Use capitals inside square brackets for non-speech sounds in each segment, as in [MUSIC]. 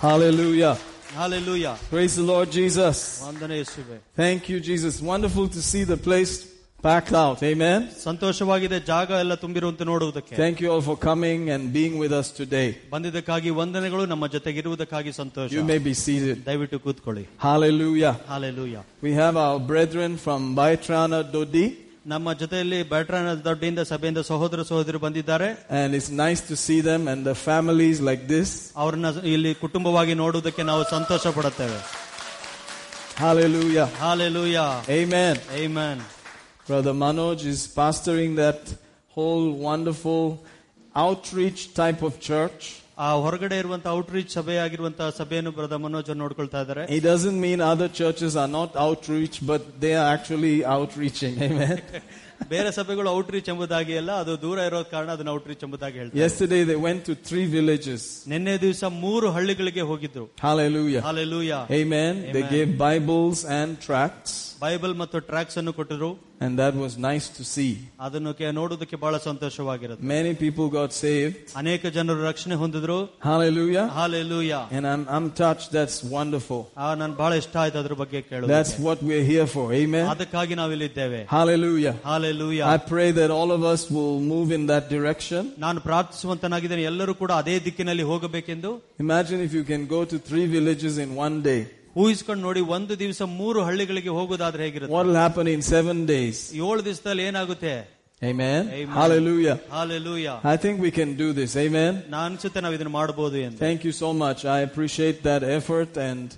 Hallelujah. Hallelujah Praise the Lord Jesus. ವಂದನೆ ಯೇಸುವೆ Thank you, Jesus. Wonderful to see the place packed out. Amen. ಸಂತೋಷವಾಗಿದೆ ಜಾಗ ಎಲ್ಲ ತುಂಬಿರುವಂತೆ ನೋಡುವುದಕ್ಕೆ Thank you all for coming and being with us today. ಬಂದಿದ್ದಕ್ಕಾಗಿ ವಂದನೆಗಳು ನಮ್ಮ ಜೊತೆಗಿರುವುದಕ್ಕಾಗಿ ಸಂತೋಷ You may be seated. ದಯವಿಟ್ಟು ಕೂತ್ಕೊಳ್ಳಿ Hallelujah. Hallelujah We have our brethren from Baitrana Dodi, ನಮ್ಮ ಜೊತೆಯಲ್ಲಿ ಬ್ಯಾಟ್ರಾನ್ ದೊಡ್ಡಿಯಿಂದ ಸಭೆಯಿಂದ ಸಹೋದರ ಸಹೋದರಿ ಬಂದಿದ್ದಾರೆ and it's nice to see them and the families like this. ಅವ್ರನ್ನ ಇಲ್ಲಿ ಕುಟುಂಬವಾಗಿ ನೋಡುವುದಕ್ಕೆ ನಾವು ಸಂತೋಷ ಪಡುತ್ತೇವೆ Hallelujah. Hallelujah Amen. Amen. Brother Manoj is pastoring that whole wonderful outreach type of church. ಆ ಹೊರಗಡೆ ಇರುವಂತ ಔಟ್ರೀಚ್ ಸಭೆ ಆಗಿರುವಂತಹ ಸಭೆಯನ್ನು ಬ್ರದ ಮನೋಜ್ ನೋಡ್ಕೊಳ್ತಾ ಇದ್ದಾರೆ It doesn't mean other churches are not outreach, but they are actually outreaching. Amen. ಬೇರೆ ಸಭೆಗಳು ಔಟ್ರೀಚ್ ಎಂಬುದಾಗಿ ಅಲ್ಲ ಅದು ದೂರ ಇರೋ ಕಾರಣ ಅದನ್ನ ಔಟ್ರೀಚ್ ಎಂಬುದಾಗಿ ಹೇಳ್ತಾರೆ Yesterday they went to three villages. ನಿನ್ನೆ ದಿವಸ ಮೂರು ಹಳ್ಳಿಗಳಿಗೆ ಹೋಗಿದ್ರು Hallelujah. Hallelujah Amen. They Amen. gave Bibles and tracts, Bible ಮತ್ತು ಟ್ರ್ಯಾಕ್ಸ್ ಅನ್ನು ಕೊಟ್ಟರು and that was nice to see. ಅದನ್ನು ಕೆ- ನೋಡುವುದಕ್ಕೆ ಬಹಳ ಸಂತೋಷವಾಗಿರುತ್ತೆ Many people got saved. ಅನೇಕ ಜನರು ರಕ್ಷಣೆ ಹೊಂದಿದ್ರು Hallelujah. Hallelujah And I'm, I'm touched. That's wonderful. ಆ ನನ್ ಬಹಳ ಇಷ್ಟ ಆಯ್ತು ಅದ್ರ ಬಗ್ಗೆ ಕೇಳೋದು That's what we're here for. Amen. ಅದಕ್ಕಾಗಿ ನಾವಿಲ್ಲಿದ್ದೇವೆ Hallelujah. Hallelujah I pray that all of us will move in that direction. ನಾನು ಪ್ರಾರ್ಥಿಸುವಂತನಾಗಿದ್ದೇನೆ ಎಲ್ಲರೂ ಕೂಡ ಅದೇ ದಿಕ್ಕಿನಲ್ಲಿ ಹೋಗಬೇಕೆಂದು Imagine if you can go to three villages in one day. ಊಹಿಸ್ಕೊಂಡು ನೋಡಿ ಒಂದು ದಿವಸ ಮೂರು ಹಳ್ಳಿಗಳಿಗೆ ಹೋಗೋದಾದ್ರೆ ಹೇಗಿರುತ್ತೆ What will happen in seven days? ಏಳು ದಿವಸದಲ್ಲಿ ಏನಾಗುತ್ತೆ Amen. Amen. Hallelujah. Hallelujah I think we can do this. Amen. ನಾನು ಅನ್ಸುತ್ತೆ ನಾವು ಇದನ್ನ ಮಾಡಬಹುದು ಎಂದು Thank you so much. I appreciate that effort and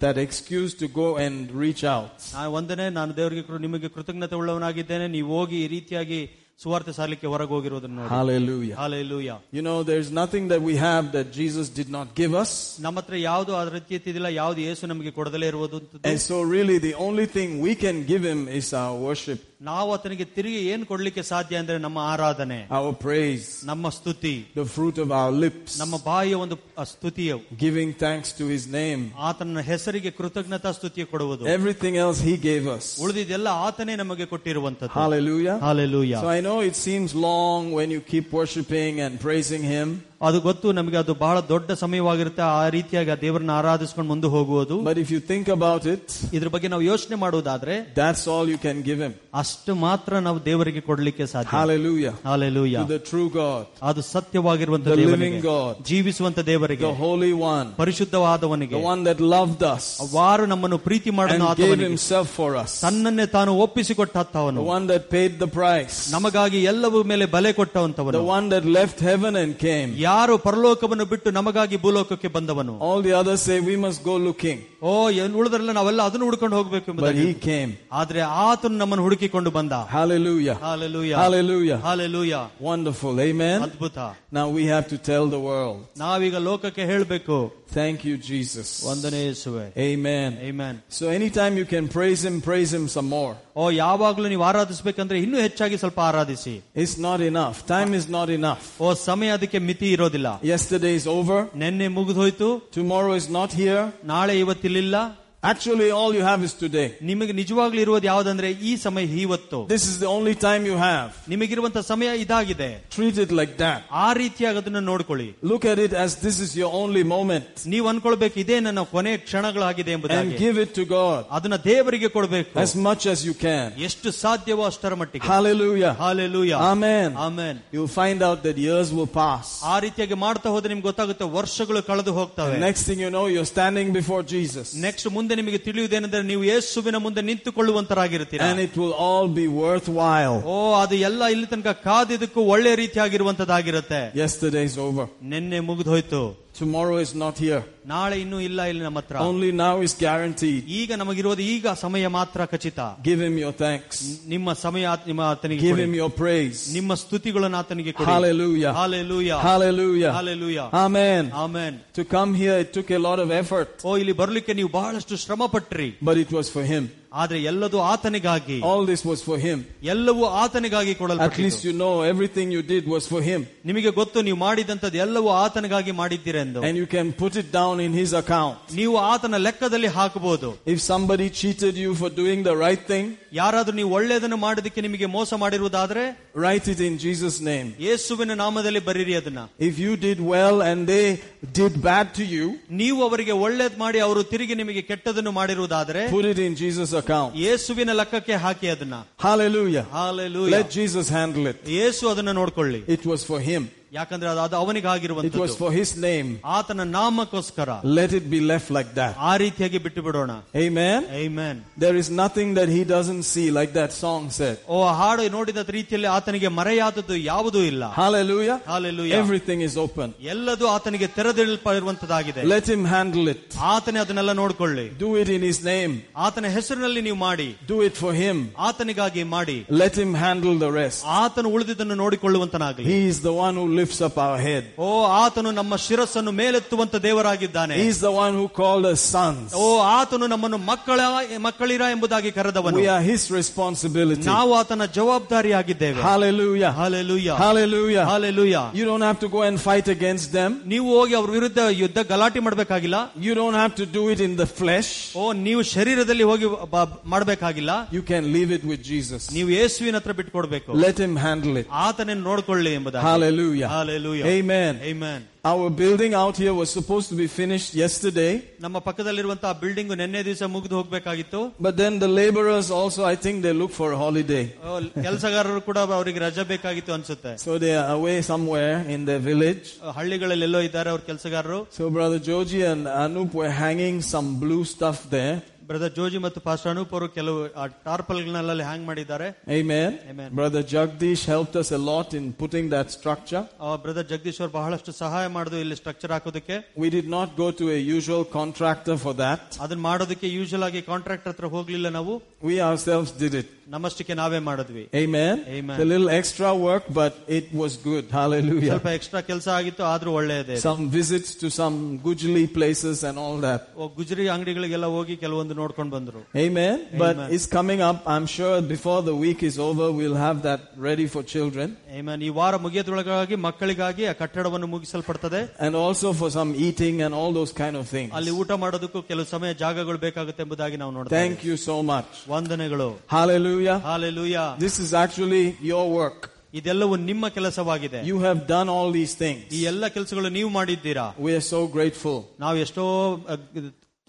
that excuse to go and reach out. ನಾನು ಒಂದನೇ ನಾನು ದೇವರಿಗೆ ಕೃ- ನಿಮಗೆ ಕೃತಜ್ಞತೆ ಉಳ್ಳವನಾಗಿದ್ದೇನೆ ನೀವು ಹೋಗಿ ಈ ರೀತಿಯಾಗಿ ಸುವಾರ್ತೆ ಸಾಲಿಕ್ಕೆ ಹೊರಗೆ ಹೋಗಿರೋದನ್ನ ನೋಡಿ Hallelujah. Hallelujah You know, there's nothing that we have that Jesus did not give us. ನಮ್ಮ ಹತ್ರ ಯಾವುದು ಅದ್ರ ರೀತಿ ಇದ್ದಿಲ್ಲ ಯಾವ್ದು ಯೇಸು ನಮಗೆ ಕೊಡದಲೇ ಇರುವುದು ಅಂತದ್ದು. And so really the only thing we can give him is our worship, ನಾವು ಆತನಿಗೆ ತಿರುಗಿ ಏನ್ ಕೊಡ್ಲಿಕ್ಕೆ ಸಾಧ್ಯ ಅಂದ್ರೆ ನಮ್ಮ ಆರಾಧನೆ our praise, ನಮ್ಮ ಸ್ತುತಿ the fruit of our lips, ನಮ್ಮ ಬಾಯಿಯ ಒಂದು ಅ ಸ್ತುತಿಯು giving thanks to his name. ಆತನ ಹೆಸರಿಗೆ ಕೃತಜ್ಞತಾ ಸ್ತುತಿಯ ಕೊಡುವುದು Everything else he gave us. ಉಳಿದಿದ್ದೆಲ್ಲ ಆತನೇ ನಮಗೆ ಕೊಟ್ಟಿರುವಂತದ್ದು Hallelujah. Hallelujah So I know it seems long when you keep worshiping and praising him, ಅದು ಗೊತ್ತು ನಮಗೆ ಅದು ಬಹಳ ದೊಡ್ಡ ಸಮಯವಾಗಿರುತ್ತೆ ಆ ರೀತಿಯಾಗಿ ಆ ದೇವರನ್ನ ಆರಾಧಿಸ್ಕೊಂಡು ಮುಂದೆ ಹೋಗುವುದು but if you think about it, ಇದ್ರ ಬಗ್ಗೆ ನಾವು ಯೋಚನೆ ಮಾಡುವುದಾದ್ರೆ that's all you can give him. ಅಷ್ಟು ಮಾತ್ರ ನಾವು ದೇವರಿಗೆ ಕೊಡ್ಲಿಕ್ಕೆ ಸಾಧ್ಯ Hallelujah. Hallelujah To the true God, ಅದು ಸತ್ಯವಾಗಿರುವಂತ the ದೇವರಿಗೆ living God, ಜೀವಿಸುವಂತ ದೇವರಿಗೆ the Holy One, ಪರಿಶುದ್ಧವಾದವನಿಗೆ the one that loved us ವಾರು ನಮ್ಮನ್ನು ಪ್ರೀತಿ ಮಾಡಲು and gave ಆತವನಿಗೆ himself for us, ತನ್ನನ್ನೇ ತಾನು ಒಪ್ಪಿಸಿಕೊಟ್ಟವನು the one that paid the price, ನಮಗಾಗಿ ಎಲ್ಲವೂ ಮೇಲೆ ಬೆಲೆ the ಕೊಟ್ಟವಂತವನು one that left heaven and came. ಯಾರು ಪರಲೋಕವನ್ನು ಬಿಟ್ಟು ನಮಗಾಗಿ ಭೂಲೋಕಕ್ಕೆ ಬಂದವನು All the others say we must go looking, O N ಉಳಿದ್ರಲ್ಲ ನಾವೆಲ್ಲ ಅದನ್ನು ಹುಡ್ಕೊಂಡು ಹೋಗ್ಬೇಕು but ಎಂಬುದಾಗಿ he came. ಆದ್ರೆ ಆತನು ನಮ್ಮನ್ನು ಹುಡುಕಿಕೊಂಡು ಬಂದ Hallelujah. Hallelujah Hallelujah. Hallelujah Wonderful. Amen. ಅದ್ಭುತ Now we have to tell the world. ನಾವೀಗ ಲೋಕಕ್ಕೆ ಹೇಳಬೇಕು Thank you, Jesus. ವಂದನೆ ಯೇಸುವೆ Amen. Amen. So anytime you can praise him, praise him some more. ಓ ಯಾವಾಗ್ಲೂ ನೀವು ಆರಾಧಿಸ್ಬೇಕಂದ್ರೆ ಇನ್ನೂ ಹೆಚ್ಚಾಗಿ ಸ್ವಲ್ಪ ಆರಾಧಿಸಿ It's not enough. Time is not enough. ಓ ಸಮಯ ಅದಕ್ಕೆ ಮಿತಿ ಇರೋದಿಲ್ಲ Yesterday is over. ನಿನ್ನೆ ಮುಗಿದೋಯ್ತು Tomorrow is not here. ನಾಳೆ ಇವತ್ತಿಲ್ಲಿಲ್ಲ Actually, all you have is today. ನಿಮಗೆ ನಿಜವಾಗ್ಲೂ ಇರುವುದು ಯಾವ್ದಂದ್ರೆ ಈ ಸಮಯ ಇವತ್ತು This is the only time you have. ನಿಮಗಿರುವಂತ ಸಮಯ ಇದಾಗಿದೆ Treat it like that. ಆ ರೀತಿಯಾಗಿ ಅದನ್ನ ನೋಡ್ಕೊಳ್ಳಿ Look at it as this is your only moment. ನೀವು ಅನ್ಕೊಳ್ಬೇಕು ಇದೇ ನನ್ನ ಕೊನೆ ಕ್ಷಣಗಳಾಗಿದೆ And ಎಂಬುದಾಗಿ give it to God ಅದನ್ನ ದೇವರಿಗೆ ಕೊಡ್ಬೇಕು as much as you can. ಎಷ್ಟು ಸಾಧ್ಯವೋ ಅಷ್ಟರ ಮಟ್ಟಿಗೆ Hallelujah. Hallelujah Amen. Amen You'll find out that years will pass. ಆ ರೀತಿಯಾಗಿ ಮಾಡ್ತಾ ಹೋದ್ರೆ ನಿಮ್ಗೆ ಗೊತ್ತಾಗುತ್ತೆ ವರ್ಷಗಳು ಕಳೆದು ಹೋಗ್ತವೆ The next thing you know, you're standing before Jesus. Next ಮುಂದೆ ನಿಮಗೆ ತಿಳಿಯುವುದೇನೆಂದ್ರೆ ನೀವು ಯೇಸುವಿನ ಮುಂದೆ ನಿಂತುಕೊಳ್ಳುವಂತರಾಗಿರ್ತೀರ And it will all be worthwhile. ಓ ಅದು ಎಲ್ಲ ಇಲ್ಲಿ ತನಕ ಕಾದಿದ್ದಕ್ಕೂ ಒಳ್ಳೆ ರೀತಿಯಾಗಿರುವಂತದ್ದಾಗಿರುತ್ತೆ Yesterday's over. ನಿನ್ನೆ ಮುಗಿದೋಯ್ತು Tomorrow is not here. ನಾಳೆ ಇನ್ನೂ ಇಲ್ಲ ಇಲ್ಲಿ ನಮ್ಮ ಹತ್ರ Only now is guaranteed. ಈಗ ನಮಗಿರೋದು ಈಗ ಸಮಯ ಮಾತ್ರ ಖಚಿತ Give him your thanks. ನಿಮ್ಮ ಸಮಯ ಆತ್- ನಿಮ್ಮ ಆತನಿಗೆ Give ಕೊಡಿ. him your praise. ನಿಮ್ಮ ಸ್ತುತಿಗಳನ್ನು ಆತನಿಗೆ ಕೊಡಿ Hallelujah. Hallelujah Hallelujah. Hallelujah Amen. Amen To come here, it took a lot of effort, ಓ ಇಲ್ಲಿ ಬರ್ಲಿಕ್ಕೆ ನೀವು ಬಹಳಷ್ಟು ಶ್ರಮ ಪಟ್ರಿ but it was for him. ಆದ್ರೆ ಎಲ್ಲದೂ ಆತನಿಗಾಗಿ All this was for him. ಎಲ್ಲವೂ ಆತನಿಗಾಗಿ At ಕೊಡಲ್ಪಟ್ಟಿತು least you know everything you did was for him. ನಿಮಗೆ ಗೊತ್ತು ನೀವು ಮಾಡಿದಂತದ್ದು ಎಲ್ಲವೂ ಆತನಿಗಾಗಿ ಮಾಡಿದ್ದೀರೆಂದು And you can put it down in his account. ನೀವು ಆತನ ಲೆಕ್ಕದಲ್ಲಿ ಹಾಕಬಹುದು If somebody cheated you for doing the right thing, ಯಾರಾದ್ರೂ ನೀವು ಒಳ್ಳೆಯದನ್ನು ಮಾಡೋದಕ್ಕೆ ನಿಮಗೆ ಮೋಸ ಮಾಡಿರುವುದಾದ್ರೆ write it in Jesus' name. ಯೇಸುವಿನ ನಾಮದಲ್ಲಿ ಬರೀರಿ ಅದನ್ನ If you did well and they did bad to you, ನೀವು ಅವರಿಗೆ ಒಳ್ಳೇದ್ ಮಾಡಿ ಅವರು ತಿರುಗಿ ನಿಮಗೆ ಕೆಟ್ಟದನ್ನು ಮಾಡಿರುವುದಾದ್ರೆ put it in Jesus' account. ಯೇಸುವಿನ ಲೆಕ್ಕಕ್ಕೆ ಹಾಕಿ ಅದನ್ನ Hallelujah. Hallelujah. Let Jesus handle it. ಯೇಸು ಅದನ್ನ ನೋಡ್ಕೊಳ್ಳಿ It was for him. ಯಾಕಂದ್ರೆ ಅದು ಅದು It was ಅವನಿಗಾಗಿರುವಂತದ್ದು for his name. ಆತನ ನಾಮಕ್ಕೋಸ್ಕರ Let it be left like that. ಆ ರೀತಿಯಾಗಿ ಬಿಟ್ಟು ಬಿಡೋಣ Amen. Amen. There is nothing that he doesn't see, like that song said. ಓ ಹಾಡು ನೋಡಿದ ರೀತಿಯಲ್ಲಿ ಆತನಿಗೆ ಮರೆಯಾದದ್ದು ಯಾವುದೂ ಇಲ್ಲ Hallelujah. Hallelujah. Everything is open. ಎಲ್ಲದೂ ಆತನಿಗೆ ತೆರೆದಿರುವಂತದ್ದಾಗಿದೆ Let him handle it. ಆತನೇ ಅದನ್ನೆಲ್ಲ ನೋಡ್ಕೊಳ್ಳಿ Do it in his name. ಆತನ ಹೆಸರಿನಲ್ಲಿ ನೀವು ಮಾಡಿ Do it for him. ಆತನಿಗಾಗಿ ಮಾಡಿ Let him handle the rest. ಆತನು ಉಳಿದಿದ್ದನ್ನು ನೋಡಿಕೊಳ್ಳುವಂತನಾಗಲಿ He is the one who lifts up our head. ಓ ಆತನು ನಮ್ಮ ಶಿರಸ್ಸನ್ನು ಮೇಲೆತ್ತುವಂತ ದೇವರಾಗಿದ್ದಾನೆ He is the one who called us sons. ಓ ಆತನು ನಮ್ಮನ್ನು ಮಕ್ಕಳ ಮಕ್ಕಳಿರ ಎಂಬುದಾಗಿ ಕರೆದವನು We are his responsibility. ನಾವು ಆತನ ಜವಾಬ್ದಾರಿಯಾಗಿದ್ದೇವೆ Hallelujah. Hallelujah Hallelujah. Hallelujah You don't have to go and fight against them. ನೀವು ಹೋಗಿ ಅವ್ರ ವಿರುದ್ಧ ಯುದ್ಧ ಗಲಾಟೆ ಮಾಡ್ಬೇಕಾಗಿಲ್ಲ You don't have to do it in the flesh. ಓ ನೀವು ಶರೀರದಲ್ಲಿ ಹೋಗಿ ಬ- ಮಾಡ್ಬೇಕಾಗಿಲ್ಲ You can leave it with Jesus. ನೀವು ಯೇಸುವಿನ ಹತ್ರ ಬಿಟ್ಕೊಡ್ಬೇಕು Let him handle it. ಆತನನ್ನು ನೋಡ್ಕೊಳ್ಳಿ ಎಂಬುದಾಗಿ Hallelujah. Hallelujah Amen. Amen. Our building out here was supposed to be finished yesterday, ನಮ್ಮ ಪಕ್ಕದಲ್ಲಿರುವಂತಹ ಬಿಲ್ಡಿಂಗ್ ನಿನ್ನೆ ದಿವಸ ಮುಗಿದು ಹೋಗ್ಬೇಕಾಗಿತ್ತು but then the laborers also, I think they look for a holiday. [LAUGHS] ಕೆಲಸಗಾರರು ಕೂಡ ಅವರಿಗೆ ರಜೆ ಬೇಕಾಗಿತ್ತು ಅನ್ಸುತ್ತೆ So they are away somewhere in their village. ಹಳ್ಳಿಗಳಲ್ಲಿ ಎಲ್ಲೋ ಇದ್ದಾರೆ ಅವ್ರ ಕೆಲಸಗಾರರು So Brother Joji and Anup were hanging some blue stuff there. Brother Joji ಮತ್ತು ಪಾಸ್ಟರ್ ಅನೂಪ್ ಅವರು ಕೆಲವು ಟಾರ್ಪಲ್ಗಳಲ್ಲಿ ಹ್ಯಾಂಗ್ ಮಾಡಿದ್ದಾರೆ Amen. Amen. Brother Jagdish helped us a lot in putting that structure. Brother Jagadish ಅವರು ಬಹಳಷ್ಟು ಸಹಾಯ ಮಾಡುದು ಇಲ್ಲಿ ಸ್ಟ್ರಕ್ಚರ್ ಹಾಕೋದಕ್ಕೆ We did not go to a usual contractor for that. ಅದನ್ನ ಮಾಡೋದಕ್ಕೆ ಯೂಶಲ್ ಆಗಿ ಕಾಂಟ್ರಾಕ್ಟ್ ಹತ್ರ ಹೋಗ್ಲಿಲ್ಲ ನಾವು We ourselves did it. ನಮ್ಮಷ್ಟಕ್ಕೆ ನಾವೇ ಮಾಡಿದ್ವಿ Amen. Amen. A little extra work, but it was good. Hallelujah. ಸ್ವಲ್ಪ ಎಕ್ಸ್ಟ್ರಾ ಕೆಲಸ ಆಗಿತ್ತು ಆದ್ರೂ ಒಳ್ಳೆಯದೇ Some visits to some Gujari places and all that. ಓ, ಗುಜರಿ ಅಂಗಡಿಗಳಿಗೆಲ್ಲ ಹೋಗಿ ಕೆಲವೊಂದು ನೋಡ್ಕೊಂಡು ಬಂದ್ರು Amen. But it's coming up. I'm sure before the week is over, we'll have that ready for children Amen. ಈ ವಾರ ಮುಗಿಯೋದ್ರೊಳಗಾಗಿ ಮಕ್ಕಳಿಗಾಗಿ ಆ ಕಟ್ಟಡವನ್ನು ಮುಗಿಸಲ್ಪಡ್ತದೆ and also for some eating and all those kind of things. ಅಲ್ಲಿ ಊಟ ಮಾಡೋದಕ್ಕೂ ಕೆಲವು ಸಮಯ ಜಾಗಗಳು ಬೇಕಾಗುತ್ತೆ ಎಂಬುದಾಗಿ ನಾವು ನೋಡ್ತೇವೆ Thank you so much. ವಂದನೆಗಳು Hallelujah. Hallelujah This is actually your work. ಇದೆಲ್ಲವೂ ನಿಮ್ಮ ಕೆಲಸವಾಗಿದೆ You have done all these things. ಈ ಎಲ್ಲ ಕೆಲಸಗಳು ನೀವು ಮಾಡಿದ್ದೀರಾ We are so grateful. ನಾವು ಎಷ್ಟೋ ಅಹ್,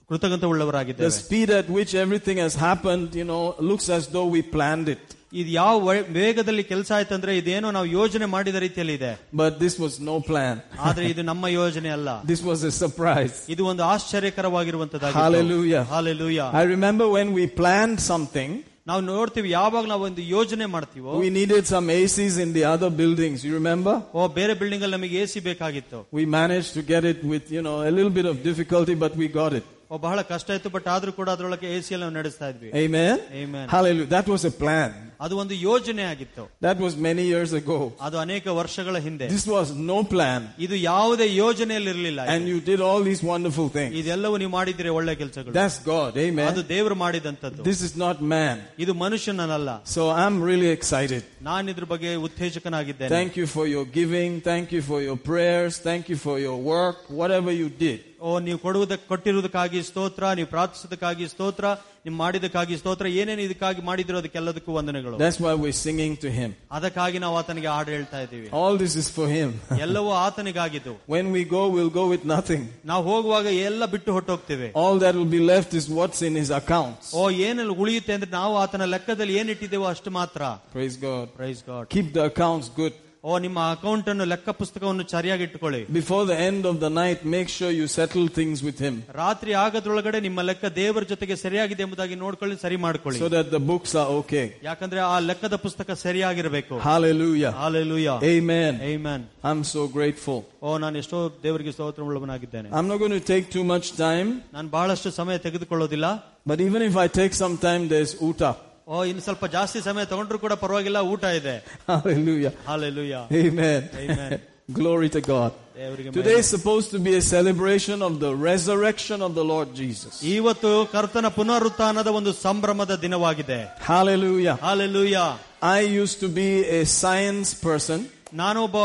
ಕೃತಜ್ಞತೆ The ಉಳ್ಳವರಾಗಿದ್ದೇವೆ speed at which everything has happened, you know, looks as though we planned it. ಇದು ಯಾವ ವ- ವೇಗದಲ್ಲಿ ಕೆಲಸ ಆಯ್ತಂದ್ರೆ ಇದೇನೋ ನಾವು ಯೋಜನೆ ಮಾಡಿದ ರೀತಿಯಲ್ಲಿ ಇದೆ But this was no plan. ಆದ್ರೆ ಇದು ನಮ್ಮ ಯೋಜನೆ ಅಲ್ಲ This was a surprise. ಇದು ಒಂದು ಆಶ್ಚರ್ಯಕರವಾಗಿರುವಂತದ್ದು Hallelujah. Hallelujah I remember when we planned something, ನಾವು ನೋಡ್ತೀವಿ ಯಾವಾಗ ನಾವು ಒಂದು ಯೋಜನೆ ಮಾಡ್ತೀವೋ we needed some ACs in the other buildings. You remember? ಓ ಬೇರೆ ಬಿಲ್ಡಿಂಗ್ ಅಲ್ಲಿ ನಮಗೆ ಎಸಿ ಬೇಕಾಗಿತ್ತು We managed to get it with, you know, a little bit of difficulty, but we got it. ಓ ಬಹಳ ಕಷ್ಟ ಇತ್ತು ಬಟ್ ಆದ್ರೂ ಕೂಡ ಅದ್ರೊಳಗೆ ಎಸಿ ಅಲ್ಲಿ ನಾವು ನಡೆಸ್ತಾ ಇದ್ವಿ Amen? Amen. Hallelujah. That was a plan. ಅದು ಒಂದು ಯೋಜನೆ ಆಗಿತ್ತು That was many years ago. ಅದು ಅನೇಕ ವರ್ಷಗಳ ಹಿಂದೆ This was no plan. ಇದು ಯಾವುದೇ ಯೋಜನೆಯಲ್ಲಿರಲಿಲ್ಲ And you did all these wonderful things. ಇದೆಲ್ಲವೂ ನೀವು ಮಾಡಿದ್ರೆ ಒಳ್ಳೆ ಕೆಲಸಗಳು That's God. ಅದು Amen. ದೇವರು ಮಾಡಿದಂತದ್ದು This is not man. ಇದು ಮನುಷ್ಯನಲ್ಲ So I'm really excited. ನಾನು ಇದ್ರ ಬಗ್ಗೆ ಉತ್ತೇಜಕನಾಗಿದ್ದೇನೆ Thank you for your giving. Thank you for your prayers. Thank you for your work. Whatever you did. ಓ ನೀವು ಕೊಡುವುದಕ್ಕೆ ಕೊಟ್ಟಿರುವುದಕ್ಕಾಗಿ ಸ್ತೋತ್ರ ನೀವು ಪ್ರಾರ್ಥಿಸೋದಕ್ಕಾಗಿ ಸ್ತೋತ್ರ ನೀವು ಮಾಡಿದಕ್ಕಾಗಿ ಸ್ತೋತ್ರ ಏನೇನು ಇದಕ್ಕಾಗಿ ಮಾಡಿದಿರೋ ಅದಕ್ಕೆಲ್ಲದಕ್ಕೂ ವಂದನೆಗಳು That's why we're singing to him. ಅದಕ್ಕಾಗಿ ನಾವು ಆತನಿಗೆ ಹಾಡು ಹೇಳ್ತಾ ಇದ್ದೀವಿ All this is for him. ಎಲ್ಲವೂ ಆತನಿಗಾಗಿದ್ದು when we go, we'll go with nothing. ನಾವು ಹೋಗುವಾಗ ಎಲ್ಲ ಬಿಟ್ಟು ಹೊಟ್ಟೋಗ್ತೇವೆ All that will be left is what's in his accounts. ಓ ಏನೆಲ್ಲ ಉಳಿಯುತ್ತೆ ಅಂದ್ರೆ ನಾವು ಆತನ ಲೆಕ್ಕದಲ್ಲಿ ಏನಿಟ್ಟಿದ್ದೇವೋ ಅಷ್ಟು ಮಾತ್ರ Praise God. Praise god Keep the accounts good. ಓ ನಿಮ್ಮ ಅಕೌಂಟ್ ಅನ್ನು ಲೆಕ್ಕ ಪುಸ್ತಕವನ್ನು ಸರಿಯಾಗಿ ಇಟ್ಟುಕೊಳ್ಳಿ Before the end of the night, make sure you settle things with him ರಾತ್ರಿ ಆಗದ್ರೊಳಗಡೆ ನಿಮ್ಮ ಲೆಕ್ಕ ದೇವರ ಜೊತೆಗೆ ಸರಿಯಾಗಿದೆ ಎಂಬುದಾಗಿ ನೋಡ್ಕೊಳ್ಳಿ ಸರಿ ಮಾಡ್ಕೊಳ್ಳಿ so that the books are okay. ಯಾಕಂದ್ರೆ ಆ ಲೆಕ್ಕದ ಪುಸ್ತಕ ಸರಿಯಾಗಿರ್ಬೇಕು Hallelujah. Hallelujah Amen. Amen. I'm so grateful. ಓ ನಾನು ಎಷ್ಟೋ ದೇವರಿಗೆ ಸ್ತೋತ್ರ ಉಳ್ಳವನಾಗಿದ್ದೇನೆ I'm not going to take too much time, ನಾನು ಬಹಳಷ್ಟು ಸಮಯ ತೆಗೆದುಕೊಳ್ಳೋದಿಲ್ಲ but even if I take some time, there's Uta. ಓ ಇನ್ನು ಸ್ವಲ್ಪ ಜಾಸ್ತಿ ಸಮಯ ತಗೊಂಡ್ರು ಕೂಡ ಪರವಾಗಿಲ್ಲ ಊಟ ಇದೆ Hallelujah. Hallelujah [LAUGHS] Amen. Amen. Glory to God. ದೇವರಿಗೆ Today is supposed to be a celebration of the resurrection of the Lord Jesus. ಇವತ್ತು ಕರ್ತನ ಪುನರುತ್ಥಾನದ ಒಂದು ಸಂಭ್ರಮದ ದಿನವಾಗಿದೆ Hallelujah. Hallelujah I used to be a science person. ನಾನೊಬ್ಬ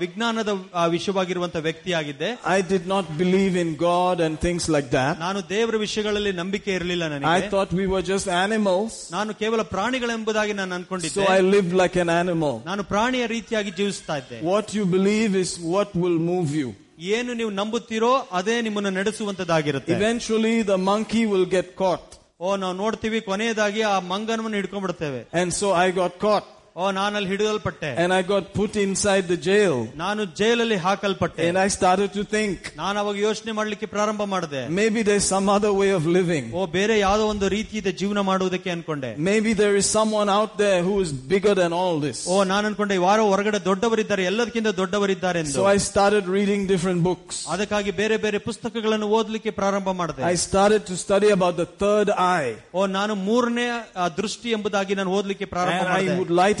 ವಿಜ್ಞಾನದ ವಿಷಯವಾಗಿರುವಂತಹ ವ್ಯಕ್ತಿಯಾಗಿದ್ದೆ. I did not believe in God and things like that ನಾನು ದೇವರ ವಿಷಯಗಳಲ್ಲಿ ನಂಬಿಕೆ ಇರಲಿಲ್ಲ ನನಗೆ. I thought we were just animals ನಾನು ಕೇವಲ ಪ್ರಾಣಿಗಳೆಂಬುದಾಗಿ ನಾನು ಅನ್ಕೊಂಡಿದ್ದೆ so I live like an animal ನಾನು ಪ್ರಾಣಿಯ ರೀತಿಯಾಗಿ ಜೀವಿಸ್ತಾ ಇದ್ದೆ. What you believe is what will move you ಏನು ನೀವು ನಂಬುತ್ತೀರೋ ಅದೇ ನಿಮ್ಮನ್ನು ನಡೆಸುವಂತದ್ದಾಗಿರುತ್ತೆ. Eventually the monkey will get caught ಓ ನಾವು ನೋಡ್ತೀವಿ ಕೊನೆಯದಾಗಿ ಆ ಮಂಗನವನ್ನು ಹಿಡ್ಕೊಂಡ್ಬಿಡ್ತೇವೆ. And so I got caught ಓ ನಾನಲ್ಲಿ ಹಿಡಿಯಲ್ಪಟ್ಟೆ And I got put inside the jail. ನಾನು ಜೈಲಲ್ಲಿ ಹಾಕಲ್ಪಟ್ಟೆ And I started to think, ನಾನು ಅವಾಗ ಯೋಚನೆ ಮಾಡ್ಲಿಕ್ಕೆ ಪ್ರಾರಂಭ ಮಾಡಿದೆ maybe there's some other way of living. ಓ ಬೇರೆ ಯಾವ್ದೋ ಒಂದು ರೀತಿ ಇದೆ ಜೀವನ ಮಾಡುವುದಕ್ಕೆ ಅನ್ಕೊಂಡೆ Maybe there is someone out there who is bigger than all this. ಓ ನಾನು ಅನ್ಕೊಂಡೆ ಈ ವಾರ ಹೊರಗಡೆ ದೊಡ್ಡವರಿದ್ದಾರೆ ಎಲ್ಲದಕ್ಕಿಂತ ದೊಡ್ಡವರಿದ್ದಾರೆ ಎಂದು So I started reading different books. ಅದಕ್ಕಾಗಿ ಬೇರೆ ಬೇರೆ ಪುಸ್ತಕಗಳನ್ನು ಓದ್ಲಿಕ್ಕೆ ಪ್ರಾರಂಭ ಮಾಡಿದೆ I started to study about the third eye. ಓ ನಾನು ಮೂರನೇ ಆ, ದೃಷ್ಟಿ ಎಂಬುದಾಗಿ ನಾನು ಓದ್ಲಿಕ್ಕೆ ಪ್ರಾರಂಭ And I ಮಾಡಿದೆ would light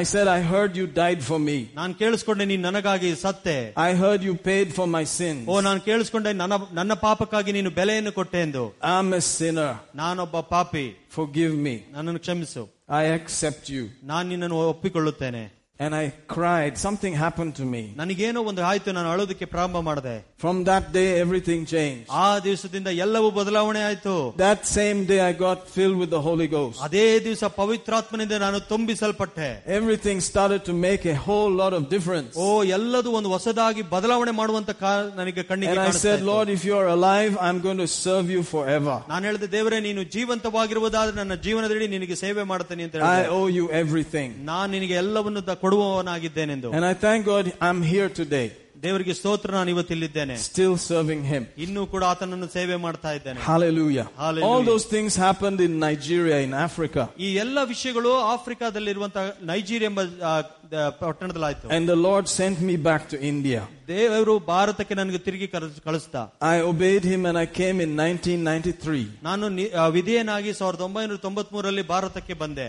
I said, I heard you died for me. ನಾನು ಕೇಳಿಸ್ಕೊಂಡೆ ನೀನು ನನಗಾಗಿ ಸತ್ತೆ I heard you paid for my sins. ಓ ನಾನು ಕೇಳಿಸ್ಕೊಂಡೆ ನನ್ನ ನನ್ನ ಪಾಪಕ್ಕಾಗಿ ನೀನು ಬೆಲೆಯನ್ನು ಕೊಟ್ಟೆ ಎಂದು I'm a sinner. ನಾನೊಬ್ಬ ಪಾಪಿ Forgive me. ನನ್ನನ್ನು ಕ್ಷಮಿಸು I accept you. ನಾನು ನಿನ್ನನ್ನು ಒಪ್ಪಿಕೊಳ್ಳುತ್ತೇನೆ And I cried. Something happened to me. ನನಗೇನೋ ಒಂದು ಆಯ್ತು ನಾನು ಅಳೋದಕ್ಕೆ ಪ್ರಾರಂಭ ಮಾಡಿದೆ From that day, everything changed. ಆ ದಿವಸದಿಂದ ಎಲ್ಲವೂ ಬದಲಾವಣೆ ಆಯ್ತು That same day, I got filled with the Holy Ghost. ಅದೇ ದಿವಸ ಪವಿತ್ರಾತ್ಮನಿಂದ ನಾನು ತುಂಬಿಸಲ್ಪಟ್ಟೆ Everything started to make a whole lot of difference. ಓ ಎಲ್ಲದೂ ಒಂದು ಹೊಸದಾಗಿ ಬದಲಾವಣೆ ಮಾಡುವಂತ ಕಾ- ನನಗೆ ಕಣ್ಣಿಗೆ And I ಕಾಣಿಸ್ತಾ said, ಇತ್ತು. Lord, if you are alive, I'm going to serve you forever. ನಾನು ಹೇಳಿದೆ ದೇವರೇ ನೀನು ಜೀವಂತವಾಗಿರುವುದಾದ್ರೆ ನನ್ನ ಜೀವನದಲ್ಲಿ ನಿನಗೆ ಸೇವೆ ಮಾಡ್ತೇನೆ ಅಂತ I ಹೇಳಿದೆ owe you everything. ನಾನು ನಿನಗೆ ಎಲ್ಲವನ್ನು the- ಕೊಡುವವನಾಗಿದ್ದೇನೆಂದು And I thank God I'm here today, ದೇವರಿಗೆ ಸ್ತೋತ್ರ ನಾನು ಇವತ್ತಿಲ್ಲಿದ್ದೇನೆ still serving Him. ಇನ್ನೂ ಕೂಡ ಆತನನ್ನು ಸೇವೆ ಮಾಡ್ತಾ ಇದ್ದೇನೆ Hallelujah. Hallelujah. All those things happened in Nigeria, in Africa. ಈ ಎಲ್ಲ ವಿಷಯಗಳು ಆಫ್ರಿಕಾದಲ್ಲಿರುವಂತಹ ನೈಜೀರಿಯಾ ಎಂಬ ಆ, the- ಪಟ್ಟಣದಲ್ಲಾಯ್ತು And the Lord sent me back to India. ದೇವರು ಭಾರತಕ್ಕೆ ನನಗೆ ತಿರುಗಿ ಕರೆಸ್- ಕಳಿಸ್ದ I obeyed Him and I came in 1993. ನಾನು ನಿ- ಆ, ವಿಧೇಯನಾಗಿ ಸಾವಿರದ ಒಂಬೈನೂರ ತೊಂಬತ್ ಮೂರರಲ್ಲಿ ಭಾರತಕ್ಕೆ ಬಂದೆ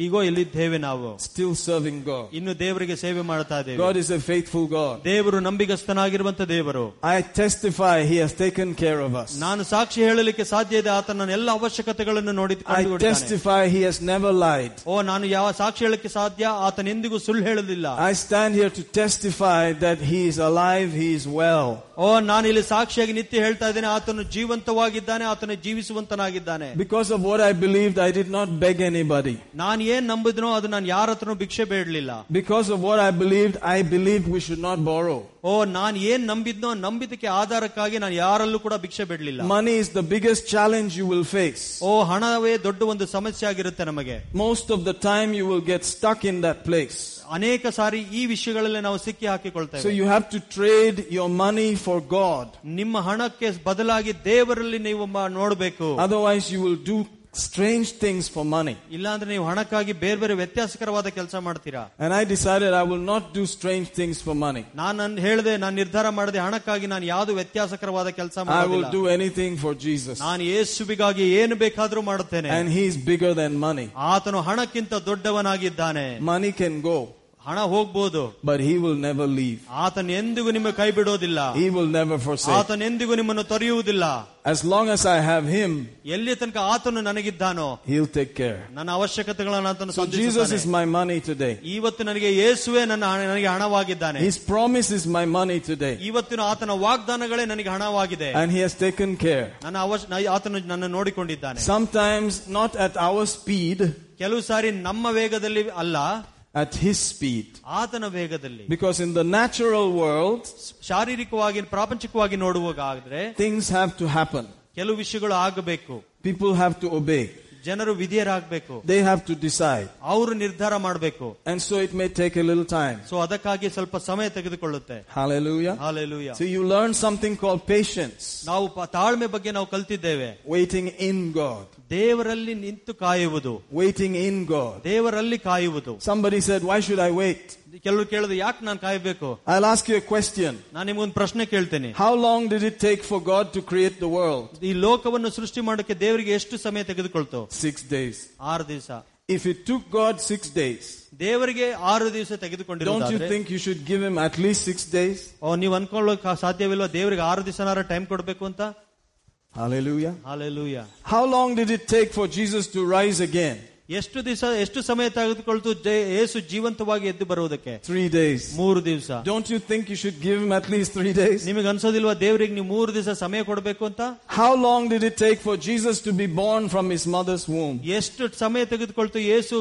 ಹೀಗೋ ಇಲ್ಲಿದ್ದೇವೆ ನಾವು still serving God. ಇನ್ನು ದೇವರಿಗೆ ಸೇವೆ ಮಾಡ್ತಾ ಇದ್ದೇವೆ God is a faithful God. ದೇವರು ನಂಬಿಗಸ್ತನಾಗಿರುವಂತ ದೇವರು I testify He has taken care of us. ನಾನು ಸಾಕ್ಷಿ ಹೇಳಲಿಕ್ಕೆ ಸಾಧ್ಯ ಇದೆ ಆತ ನನ್ನ ಎಲ್ಲ ಅವಶ್ಯಕತೆಗಳನ್ನು ನೋಡಿ I testify He has never lied. ಓ ನಾನು ಯಾವ ಸಾಕ್ಷಿ ಹೇಳಲಿಕ್ಕೆ ಸಾಧ್ಯ ಆತನೆಂದಿಗೂ ಸುಳ್ಳು ಹೇಳಲಿಲ್ಲ I stand here to testify that He is alive, He is well. ಓ ನಾನು ಇಲ್ಲಿ ಸಾಕ್ಷಿಯಾಗಿ ನಿತ್ಯ ಹೇಳ್ತಾ ಇದ್ದೇನೆ ಆತನು ಜೀವಂತವಾಗಿದ್ದಾನೆ ಆತನು ಜೀವಿಸುವಂತನಾಗಿದ್ದಾನೆ Because of what I believed, I did not beg anybody. ನಾನು ಏನ್ ನಂಬಿದ್ನೋ ಅದು ನಾನು ಯಾರ ಹತ್ರನೂ ಭಿಕ್ಷೆ ಬೇಡಲಿಲ್ಲ Because of what I believed, I believed we should not borrow. ಓ ನಾನು ಏನ್ ನಂಬಿದ್ನೋ ನಂಬಿದಕ್ಕೆ ಆಧಾರಕ್ಕಾಗಿ ನಾನು ಯಾರಲ್ಲೂ ಕೂಡ ಭಿಕ್ಷೆ ಬೇಡಲಿಲ್ಲ Money is the biggest challenge you will face. ಓ ಹಣವೇ ದೊಡ್ಡ ಒಂದು ಸಮಸ್ಯೆ ಆಗಿರುತ್ತೆ ನಮಗೆ Most of the time, you will get stuck in that place. ಅನೇಕ ಸಾರಿ ಈ ವಿಷಯಗಳಲ್ಲಿ ನಾವು ಸಿಕ್ಕಿ So ಹಾಕಿಕೊಳ್ತೇವೆ you have to trade your money for God. ನಿಮ್ಮ ಹಣಕ್ಕೆ ಬದಲಾಗಿ ದೇವರಲ್ಲಿ ನೀವು ಮ- ನೋಡಬೇಕು Otherwise, you will do strange things for money. ಇಲ್ಲಾಂದ್ರೆ ನೀವು ಹಣಕ್ಕಾಗಿ ಬೇರೆ ಬೇರೆ ವ್ಯತ್ಯಾಸಕರವಾದ ಕೆಲಸ ಮಾಡ್ತೀರಾ And I decided I will not do strange things for money. ನಾನು ನನ್ ಹೇಳಿದೆ ನಾನು ನಿರ್ಧಾರ ಮಾಡಿದೆ ಹಣಕ್ಕಾಗಿ ನಾನು ಯಾವ್ದು ವ್ಯತ್ಯಾಸಕರವಾದ ಕೆಲಸ I will ಮಾಡೋದಿಲ್ಲ do anything for Jesus. ನಾನು ಯೇಸುವಿಗಾಗಿ ಏನು ಬೇಕಾದ್ರೂ ಮಾಡುತ್ತೇನೆ And He's bigger than money. ಆತನು ಹಣಕ್ಕಿಂತ ದೊಡ್ಡವನಾಗಿದ್ದಾನೆ Money can go, ಹಣ ಹೋಗ್ಬೋದು but He will never leave. ಆತನ ಎಂದಿಗೂ ನಿಮ್ಮ ಕೈ ಬಿಡೋದಿಲ್ಲ He will never forsake. ಆತನ ಎಂದಿಗೂ ನಿಮ್ಮನ್ನು ತೊರೆಯುವುದಿಲ್ಲ As long as I have Him, ಎಲ್ಲಿ ತನಕ ಆತನು ನನಗಿದ್ದಾನೋ He'll take care. ನನ್ನ ಅವಶ್ಯಕತೆಗಳನ್ನು ಆತನು So Jesus is ಸಂಧಿಸುತ್ತಾನೆ. my money today. ಇವತ್ತು ನನಗೆ ಯೇಸುವೆ ನನ್ನ ಹಣ- ನನಗೆ ಹಣವಾಗಿದ್ದಾನೆ His promise is my money today. ಇವತ್ತಿನ ಆತನ ವಾಗ್ದಾನಗಳೇ ನನಗೆ ಹಣವಾಗಿದೆ And He has taken care. ನನ್ನ ಅವಶ್ಯ ನ- ಆತನು ನನ್ನ ನೋಡಿಕೊಂಡಿದ್ದಾನೆ Sometimes not at our speed, ಕೆಲವು ಸಾರಿ ನಮ್ಮ ವೇಗದಲ್ಲಿ ಅಲ್ಲ at His speed. ಆತನ ವೇಗದಲ್ಲಿ Because in the natural world, ಶಾರೀರಿಕವಾಗಿ ಪ್ರಾಪಂಚಿಕವಾಗಿ ನೋಡುವಾಗ ಆದ್ರೆ things have to happen. ಕೆಲವು ವಿಷಯಗಳು ಆಗಬೇಕು People have to obey. ಜನರು ವಿಧಿಯರಾಗಬೇಕು They have to decide. ಅವರು ನಿರ್ಧಾರ ಮಾಡಬೇಕು And so it may take a little time. So ಅದಕ್ಕಾಗಿ ಸ್ವಲ್ಪ ಸಮಯ ತೆಗೆದುಕೊಳ್ಳುತ್ತೆ Hallelujah. Hallelujah So you learn something called patience, ನಾವು ಪ- ತಾಳ್ಮೆ ಬಗ್ಗೆ ನಾವು ಕಲ್ತಿದ್ದೇವೆ waiting in God, ದೇವರಲ್ಲಿ ನಿಂತು ಕಾಯುವುದು waiting in God. ದೇವರಲ್ಲಿ ಕಾಯುವುದು Somebody said, Why should I wait? ಕೆಲವರು ಕೇಳಿದ್ರು ಯಾಕೆ ನಾನು ಕಾಯಬೇಕು I'll ask you a question. ನಾನು ನಿಮ್ಗೊಂದು ಪ್ರಶ್ನೆ ಕೇಳ್ತೇನೆ How long did it take for God to create the world? ಈ ಲೋಕವನ್ನು ಸೃಷ್ಟಿ ಮಾಡೋಕೆ ದೇವರಿಗೆ ಎಷ್ಟು ಸಮಯ ತೆಗೆದುಕೊಳ್ತು Six days. ಆರು ದಿವಸ If it took God six days, ದೇವರಿಗೆ ಆರು ದಿವಸ don't you ತೆಗೆದುಕೊಂಡಿರೋದಾದ್ರೆ think you should give him at least six days? ಓ, ನೀವು ಅನ್ಕೊಳ್ಳೋಕೆ ಸಾಧ್ಯವಿಲ್ವಾ ದೇವರಿಗೆ ಆರು ದಿವಸನಾರ ಟೈಮ್ ಕೊಡ್ಬೇಕು ಅಂತ Hallelujah. Hallelujah How long did it take for Jesus to rise again? ಎಷ್ಟು ದಿವಸ ಎಷ್ಟು ಸಮಯ ತೆಗೆದುಕೊಳ್ತು ಯೇಸು ಜೀವಂತವಾಗಿ ಎದ್ದು ಬರುವುದಕ್ಕೆ? ತ್ರೀ ಡೇಸ್ ಮೂರು ದಿವಸ. Don't you think you should give at least three days ನಿಮಗೆ ಅನ್ಸೋದಿಲ್ವಾ ದೇವರಿಗೆ ನೀವು ಮೂರು ದಿವಸ ಸಮಯ ಕೊಡಬೇಕು ಅಂತ? How long did it take for Jesus to be born from his mother's home ಎಷ್ಟು ಸಮಯ ತೆಗೆದುಕೊಳ್ತು ಯೇಸು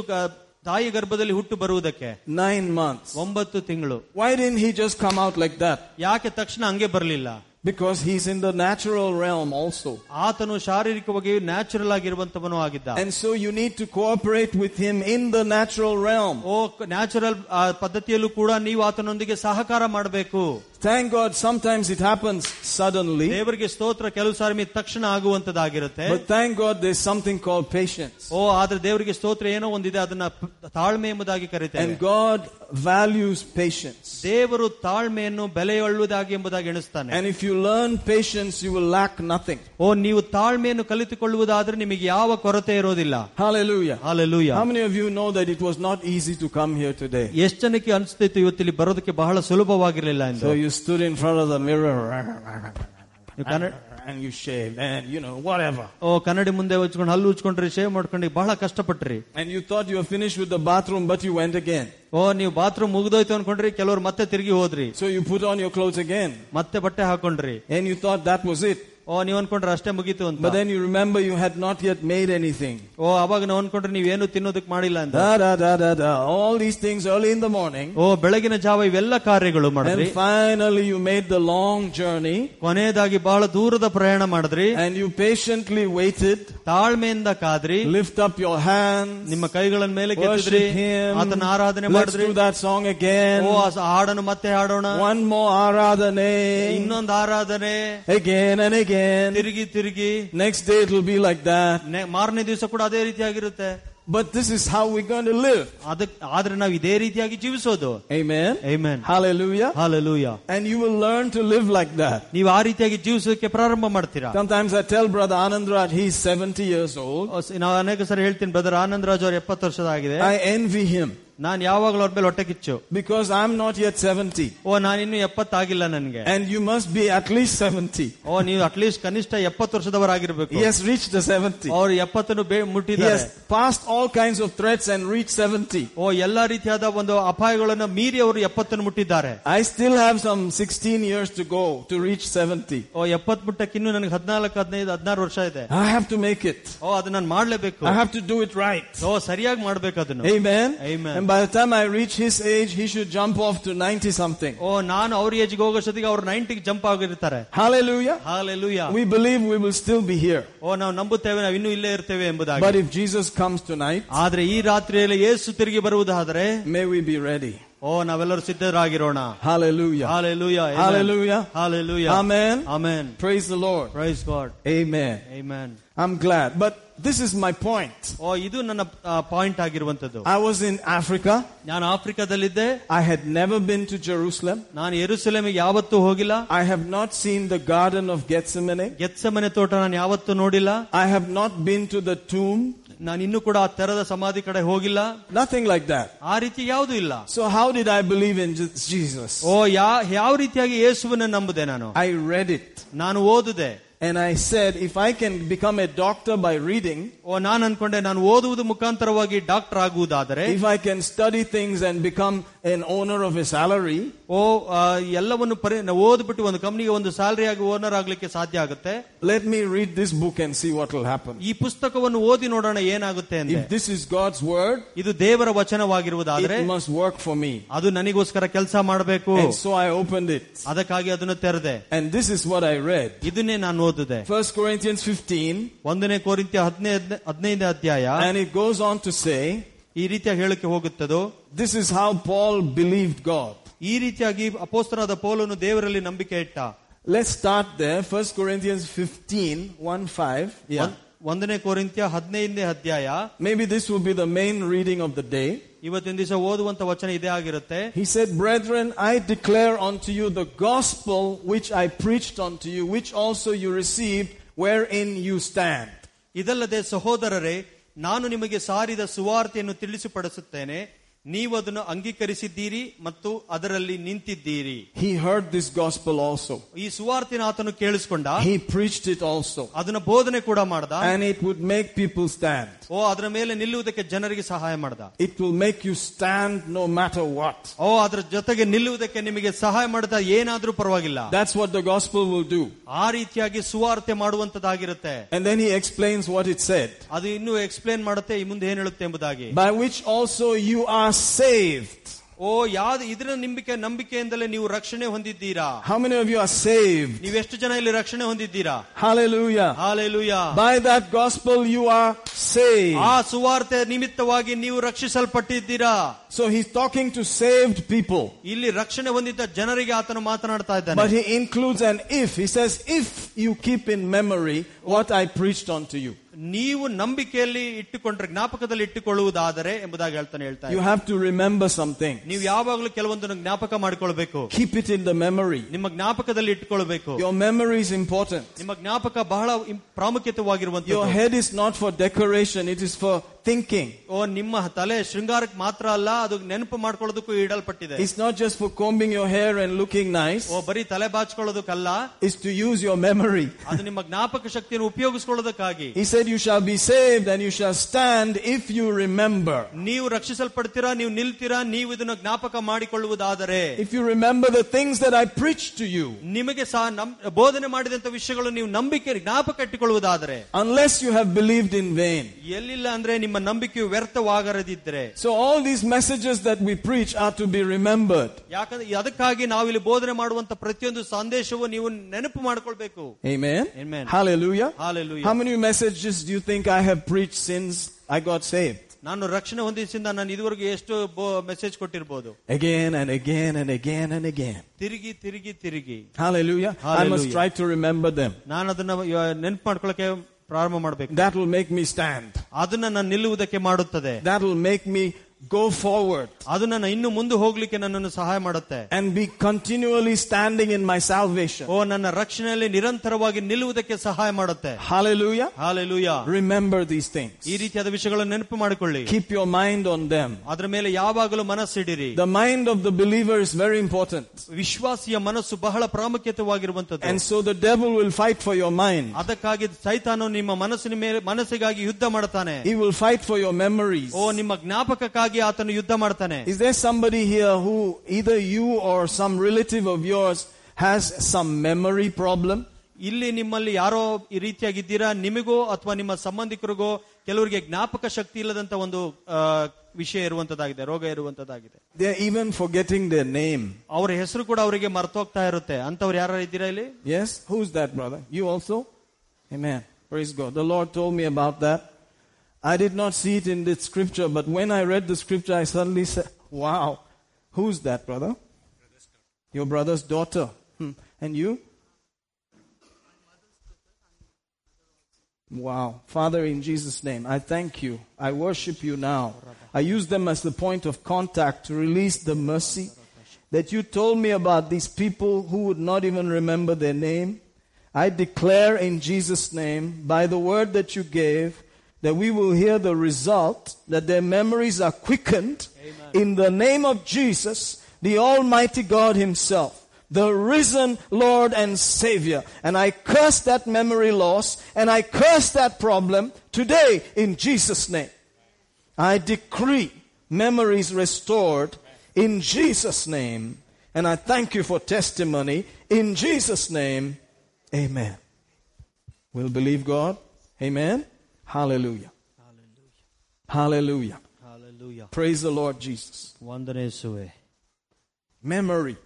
ತಾಯಿ ಗರ್ಭದಲ್ಲಿ ಹುಟ್ಟು ಬರುವುದಕ್ಕೆ? ನೈನ್ ಮಂತ್ ಒಂಬತ್ತು ತಿಂಗಳು. Why didn't he just come out like that ಯಾಕೆ ತಕ್ಷಣ ಹಂಗೆ ಬರಲಿಲ್ಲ? Because he's in the natural realm also. ಆತನು ಶಾರೀರಿಕವಾಗಿ ನ್ಯಾಚುರಲ್ ಆಗಿರುವಂತವನು ಆಗಿದ್ದ And so you need to cooperate with him in the natural realm. O natural ಪದ್ಧತಿಯಲ್ಲೂ ಕೂಡ ನೀವು ಆತನೊಂದಿಗೆ ಸಹಕಾರ ಮಾಡಬೇಕು Thank God sometimes it happens suddenly. ದೇವರಿಗೆ ಸ್ತೋತ್ರ ಕೆಲವು ಸಾರಿ ತಕ್ಷಣ ಆಗುವಂತದ್ದಾಗಿರುತ್ತೆ But thank God there's something called patience. ಓ ಆದ್ರೆ ದೇವರಿಗೆ ಸ್ತೋತ್ರ ಏನೋ ಒಂದಿದೆ ಅದನ್ನ ಪ- ತಾಳ್ಮೆ ಎಂಬುದಾಗಿ ಕರೀತೇವೆ And God values patience. ದೇವರು ತಾಳ್ಮೆಯನ್ನು ಬೆಲೆಯುಳ್ಳದಾಗಿ ಎಂಬುದಾಗಿ ಎಣಿಸ್ತಾನೆ And if you learn patience, you will lack nothing. ಓ ನೀವು ತಾಳ್ಮೆಯನ್ನು ಕಲಿತುಕೊಳ್ಳುವುದಾದ್ರೆ ನಿಮಗೆ ಯಾವ ಕೊರತೆ ಇರೋದಿಲ್ಲ Hallelujah. Hallelujah How many of you know that it was not easy to come here today? ಎಷ್ಟು ಜನಕ್ಕೆ ಅನಿಸ್ತಿತ್ತು ಇವತ್ತಿಲ್ಲಿ ಬರೋದಕ್ಕೆ ಬಹಳ ಸುಲಭವಾಗಿರ್ಲಿಲ್ಲ ಎಂದು So you stood in front of the mirror ನೀವು Kannada and you shaved and you know, whatever. ಓ ಕನ್ನಡಿ ಮುಂದೆ ಹಚ್ಕೊಂಡು ಹಲ್ಲು ಉಚ್ಕೊಂಡ್ರಿ ಶೇವ್ ಮಾಡ್ಕೊಂಡು ಬಹಳ ಕಷ್ಟಪಟ್ರಿ And you thought you were finished with the bathroom, but you went again. ಓ ನೀವು ಬಾತ್ರೂಮ್ ಮುಗಿದೋಯ್ತು ಅನ್ಕೊಂಡ್ರಿ ಕೆಲವರು ಮತ್ತೆ ತಿರುಗಿ ಹೋದ್ರಿ So you put on your clothes again. ಮತ್ತೆ ಬಟ್ಟೆ ಹಾಕೊಂಡ್ರಿ And you thought that was it. ಓ ನೀವ್ ಅನ್ಕೊಂಡ್ರೆ ಅಷ್ಟೇ ಮುಗೀತು ಅಂತ But then you remember you had not yet made anything. ಓ ಅವಾಗ ನಾವು ಅನ್ಕೊಂಡ್ರೆ ನೀವೇನು ತಿನ್ನೋದಕ್ ಮಾಡಿಲ್ಲ ಅಂತ Da da da da da. All these things early in the morning. ಓ ಬೆಳಗಿನ ಜಾವ ಇವೆಲ್ಲ ಕಾರ್ಯಗಳು ಮಾಡಿದ್ರಿ And finally you made the long journey ಕೊನೆಯದಾಗಿ ಬಹಳ ದೂರದ ಪ್ರಯಾಣ ಮಾಡಿದ್ರಿ and you patiently waited. ತಾಳ್ಮೆಯಿಂದ ಕಾದ್ರಿ Lift up your hands. ನಿಮ್ಮ ಕೈಗಳನ್ನ ಮೇಲೆ ಕೆತ್ತಿದ್ರಿ Worship him. ಆತನ ಆರಾಧನೆ Let's ಮಾಡಿದ್ರಿ do that song O again. ಆ ಸ- ಹಾಡನ್ನು ಮತ್ತೆ ಹಾಡೋಣ One more aradhane. ಇನ್ನೊಂದು ಆರಾಧನೆ Again and again. ತಿರುಗಿ ತಿರುಗಿ Next day it will be like that. ನೆ- ಮಾರನೇ ದಿವಸ ಕೂಡ ಅದೇ ರೀತಿಯಾಗಿರುತ್ತೆ But this is how we're going to live. ಅದಕ್ ಆದ್ರೆ ನಾವು ಇದೇ ರೀತಿಯಾಗಿ ಜೀವಿಸೋದು Amen. Amen. Hallelujah. Hallelujah And you will learn to live like that. ನೀವು ಆ ರೀತಿಯಾಗಿ ಜೀವಿಸೋಕೆ ಪ್ರಾರಂಭ ಮಾಡ್ತೀರಾ Sometimes I tell Brother Anandraj, he's 70 years old. ಓ, ಸ- ನಾವು ಅನೇಕ ಸರಿ ಹೇಳ್ತೀನಿ ಬ್ರದರ್ ಆನಂದ್ ರಾಜ್ ಅವ್ರು ಎಪ್ಪತ್ತು ವರ್ಷದಾಗಿದೆ I envy him ನಾನು ಯಾವಾಗಲೂ ಅವ್ರ ಮೇಲೆ ಹೊಟ್ಟೆ ಕಿಚ್ಚು because I'm not yet 70. ಓ ನಾನಿನ್ನು ಎಪ್ಪತ್ತಾಗಿಲ್ಲ ನನ್ಗೆ And you must be at least 70. ಓ ನೀವು ಅಟ್ಲೀಸ್ಟ್ ಕನಿಷ್ಠ ಎಪ್ಪತ್ತು ವರ್ಷದವರಾಗಿರ್ಬೇಕು He has reached the 70. ಅವ್ರು ಎಪ್ಪತ್ತನ್ನು ಬೇ- He ಮುಟ್ಟಿದ್ದಾರೆ has passed all kinds of threats and reached 70. ಓ ಎಲ್ಲಾ ರೀತಿಯಾದ ಒಂದು ಅಪಾಯಗಳನ್ನು ಮೀರಿ ಅವರು ಎಪ್ಪತ್ತನ್ನು ಮುಟ್ಟಿದ್ದಾರೆ I still have some 16 years to go to reach 70. ಓ ಎಪ್ಪತ್ ಮುಟ್ಟಕ್ಕೆ ಇನ್ನು ನನಗೆ ಹದಿನಾಲ್ಕು ಹದಿನೈದು ಹದಿನಾರು ವರ್ಷ ಇದೆ I have to make it. ಓ ಅದು ನಾನು ಮಾಡ್ಲೇಬೇಕು I have to do it right. ಓ ಸರಿಯಾಗಿ ಮಾಡ್ಬೇಕು ಅದನ್ನು Amen. Amen. And by the time I reach his age, he should jump off to 90 something. ಓ ನಾನು ಅವ್ರ ಏಜ್ಗೆ ಹೋಗೋಷ್ಟೊತ್ತಿಗೆ ಅವ್ರು ನೈಂಟಿಗೆ ಜಂಪ್ ಆಗಿರ್ತಾರೆ Hallelujah. Hallelujah We believe we will still be here. ಓ ನಾವು ನಂಬುತ್ತೇವೆ ನಾವು ಇನ್ನೂ ಇಲ್ಲೇ ಇರ್ತೇವೆ ಎಂಬುದಾಗಿ But if Jesus comes tonight, ಆದ್ರೆ ಈ ರಾತ್ರಿಯಲ್ಲಿ ಯೇಸು ತಿರುಗಿ ಬರುವುದಾದರೆ may we be ready. ಓ ನಾವೆಲ್ಲರೂ ಸಿದ್ಧರಾಗಿರೋಣ Hallelujah. Hallelujah Hallelujah. Hallelujah Amen. Amen Praise the Lord. Price God Amen. Amen I'm glad. But this is my point. ಓ ಇದು ನನ್ನ ಪಾಯಿಂಟ್ ಆಗಿರುವಂತದ್ದು I was in Africa. ನಾನು ಆಫ್ರಿಕಾದಲ್ಲಿದ್ದೆ I had never been to Jerusalem. ನಾನು ಎರುಸಲೇಮಿಗೆ ಯಾವತ್ತೂ ಹೋಗಿಲ್ಲ I have not seen the Garden of Gethsemane. Gethsemane ತೋಟ ನಾನು ಯಾವತ್ತೂ ನೋಡಿಲ್ಲ I have not been to the tomb. ನಾನು ಇನ್ನೂ ಕೂಡ ಆ ತೆರದ ಸಮಾಧಿ ಕಡೆ ಹೋಗಿಲ್ಲ Nothing like that. ಆ ರೀತಿ ಯಾವುದೂ ಇಲ್ಲ So how did I believe in Je- Jesus? ಓ ಯಾ ಯಾವ ರೀತಿಯಾಗಿ ಯೇಸುವನ್ನ ನಂಬುದೆ ನಾನು I read it. ನಾನು ಓದುದೆ And I said, if I can become a doctor by reading, ಓ ನಾನು ಅನ್ಕೊಂಡೆ ನಾನು ಓದುವುದು ಮುಖಾಂತರವಾಗಿ doctor ಆಗುವುದಾದರೆ if I can study things and become an owner of a salary, ಓ ಆ, ಎಲ್ಲವನ್ನು ಪರಿ ಓದ್ಬಿಟ್ಟು ಒಂದು ಕಂಪ್ನಿಗೆ ಒಂದು ಸ್ಯಾಲರಿ ಆಗಿ ಓನರ್ ಆಗ್ಲಿಕ್ಕೆ ಸಾಧ್ಯ ಆಗುತ್ತೆ let me read this book and see what will happen. ಈ ಪುಸ್ತಕವನ್ನು ಓದಿ ನೋಡೋಣ ಏನಾಗುತ್ತೆ ಅಂತ If this is God's word, ಇದು ದೇವರ ವಚನವಾಗಿರುವುದಾದ್ರೆ it must work for me. ಅದು ನನಗೋಸ್ಕರ ಕೆಲಸ ಮಾಡಬೇಕು And so I opened it. ಅದಕ್ಕಾಗಿ ಅದನ್ನು ತೆರೆದೆ And this is what I read. ಇದನ್ನೇ ನಾನು ಓದಿದೆ 1 Corinthians 15, ಒಂದನೇ ಕೋರಿಂತ್ಯ ಹದಿನೈದು ಹದಿನೈದನೇ ಅಧ್ಯಾಯ and it goes on to say, ಈ ರೀತಿಯ ಹೇಳಿಕೆ ಹೋಗುತ್ತದೋ this is how Paul believed God. ಈ ರೀತಿಯಾಗಿ ಅಪೋಸ್ತರಾದ ಪೌಲನು ದೇವರಲ್ಲಿ ನಂಬಿಕೆ ಇಟ್ಟ Let's start there. 1 Corinthians 15, 1 5. Yeah. ಒಂದ್- ಒಂದನೇ ಕೋರಿಂತ್ಯ ಹದಿನೈದನೇ ಅಧ್ಯಾಯ Maybe this will be the main reading of the day. ಇವತ್ತಿನ ದಿವಸ ಓದುವಂತ ವಚನ ಇದೇ ಆಗಿರುತ್ತೆ He said, Brethren, I declare unto you the gospel which I preached unto you, which also you received, wherein you stand. ಇದಲ್ಲದೆ ಸಹೋದರರೇ ನಾನು ನಿಮಗೆ ಸಾರಿದ ಸುವಾರ್ತೆಯನ್ನು ತಿಳಿಸಿಪಡಿಸುತ್ತೇನೆ ನೀವು ಅದನ್ನು ಅಂಗೀಕರಿಸಿದ್ದೀರಿ ಮತ್ತು ಅದರಲ್ಲಿ ನಿಂತಿದ್ದೀರಿ He heard this gospel also. ಈ ಸುವಾರ್ತಿನ ಆತನು ಕೇಳಿಸ್ಕೊಂಡ He preached it also. ಅದನ್ನ ಬೋಧನೆ ಕೂಡ ಮಾಡ್ದ And it would make people stand. ಓ ಅದರ ಮೇಲೆ ನಿಲ್ಲುವುದಕ್ಕೆ ಜನರಿಗೆ ಸಹಾಯ ಮಾಡ್ದ It will make you stand no matter what. ಓ ಅದರ ಜೊತೆಗೆ ನಿಲ್ಲುವುದಕ್ಕೆ ನಿಮಗೆ ಸಹಾಯ ಮಾಡ್ದ ಏನಾದ್ರೂ ಪರವಾಗಿಲ್ಲ That's what the gospel will do. ಆ ರೀತಿಯಾಗಿ ಸುವಾರ್ತೆ ಮಾಡುವಂತದ್ದಾಗಿರುತ್ತೆ And then he explains what it said. ಅದು ಇನ್ನೂ ಎಕ್ಸ್ಪ್ಲೇನ್ ಮಾಡುತ್ತೆ ಈ ಮುಂದೆ ಏನ್ ಹೇಳುತ್ತೆ ಎಂಬುದಾಗಿ By which also you are saved. ಓ ಯಾವ್ದು ಇದರ ನಂಬಿಕೆ ನಂಬಿಕೆಯಿಂದಲೇ ನೀವು ರಕ್ಷಣೆ ಹೊಂದಿದ್ದೀರಾ How many of you are saved? ನೀವೆಷ್ಟು ಜನ ಇಲ್ಲಿ ರಕ್ಷಣೆ ಹೊಂದಿದ್ದೀರಾ Hallelujah. Hallelujah By that gospel you are saved. ಆ ಸುವಾರ್ತೆ ನಿಮಿತ್ತವಾಗಿ ನೀವು ರಕ್ಷಿಸಲ್ಪಟ್ಟಿದ್ದೀರಾ So he's talking to saved people. ಇಲ್ಲಿ ರಕ್ಷಣೆ ಹೊಂದಿದ್ದ ಜನರಿಗೆ ಆತನು ಮಾತನಾಡ್ತಾ ಇದ್ದಾನೆ But he includes an if. He says, if you keep in memory what I preached unto you. ನೀವು ನಂಬಿಕೆಯಲ್ಲಿ ಇಟ್ಟುಕೊಂಡ್ರೆ ಜ್ಞಾಪಕದಲ್ಲಿ ಇಟ್ಟುಕೊಳ್ಳುವುದಾದರೆ ಎಂಬುದಾಗಿ ಹೇಳ್ತಾನೆ ಹೇಳ್ತಾ You ಇದ್ದಾನೆ. have to remember something. ನೀವು ಯಾವಾಗಲೂ ಕೆಲವೊಂದನ್ನು ಜ್ಞಾಪಕ ಮಾಡಿಕೊಳ್ಬೇಕು Keep it in the memory. ನಿಮ್ಮ ಜ್ಞಾಪಕದಲ್ಲಿ ಇಟ್ಟುಕೊಳ್ಬೇಕು Your memory is important. ನಿಮ್ಮ ಜ್ಞಾಪಕ ಬಹಳ ಇಂ- ಪ್ರಾಮುಖ್ಯತೆವಾಗಿರುವಂತದ್ದು Your head is not for decoration, it is for thinking. ಓ ನಿಮ್ಮ ತಲೆ ಶೃಂಗಾರಕ್ಕೆ ಮಾತ್ರ ಅಲ್ಲ ಅದು ನೆನಪು ಮಾಡ್ಕೊಳ್ಳೋದಕ್ಕೂ ಇಡಲ್ಪಟ್ಟಿದೆ It's not just for combing your hair and looking nice, ಓ ಬರೀ ತಲೆ ಬಾಚ್ಕೊಳ್ಳೋದಕ್ಕಲ್ಲ it's to use your memory. ಅದು ನಿಮ್ಮ ಜ್ಞಾಪಕ ಶಕ್ತಿಯನ್ನು ಉಪಯೋಗಿಸಿಕೊಳ್ಳೋದಕ್ಕಾಗಿ He said, You shall be saved and you shall stand if you remember. ನೀವು ರಕ್ಷಿಸಲ್ಪಡ್ತೀರಾ ನೀವು ನಿಲ್ತೀರಾ ನೀವು ಇದನ್ನು ಜ್ಞಾಪಕ ಮಾಡಿಕೊಳ್ಳುವುದಾದರೆ If you remember the things that I preached to you, ನಿಮಗೆ ಸಹ ನಮ್- ಬೋಧನೆ ಮಾಡಿದಂತ ವಿಷಯಗಳು ನೀವು ನಂಬಿಕೆ ಜ್ಞಾಪಕ ಇಟ್ಟುಕೊಳ್ಳುವುದಾದರೆ unless you have believed in vain. ಎಲ್ಲಿಲ್ಲ ಅಂದ್ರೆ ನಿಮ್ಮ ನಂಬಿಕೆಯು ವ್ಯರ್ಥವಾಗರದಿದ್ರೆ So all these messages that we preach are to be remembered. ಯಾಕಂದ್ರೆ ಅದಕ್ಕಾಗಿ ನಾವು ಇಲ್ಲಿ ಬೋಧನೆ ಮಾಡುವಂತ ಪ್ರತಿಯೊಂದು ಸಂದೇಶವು ನೀವು ನೆನಪು ಮಾಡ್ಕೊಳ್ಬೇಕು Amen. Amen. Hallelujah. Hallelujah. How many messages do you think I have preached since I got saved? ನಾನು ರಕ್ಷಣೆ ಹೊಂದಿಸಿಂದ ನಾನು ಇದುವರೆಗೂ ಎಷ್ಟು message ಕೊಟ್ಟಿರ್ಬೋದು Again and again and again and again. ತಿರುಗಿ ತಿರುಗಿ ತಿರುಗಿ Hallelujah. I must Hallelujah. try to remember them. ನಾನು ಅದನ್ನ ನೆನಪು ಮಾಡ್ಕೊಳಕ್ಕೆ ಪ್ರಾರಂಭ ಮಾಡ್ಬೇಕು That will make me stand. ಅದನ್ನ ನಾನು ನಿಲ್ಲುವುದಕ್ಕೆ ಮಾಡುತ್ತದೆ That will make me go forward ಅದು ನನ್ನ ಇನ್ನು ಮುಂದೆ ಹೋಗ್ಲಿಕ್ಕೆ ನನ್ನನ್ನು ಸಹಾಯ ಮಾಡುತ್ತೆ and be continually standing in my salvation. ಓ ನನ್ನ ರಕ್ಷಣೆಯಲ್ಲಿ ನಿರಂತರವಾಗಿ ನಿಲ್ಲುವುದಕ್ಕೆ ಸಹಾಯ ಮಾಡುತ್ತೆ Hallelujah. Hallelujah Remember these things. ಈ ರೀತಿಯಾದ ವಿಷಯಗಳನ್ನು ನೆನಪು ಮಾಡಿಕೊಳ್ಳಿ Keep your mind on them. ಅದರ ಮೇಲೆ ಯಾವಾಗಲೂ ಮನಸ್ಸಿಡಿರಿ The mind of the believer is very important. ವಿಶ್ವಾಸಿಯ ಮನಸ್ಸು ಬಹಳ ಪ್ರಾಮುಖ್ಯತೆವಾಗಿರುವಂತದ್ದು And so the devil will fight for your mind. ಅದಕ್ಕಾಗಿ ಸೈತಾನು ನಿಮ್ಮ ಮನಸ್ಸಿನ ಮೇಲೆ ಮನಸ್ಸಿಗಾಗಿ ಯುದ್ಧ ಮಾಡ್ತಾನೆ He will fight for your memories. ಓ ನಿಮ್ಮ ಜ್ಞಾಪಕಕ್ಕಾಗಿ ಆತನು ಯುದ್ಧ ಮಾಡ್ತಾನೆ Is there somebody here who either you or some relative of yours has some memory problem? ಇಲ್ಲಿ ನಿಮ್ಮಲ್ಲಿ ಯಾರೋ ಈ ರೀತಿಯಾಗಿದ್ದೀರಾ ನಿಮಗೋ ಅಥವಾ ನಿಮ್ಮ ಸಂಬಂಧಿಕರಿಗೋ ಕೆಲವರಿಗೆ ಜ್ಞಾಪಕ ಶಕ್ತಿ ಇಲ್ಲದಂತ ಒಂದು ಆ, ವಿಷಯ ಇರುವಂತದ್ದಾಗಿದೆ ರೋಗ ಇರುವಂತದ್ದಾಗಿದೆ They're even forgetting their name. ಅವರ ಹೆಸರು ಕೂಡ ಅವರಿಗೆ ಮರ್ತೋಗ್ತಾ ಇರುತ್ತೆ ಅಂತವ್ರು ಯಾರು ಇದ್ದೀರಾ ಇಲ್ಲಿ Yes? Who's that, brother? You also? Amen. Praise God. The Lord told me about that. I did not see it in the scripture, but when I read the scripture, I suddenly said, Wow, who's that, brother? Your brother's daughter. Hmm. And you? Wow. Father, in Jesus' name, I thank you. I worship you now. I use them as the point of contact to release the mercy that you told me about these people who would not even remember their name. I declare in Jesus' name, by the word that you gave, that we will hear the result, that their memories are quickened in the name of Jesus, the Almighty God Himself, the risen Lord and Savior. And I curse that memory loss and I curse that problem today in Jesus' name. I decree memories restored In Jesus' name. And I thank you for testimony. In Jesus' name. Amen. We'll believe God. Amen. Hallelujah. Hallelujah. Hallelujah. Praise the Lord Jesus. Memory.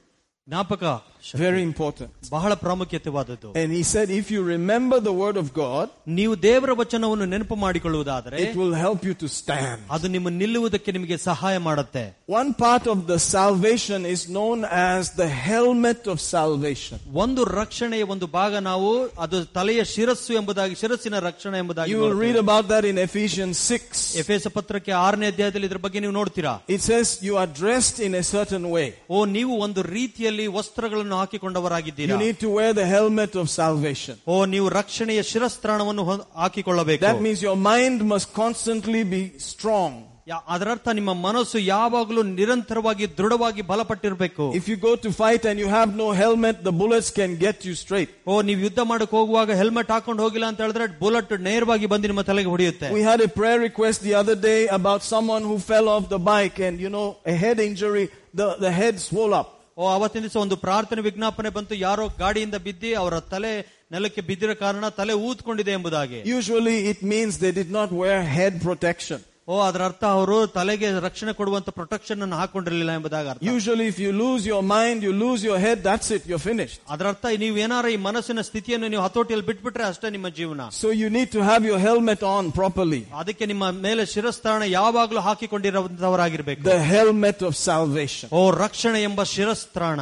ಜ್ಞಾಪಕ ಶಕ್ತಿ Very important. ಬಹಳ ಪ್ರಾಮುಖ್ಯತೆವಾದದ್ದು And he said, if you remember the word of God, ನೀವು ದೇವರ ವಚನವನ್ನು ನೆನಪು ಮಾಡಿಕೊಳ್ಳುವುದಾದರೆ it will help you to stand. ಅದು ನಿಮ್ಮ ನಿಲ್ಲುವುದಕ್ಕೆ ನಿಮಗೆ ಸಹಾಯ ಮಾಡುತ್ತೆ One part of the salvation is known as the helmet of salvation. ಒಂದು ರಕ್ಷಣೆಯ ಒಂದು ಭಾಗ ನಾವು ಅದು ತಲೆಯ ಶಿರಸ್ಸು ಎಂಬುದಾಗಿ ಶಿರಸ್ಸಿನ ರಕ್ಷಣೆ ಎಂಬುದಾಗಿ You will ನೋಡುತ್ತೇವೆ. read about that in Ephesians 6. ಎಫೆಸ ಪತ್ರಕ್ಕೆ ಆರನೇ ಅಧ್ಯಾಯದಲ್ಲಿ ಇದ್ರ ಬಗ್ಗೆ ನೀವು ನೋಡ್ತೀರಾ It says you are dressed in a certain way. ಓ ನೀವು ಒಂದು ರೀತಿಯಲ್ಲಿ ವಸ್ತ್ರಗಳನ್ನು ಹಾಕಿಕೊಂಡವರಾಗಿದ್ದೀರಾ You need to wear the helmet of salvation. ಓ ನೀವು ರಕ್ಷಣೆಯ ಶಿರಸ್ತ್ರಾಣವನ್ನು ಹೊಂದ್- ಹಾಕಿಕೊಳ್ಳಬೇಕು That means your mind must constantly be strong. ಯಾ- ಅದರರ್ಥ ನಿಮ್ಮ ಮನಸ್ಸು ಯಾವಾಗಲೂ ನಿರಂತರವಾಗಿ ದೃಢವಾಗಿ ಬಲಪಟ್ಟಿರಬೇಕು If you go to fight and you have no helmet, the bullets can get you straight. ಓ ನೀವು ಯುದ್ಧ ಮಾಡಕ್ ಹೋಗುವಾಗ ಹೆಲ್ಮೆಟ್ ಹಾಕೊಂಡು ಹೋಗಿಲ್ಲ ಅಂತ ಹೇಳಿದ್ರೆ ಬುಲೆಟ್ ನೇರವಾಗಿ ಬಂದು ನಿಮ್ಮ ತಲೆಗೆ ಹೊಡೆಯುತ್ತೆ We had a prayer request the other day about someone who fell off the bike and you know, a head injury, the, the head swole up. ಓ ಅವತ್ತಿನ ದಿವಸ ಒಂದು ಪ್ರಾರ್ಥನೆ ವಿಜ್ಞಾಪನೆ ಬಂತು ಯಾರೋ ಗಾಡಿಯಿಂದ ಬಿದ್ದಿ ಅವರ ತಲೆ ನೆಲಕ್ಕೆ ಬಿದ್ದಿರೋ ಕಾರಣ ತಲೆ ಊದ್ಕೊಂಡಿದೆ ಎಂಬುದಾಗಿ Usually it means they did not wear head protection. ಓ ಅದರ ಅರ್ಥ ಅವರು ತಲೆಗೆ ರಕ್ಷಣೆ ಕೊಡುವಂತ ಪ್ರೊಟೆಕ್ಷನ್ ಅನ್ನು ಹಾಕೊಂಡಿರಲಿಲ್ಲ ಎಂಬುದಾಗ usually if you lose your mind you lose your head that's it your finish ಅದರ ಅರ್ಥ ನೀವು ಏನಾರ ಈ ಮನಸ್ಸಿನ ಸ್ಥಿತಿಯನ್ನು ನೀವು ಹತೋಟಿಯಲ್ಲಿ ಬಿಟ್ಬಿಟ್ರೆ ಅಷ್ಟೇ ನಿಮ್ಮ ಜೀವನ. So you need to have your helmet on properly ಅದಕ್ಕೆ ನಿಮ್ಮ ಮೇಲೆ ಶಿರಸ್ತಾಣ ಯಾವಾಗಲೂ ಹಾಕಿಕೊಂಡಿರುವಂತವರಾಗಿರ್ಬೇಕು ದ ಹೆಲ್ಮೆಟ್ ಆಫ್ ಸಾಲ್ವೇಶನ್ ಓ ರಕ್ಷಣೆ ಎಂಬ ಶಿರಸ್ತ್ರಾಣ.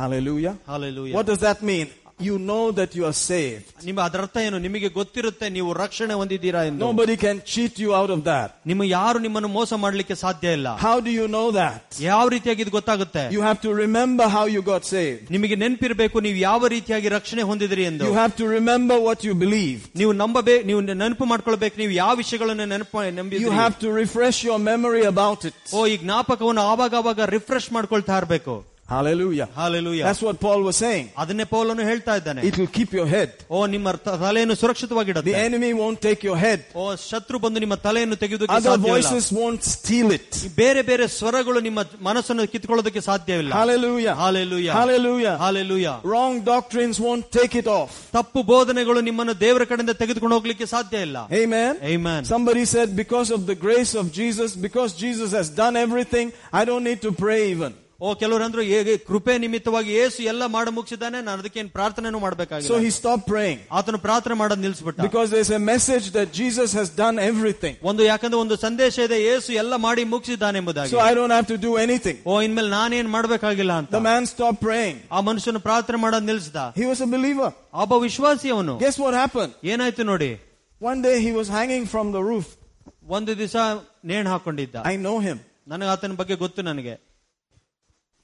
Hallelujah. Hallelujah. What does that mean? You know that you are saved. ನಿಮ್ಮ ಅದರ ಅರ್ಥ ಏನು ನಿಮಗೆ ಗೊತ್ತಿರುತ್ತೆ ನೀವು ರಕ್ಷಣೆ ಹೊಂದಿದ್ದೀರಾ ಎಂದು Nobody can cheat you out of that. ನಿಮ್ಮ ಯಾರು ನಿಮ್ಮನ್ನು ಮೋಸ ಮಾಡ್ಲಿಕ್ಕೆ ಸಾಧ್ಯ ಇಲ್ಲ How do you know that? ಯಾವ ರೀತಿಯಾಗಿ ಇದು ಗೊತ್ತಾಗುತ್ತೆ You have to remember how you got saved. ನಿಮಗೆ ನೆನಪಿರಬೇಕು ನೀವು ಯಾವ ರೀತಿಯಾಗಿ ರಕ್ಷಣೆ ಹೊಂದಿದಿರಿ ಎಂದು You have to remember what you believe. ನೀವು ನಂಬಬೇಕು ನೀವು ನೆನಪು ಮಾಡ್ಕೊಳ್ಬೇಕು ನೀವು ಯಾವ ವಿಷಯಗಳನ್ನು ನೆನಪು You ನಂಬಿದ್ದೀರಿ have to refresh your memory about it. ಓ ಈ ಜ್ಞಾಪಕವನ್ನು ಆವಾಗ ಆವಾಗ ರಿಫ್ರೆಶ್ ಮಾಡ್ಕೊಳ್ತಾ ಇರಬೇಕು Hallelujah. Hallelujah That's what Paul was saying. ಅದನ್ನೇ ಪೌಲನು ಹೇಳ್ತಾ ಇದ್ದಾನೆ It will keep your head. ಓ ನಿಮ್ಮ ತ- ತಲೆಯನ್ನು The ಸುರಕ್ಷಿತವಾಗಿಡುತ್ತೆ enemy won't take your head. ಓ ಶತ್ರು ಬಂದು ನಿಮ್ಮ ತಲೆಯನ್ನು ತೆಗೆಯುವುದಕ್ಕೆ Other ಸಾಧ್ಯ ಇಲ್ಲ. voices won't steal it. ಈ ಬೇರೆ ಬೇರೆ ಸ್ವರಗಳು ನಿಮ್ಮ ಮನಸ್ಸನ್ನು ಕಿತ್ಕೊಳ್ಳೋದಕ್ಕೆ ಸಾಧ್ಯವಿಲ್ಲ Hallelujah. Hallelujah Hallelujah. Hallelujah Wrong doctrines won't take it off. ತಪ್ಪು ಬೋಧನೆಗಳು ನಿಮ್ಮನ್ನು ದೇವರ ಕಡೆಯಿಂದ ತೆಗೆದುಕೊಂಡು ಹೋಗ್ಲಿಕ್ಕೆ ಸಾಧ್ಯ ಇಲ್ಲ Amen. Amen. Somebody said, because of the grace of Jesus, because Jesus has done everything, I don't need to pray even. ಓ ಕೆಲವರು ಅಂದ್ರು ಹೇಗೆ ಕೃಪೆ ನಿಮಿತ್ತವಾಗಿ ಏಸು ಎಲ್ಲ ಮಾಡಿ ಮುಗಿಸಿದ್ದಾನೆ ನಾನು ಅದಕ್ಕೇನು ಪ್ರಾರ್ಥನೆನೂ So ಮಾಡಬೇಕಾಗಿಲ್ಲ he stopped praying. ಆತನು ಪ್ರಾರ್ಥನೆ ಮಾಡೋದು ನಿಲ್ಸ್ಬಿಟ್ಟ Because there's a message that Jesus has done everything. ಒಂದು ಯಾಕಂದ್ರೆ ಒಂದು ಸಂದೇಶ ಇದೆ ಏಸು ಎಲ್ಲ ಮಾಡಿ ಮುಗಿಸಿದ್ದಾನೆ ಎಂಬುದಾಗಿ So I don't have to do anything. ಓ ಇನ್ಮೇಲೆ ನಾನೇನ್ ಮಾಡ್ಬೇಕಾಗಿಲ್ಲ ಅಂತ The man stopped praying. ಆ ಮನುಷ್ಯನು ಪ್ರಾರ್ಥನೆ ಮಾಡೋದು ನಿಲ್ಸ್ದ He was a believer. ಒಬ್ಬ ವಿಶ್ವಾಸಿ ಅವನು Guess what happened? ಏನಾಯ್ತು ನೋಡಿ One day he was hanging from the roof. ಒಂದು ದಿವಸ ನೇಣು ಹಾಕೊಂಡಿದ್ದ I know him. ನನಗೆ ಆತನ ಬಗ್ಗೆ ಗೊತ್ತು ನನಗೆ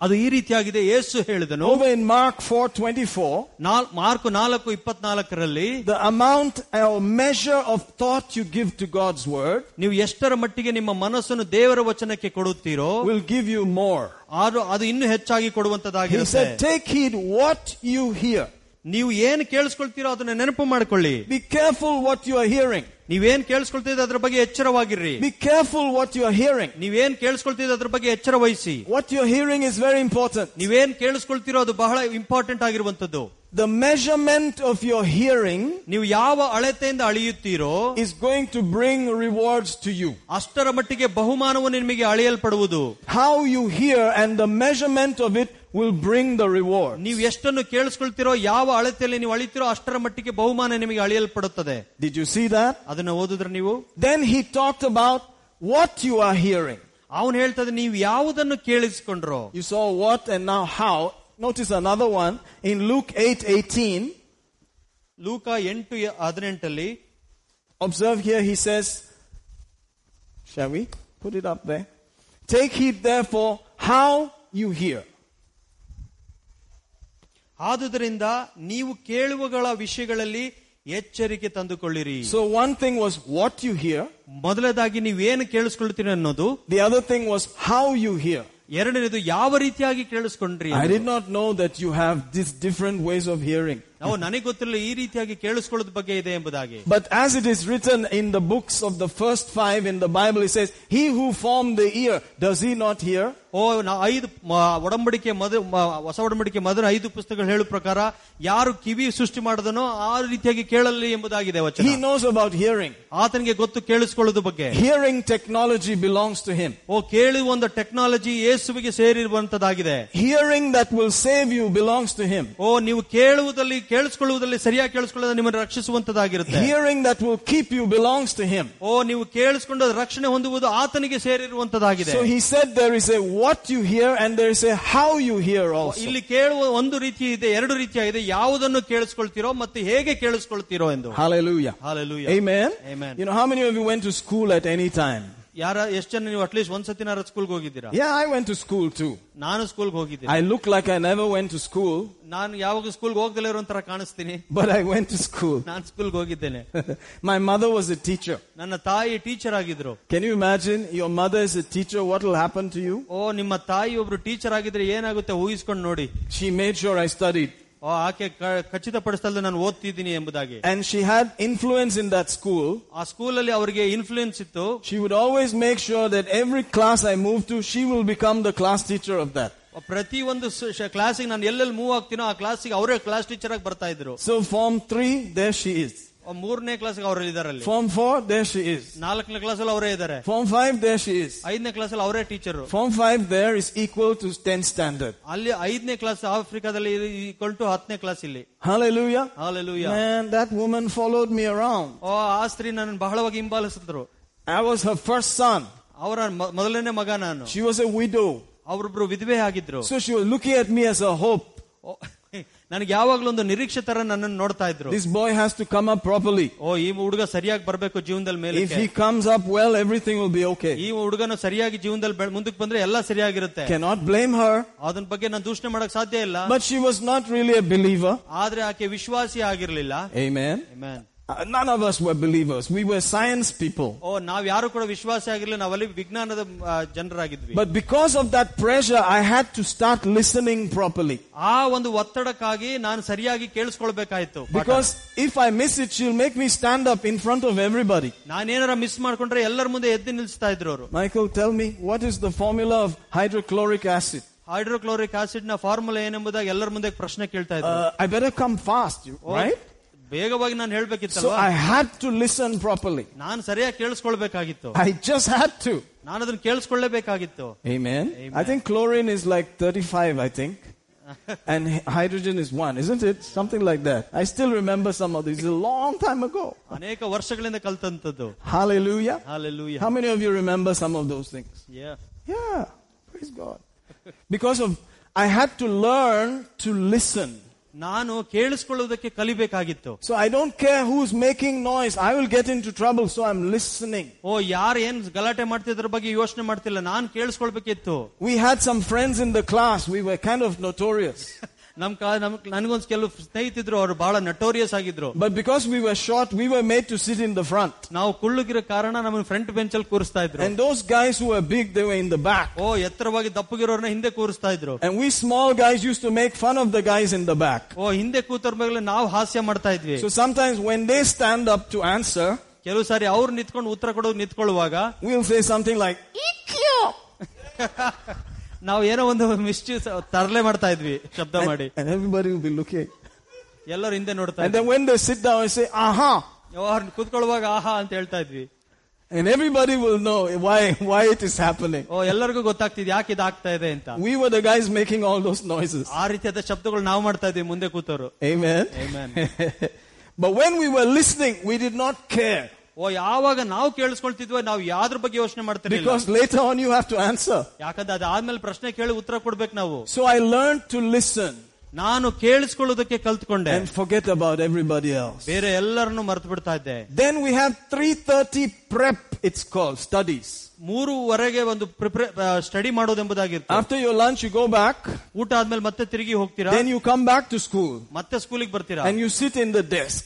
ಅದು ಈ ರೀತಿಯಾಗಿದೆ ಯೇಸು ಹೇಳಿದನು over in Mark 4:24, ನಾಲ್- ಮಾರ್ಕು ನಾಲ್ಕು ಇಪ್ಪತ್ನಾಲ್ಕರಲ್ಲಿ the amount or measure of thought you give to God's word ನೀವು ಎಷ್ಟರ ಮಟ್ಟಿಗೆ ನಿಮ್ಮ ಮನಸ್ಸನ್ನು ದೇವರ ವಚನಕ್ಕೆ ಕೊಡುತ್ತೀರೋ will give you more. ಅದು ಅದು ಇನ್ನೂ ಹೆಚ್ಚಾಗಿ He ಕೊಡುವಂತದ್ದಾಗಿರುತ್ತೆ said, take heed what you hear. ನೀವು ಏನು ಕೇಳಿಸ್ಕೊಳ್ತೀರೋ ಅದನ್ನ ನೆನಪು ಮಾಡ್ಕೊಳ್ಳಿ Be careful what you are hearing. ನೀವೇನ್ ಕೇಳಿಸ್ಕೊಳ್ತಿದ್ರೆ ಅದ್ರ ಬಗ್ಗೆ ಎಚ್ಚರವಾಗಿರ್ರಿ Be careful what you are hearing. ನೀವೇನ್ ಕೇಳಿಸ್ಕೊಳ್ತಿದ್ರೆ ಅದ್ರ ಬಗ್ಗೆ ಎಚ್ಚರ ವಹಿಸಿ What you're hearing is very important. ನೀವೇನ್ ಕೇಳಿಸ್ಕೊಳ್ತಿರೋ ಅದು ಬಹಳ ಇಂಪಾರ್ಟೆಂಟ್ ಆಗಿರುವಂತದ್ದು The measurement of your hearing ನೀವು ಯಾವ ಅಳತೆಯಿಂದ ಅಳೆಯುತ್ತೀರೋ is going to bring rewards to you. ಅಷ್ಟರ ಮಟ್ಟಿಗೆ ಬಹುಮಾನವು ನಿಮಗೆ ಅಳೆಯಲ್ಪಡುವುದು How you hear and the measurement of it will bring the reward. ನೀವು ಎಷ್ಟನ್ನು ಕೇಳಿಸ್ಕೊಳ್ತಿರೋ ಯಾವ ಅಳತೆಯಲ್ಲಿ ನೀವು ಅಳಿತೀರೋ ಅಷ್ಟರ ಮಟ್ಟಿಗೆ ಬಹುಮಾನ ನಿಮಗೆ ಅಳೆಯಲ್ಪಡುತ್ತದೆ Did you see that? ಅದನ್ನ ಓದಿದ್ರೆ ನೀವು Then he talked about what you are hearing. ಅವನು ಹೇಳ್ತದೆ ನೀವು ಯಾವುದನ್ನು ಕೇಳಿಸಿಕೊಂಡ್ರೋ You saw what and now how. Notice another one in Luke 8:18. ಲೂಕ ಎಂಟು ಹದಿನೆಂಟಲ್ಲಿ Observe here he says, shall we put it up there? Take heed therefore how you hear. ಆದುದರಿಂದ ನೀವು ಕೇಳುವಗಳ ವಿಷಯಗಳಲ್ಲಿ ಎಚ್ಚರಿಕೆ ತಂದುಕೊಳ್ಳಿರಿ So one thing was what you hear. ಮೊದಲದಾಗಿ ನೀವೇನು ಕೇಳಿಸ್ಕೊಳ್ತೀರಿ ಅನ್ನೋದು The other thing was how you hear. ಎರಡನೇದು ಯಾವ ರೀತಿಯಾಗಿ ಕೇಳಿಸ್ಕೊಂಡ್ರಿ I did not know that you have these different ways of hearing. ನಾವು ನನಗೆ ಗೊತ್ತಿರಲಿಲ್ಲ ಈ ರೀತಿಯಾಗಿ ಕೇಳಿಸ್ಕೊಳ್ಳೋದ್ ಬಗ್ಗೆ ಇದೆ ಎಂಬುದಾಗಿ But as it is written in the books of the first five in the Bible, it says, He who formed the ear, does he not hear? ಓ ನಾ ಐದು ಮ- ಒಡಂಬಡಿಕೆ ಮದ ಮ- ಹೊಸ ಒಡಂಬಡಿಕೆ ಮೊದಲ ಐದು ಪುಸ್ತಕಗಳು ಹೇಳುವ ಪ್ರಕಾರ ಯಾರು ಕಿವಿ ಸೃಷ್ಟಿ ಮಾಡದನೋ ಆ ರೀತಿಯಾಗಿ ಕೇಳಲಿ ಎಂಬುದಾಗಿದೆ ವಚನ He knows about hearing. ಆತನಿಗೆ ಗೊತ್ತು ಕೇಳಿಸ್ಕೊಳ್ಳೋದು ಬಗ್ಗೆ Hearing technology belongs to him. ಓ ಕೇಳುವ ಒಂದು ಟೆಕ್ನಾಲಜಿ ಯೇಸುವಿಗೆ ಸೇರಿರುವಂತದ್ದಾಗಿದೆ Hearing that will save you belongs to him. ಓ ನೀವು ಕೇಳುವುದಲ್ಲಿ ಕೇಳಿಸ್ಕೊಳ್ಳುವುದಲ್ಲಿ ಸರಿಯಾಗಿ ಕೇಳಿಸ್ಕೊಳ್ಳೋದು ನಿಮ್ಮನ್ನು ರಕ್ಷಿಸುವಂತದ್ದಾಗಿರುತ್ತೆ Hearing that will keep you belongs to him. ಓ ನೀವು ಕೇಳಿಸ್ಕೊಂಡು ರಕ್ಷಣೆ ಹೊಂದುವುದು ಆತನಿಗೆ ಸೇರಿರುವಂತದ್ದಾಗಿದೆ So he said there is a what you hear and there is a how you hear also. ಇಲ್ಲಿ ಕೇಳುವ ಒಂದು ರೀತಿ ಇದೆ ಎರಡು ರೀತಿಯಾಗಿದೆ ಯಾವುದನ್ನು ಕೇಳಿಸ್ಕೊಳ್ತೀರೋ ಮತ್ತು ಹೇಗೆ ಕೇಳಿಸ್ಕೊಳ್ತೀರೋ ಎಂದು Hallelujah. Hallelujah. Amen. Amen. You know, how many of you went to school at any time? ಯಾರ ಎಷ್ಟು ಜನ ನೀವು ಅಟ್ಲೀಸ್ಟ್ ಒಂದ್ಸತಿನಾರ ಸ್ಕೂಲ್ಗೆ ಹೋಗಿದ್ದೀರಾ Yeah, I went to school too. ನಾನು ಸ್ಕೂಲ್ಗೆ ಹೋಗಿದ್ದೀನಿ I look like I never went to school, ನಾನು ಯಾವಾಗ ಸ್ಕೂಲ್ಗೆ ಹೋಗ್ದಲೇ ಇರೋ ತರ ಕಾಣಿಸ್ತೀನಿ but I went to school. [LAUGHS] ನಾನು ಸ್ಕೂಲ್ಗೆ ಹೋಗಿದ್ದೇನೆ [LAUGHS] My mother was a teacher. ನನ್ನ ತಾಯಿ ಟೀಚರ್ ಆಗಿದ್ರು Can you imagine your mother is a teacher? What will happen to you? ಓ ನಿಮ್ಮ ತಾಯಿ ಒಬ್ರು ಟೀಚರ್ ಆಗಿದ್ರೆ ಏನಾಗುತ್ತೆ ಊಹಿಸ್ಕೊಂಡು ನೋಡಿ She made sure I studied. ಓ ಆಕೆ ಕ- ಖಚಿತಪಡಿಸ್ತಲ್ದೆ ನಾನು ಓದ್ತಿದ್ದೀನಿ ಎಂಬುದಾಗಿ And she had influence in that school. ಆ ಸ್ಕೂಲಲ್ಲಿ ಅವರಿಗೆ ಇನ್ಫ್ಲೂಯೆನ್ಸ್ ಇತ್ತು She would always make sure that every class I moved to, she will become the class teacher of that. ಪ್ರತಿ ಒಂದು ಕ್ಲಾಸಿಗೆ ನಾನು ಎಲ್ಲೆಲ್ಲಿ ಮೂವ್ ಆಗ್ತೀನೋ ಆ ಕ್ಲಾಸಿಗೆ ಅವರೇ ಕ್ಲಾಸ್ ಟೀಚರ್ ಆಗಿ ಬರ್ತಾ ಇದ್ರು So form three, there she is. ಆ ಮೂರನೇ ಕ್ಲಾಸ್ಗೆ ಅವರು ಇದಾರೆ ಅಲ್ಲಿ Form four, there she is. ನಾಲ್ಕನೇ ಕ್ಲಾಸ್ ಅಲ್ಲಿ ಅವರೇ ಇದ್ದಾರೆ Form five, there she is. ಐದನೇ ಕ್ಲಾಸ್ ಅಲ್ಲಿ ಅವರೇ teacher Form five there is equal to 10 standard. ಅಲ್ಲಿ ಐದನೇ ಕ್ಲಾಸ್ ಆಫ್ರಿಕಾದಲ್ಲಿ ಈಕ್ವಲ್ ಟು ಹತ್ತನೇ ಕ್ಲಾಸ್ ಇಲ್ಲಿ Hallelujah. Hallelujah. Man, that woman followed me around. ಓ ಆ ಸ್ತ್ರೀ ನನ್ನ ಬಹಳವಾಗಿ ಹಿಂಬಾಲಿಸಿದ್ರು I was her first son. ಅವರ ಮ- ಮೊದಲನೇ ಮಗ ನಾನು She was a widow. ಅವರೊಬ್ರು ವಿಧವೆ ಆಗಿದ್ರು So she was looking at me as a hope. ಓ, ನನಗೆ ಯಾವಾಗ್ಲೂ ಒಂದು ನಿರೀಕ್ಷೆ ತರ ನನ್ನನ್ನು ನೋಡ್ತಾ ಇದ್ರು This boy has to come up properly. ಓ ಈ ಹುಡುಗ ಸರಿಯಾಗಿ ಬರ್ಬೇಕು ಜೀವನದಲ್ಲಿ ಮೇಲೆ If he comes up well, everything will be okay. ಈ ಹುಡುಗನು ಸರಿಯಾಗಿ ಜೀವನದಲ್ಲಿ ಬೆಳ್- ಮುಂದಕ್ಕೆ ಬಂದ್ರೆ ಎಲ್ಲ ಸರಿಯಾಗಿರುತ್ತೆ Cannot blame her. ಅದನ್ನ ಬಗ್ಗೆ ನಾನು ದೂಷಣೆ ಮಾಡಕ್ ಸಾಧ್ಯ ಇಲ್ಲ But she was not really a believer. ಆದ್ರೆ ಆಕೆ ವಿಶ್ವಾಸಿ ಆಗಿರ್ಲಿಲ್ಲ Amen. Amen. Uh, None of us were believers. We were science people. ಓ ನಾವ್ ಯಾರು ಕೂಡ ವಿಶ್ವಾಸಿ ಆಗಿರ್ಲಿಲ್ಲ ನಾವಲ್ಲಿ ವಿಜ್ಞಾನದ ಆ, ಜನರಾಗಿದ್ವಿ But because of that pressure, I had to start listening properly. ಆ ಒಂದು ಒತ್ತಡಕ್ಕಾಗಿ ನಾನು ಸರಿಯಾಗಿ ಕೇಳಿಸ್ಕೊಳ್ಬೇಕಾಯ್ತು ಪಾಠ. Because if I miss it, she'll make me stand up in front of everybody. ನಾನೇನಾರ miss ಮಾಡ್ಕೊಂಡ್ರೆ ಎಲ್ಲರ ಮುಂದೆ ಎದ್ದು ನಿಲ್ಲಿಸ್ತಾ ಇದ್ರು ಅವರು Michael, tell me, what is the formula of hydrochloric acid? Hydrochloric acid ನ ಫಾರ್ಮುಲಾ ಏನೆಂಬುದಾಗಿ ಎಲ್ಲರ ಮುಂದೆ ಪ್ರಶ್ನೆ ಕೇಳ್ತಾ ಇದ್ರು Uh, I better come fast, you- O, right? ಬೇಗವಾಗಿ ನಾನು So ಹೇಳ್ಬೇಕಿತ್ತಲ್ವಾ I had to listen properly. ನಾನು ಸರಿಯಾಗಿ ಕೇಳಿಸ್ಕೊಳ್ಬೇಕಾಗಿತ್ತು I just had to. ನಾನು ಅದನ್ನ ಕೇಳಿಸ್ಕೊಳ್ಳೇಬೇಕಾಗಿತ್ತು Amen. Amen. I think chlorine is like 35, I think. [LAUGHS] and hy- hydrogen is one, isn't it? Something like that. I still remember some of these a long time ago. ಅನೇಕ ವರ್ಷಗಳಿಂದ ಕಲ್ತಂತದ್ದು Hallelujah. Hallelujah. How many of you remember some of those things? Yeah. Yeah. Praise God. Because of, I had to learn to listen. ನಾನು ಕೇಳಿಸ್ಕೊಳ್ಳುವುದಕ್ಕೆ ಕಲಿಬೇಕಾಗಿತ್ತು So I don't care who's making noise. I will get into trouble. So I'm listening. ಓ ಯಾರು ಏನ್ ಗಲಾಟೆ ಮಾಡ್ತಿದ್ರ ಬಗ್ಗೆ ಯೋಚನೆ ಮಾಡ್ತಿಲ್ಲ ನಾನು ಕೇಳಿಸ್ಕೊಳ್ಬೇಕಿತ್ತು We had some friends in the class. We were kind of notorious. ನಮ್ ಕಾ- ನಮ್ ನನಗೊಂದ್ ಕೆಲವು ಸ್ನೇಹಿತಿದ್ರು ಅವರು ಬಹಳ ನಟೋರಿಯಸ್ ಆಗಿದ್ರು But because we were short, we were made to sit in the front. ನಾವು ಕುಳ್ಳುಗಿರೋ ಕಾರಣ ನಮ್ಮ ಫ್ರಂಟ್ ಬೆಂಚ್ ಅಲ್ಲಿ ಕೂರಿಸ್ತಾ ಇದ್ರು And those guys who were big, they were in the back. ಓ ಎತ್ತರವಾಗಿ ದಪ್ಪಗಿರೋರ್ನ ಹಿಂದೆ ಕೂರಿಸ್ತಾ ಇದ್ರು And we small guys used to make fun of the guys in the back. ಓ ಹಿಂದೆ ಕೂತರ್ ಮೇಲೆ ನಾವು ಹಾಸ್ಯ ಮಾಡ್ತಾ ಇದ್ವಿ So sometimes when they stand up to answer, ಕೆಲವು ಸಾರಿ ಅವ್ರು ನಿಂತ್ಕೊಂಡು ಉತ್ತರ ಕೊಡೋದು ನಿಂತ್ಕೊಳ್ಳುವಾಗ we'll say something like, "Ikyo!" ನಾವು ಏನೋ ಒಂದು ಮಿಸ್ಚೂಸ್ ತರಲೆ ಮಾಡ್ತಾ ಇದ್ವಿ ಶಬ್ದ ಮಾಡಿ and, and everybody will be looking. ಎಲ್ಲರೂ ಹಿಂದೆ ನೋಡ್ತಾ And ಇದ್ವಿ then when they sit down and say, aha, ಅವ್ರು ಕೂತ್ಕೊಳ್ಳುವಾಗ ಆಹಾ ಅಂತ ಹೇಳ್ತಾ ಇದ್ವಿ and everybody will know why, why it is happening. ಓ ಎಲ್ಲರಿಗೂ ಗೊತ್ತಾಗ್ತಿದ್ ಯಾಕೆ ಇದಾಗ್ತಾ ಇದೆ ಅಂತ We were the guys making all those noises. ಆ ರೀತಿಯಾದ ಶಬ್ದಗಳು ನಾವು ಮಾಡ್ತಾ ಇದ್ವಿ ಮುಂದೆ ಕೂತವರು Amen. Amen. [LAUGHS] but when we were listening, we did not care. ಓ ಯಾವಾಗ ನಾವು ಕೇಳಿಸ್ಕೊಳ್ತಿದ್ವೋ ನಾವು ಯಾವ್ದ್ರ ಬಗ್ಗೆ ಯೋಚನೆ ಮಾಡ್ತಿರ್ಲಿಲ್ಲ Because later on you have to answer. ಯಾಕಂದ್ರೆ ಅದಾದ್ಮೇಲೆ ಪ್ರಶ್ನೆ ಕೇಳಿ ಉತ್ತರ ಕೊಡ್ಬೇಕು ನಾವು So I learned to listen ನಾನು ಕೇಳಿಸ್ಕೊಳ್ಳೋದಕ್ಕೆ ಕಲ್ತ್ಕೊಂಡೆ and forget about everybody else. ಬೇರೆ ಎಲ್ಲರನ್ನು ಮರ್ತು ಬಿಡ್ತಾ ಇದ್ದೆ Then we have 330 prep, it's called, studies. ಮೂರುವರೆಗೆ ಒಂದು prepare study ಮಾಡೋದೆಂಬುದಾಗಿರುತ್ತೆ After your lunch, you go back. ಊಟ ಆದ್ಮೇಲೆ ಮತ್ತೆ ತಿರುಗಿ ಹೋಗ್ತೀರಾ Then you come back to school ಮತ್ತೆ ಸ್ಕೂಲಿಗೆ ಬರ್ತೀರಾ and you sit in the desk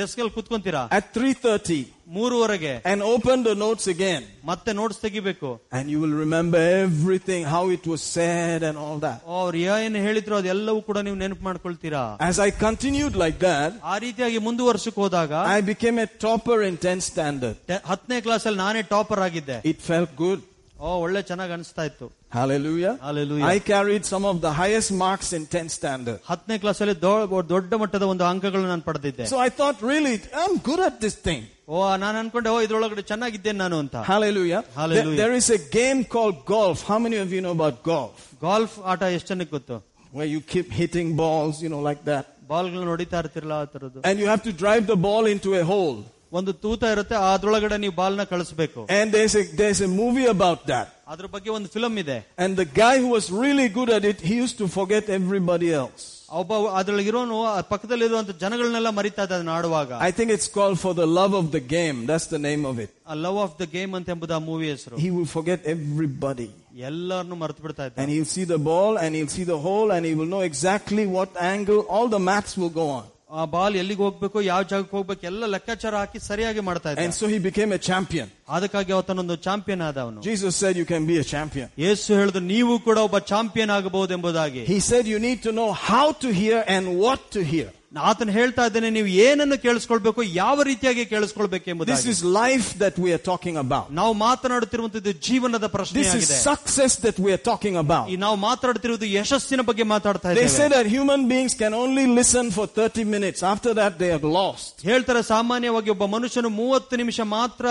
desk ಅಲ್ಲಿ ಕುತ್ಕೊಂತೀರಾ at 3.30 ಮೂರುವರೆಗೆ and open the notes again. ಮತ್ತೆ ನೋಟ್ಸ್ ತೆಗಿಬೇಕು And you will remember everything, how it was said and all that. ಅವ್ರು ಏನು ಹೇಳಿದ್ರು ಅದೆಲ್ಲವೂ ಕೂಡ ನೀವು ನೆನಪು ಮಾಡ್ಕೊಳ್ತೀರಾ As I continued like that, ಆ ರೀತಿಯಾಗಿ ಮುಂದುವರ್ಷಕ್ಕೆ ಹೋದಾಗ I became a topper in 10th standard. ಟೆ- ಹತ್ತನೇ ಕ್ಲಾಸ್ ಅಲ್ಲಿ ನಾನೇ ಟಾಪರ್ ಆಗಿದ್ದೆ It felt good. ಓ ಒಳ್ಳೆ ಚೆನ್ನಾಗಿ ಅನಿಸ್ತಾ ಇತ್ತು Hallelujah. Hallelujah. I carried some of the highest marks in 10th standard. ಹತ್ತನೇ ಕ್ಲಾಸ್ ಅಲ್ಲಿ ದೊ- ದೊಡ್ಡ ಮಟ್ಟದ ಒಂದು ಅಂಕಗಳು ನಾನು ಪಡೆದಿದ್ದೆ So I thought, really, I'm good at this thing. ಓ ನಾನು ಅನ್ಕೊಂಡೆ ಓ ಇದ್ರೊಳಗಡೆ ಚೆನ್ನಾಗಿದ್ದೇನೆ ನಾನು ಅಂತ Hallelujah. Hallelujah. There- there is a game called golf. How many of you know about golf? Golf ಆಟ ಎಷ್ಟು ಜನಕ್ಕೆ ಗೊತ್ತು Where you keep hitting balls, you know, like that. ಬಾಲ್ಗಳನ್ನ ಹೊಡಿತಾ ಇರ್ತಿರಲ್ಲ ಆ ತರದ್ದು And you have to drive the ball into a hole. ಒಂದು ತೂತ ಇರುತ್ತೆ ಅದ್ರೊಳಗಡೆ ನೀವು ಬಾಲ್ನ ಕಳಿಸ್ಬೇಕು And there's a, there's a movie about that. ಅದ್ರ ಬಗ್ಗೆ ಒಂದು ಫಿಲಂ ಇದೆ And the guy who was really good at it, he used to forget everybody else. ಒಬ್ಬ ಅದ್ರೊಳಗಿರೋನು ಆ ಪಕ್ಕದಲ್ಲಿರುವಂತ ಜನಗಳನ್ನೆಲ್ಲ ಮರಿತಾ ಇದ್ದ ಅದನ್ನ ಆಡುವಾಗ I think it's called For the Love of the Game. That's the name of it. Love of the game ಅಂತ ಎಂಬುದು ಆ movie ಹೆಸರು He will forget everybody. ಎಲ್ಲರನ್ನು ಮರ್ತು ಬಿಡ್ತಾ ಇದ್ದ And he'll see the ball and he'll see the hole and he will know exactly what angle, all the maths will go on. ಆ ball ಎಲ್ಲಿಗೆ ಹೋಗ್ಬೇಕು ಯಾವ ಜಾಗಕ್ಕೆ ಹೋಗ್ಬೇಕು ಎಲ್ಲ ಲೆಕ್ಕಾಚಾರ ಹಾಕಿ ಸರಿಯಾಗಿ ಮಾಡ್ತಾ And ಇದ್ದ so he became a champion. ಅದಕ್ಕಾಗಿ ಅವತನೊಂದು ಚಾಂಪಿಯನ್ ಆದ ಅವನು Jesus said you can be a champion. ಯೇಸು ಹೇಳಿದ್ರು ನೀವು ಕೂಡ ಒಬ್ಬ ಚಾಂಪಿಯನ್ ಆಗಬಹುದು ಎಂಬುದಾಗಿ He said you need to know how to hear and what to hear. ಆತನು ಹೇಳ್ತಾ ಇದ್ದೇನೆ ನೀವು ಏನನ್ನು ಕೇಳಿಸ್ಕೊಳ್ಬೇಕು ಯಾವ ರೀತಿಯಾಗಿ ಕೇಳಿಸ್ಕೊಳ್ಬೇಕು This ಎಂಬುದಾಗಿ is life that we are talking about. ನಾವು ಮಾತನಾಡುತ್ತಿರುವಂತದ್ದು ಜೀವನದ ಪ್ರಶ್ನೆ This is ಆಗಿದೆ success that we are talking about. ಈ ನಾವು ಮಾತನಾಡುತ್ತಿರುವುದು ಯಶಸ್ಸಿನ ಬಗ್ಗೆ ಮಾತಾಡ್ತಾ They say ಇದ್ದೇವೆ that human beings can only listen for 30 minutes. After that, they are lost. ಹೇಳ್ತಾರೆ ಸಾಮಾನ್ಯವಾಗಿ ಒಬ್ಬ ಮನುಷ್ಯನು ಮೂವತ್ತು ನಿಮಿಷ ಮಾತ್ರ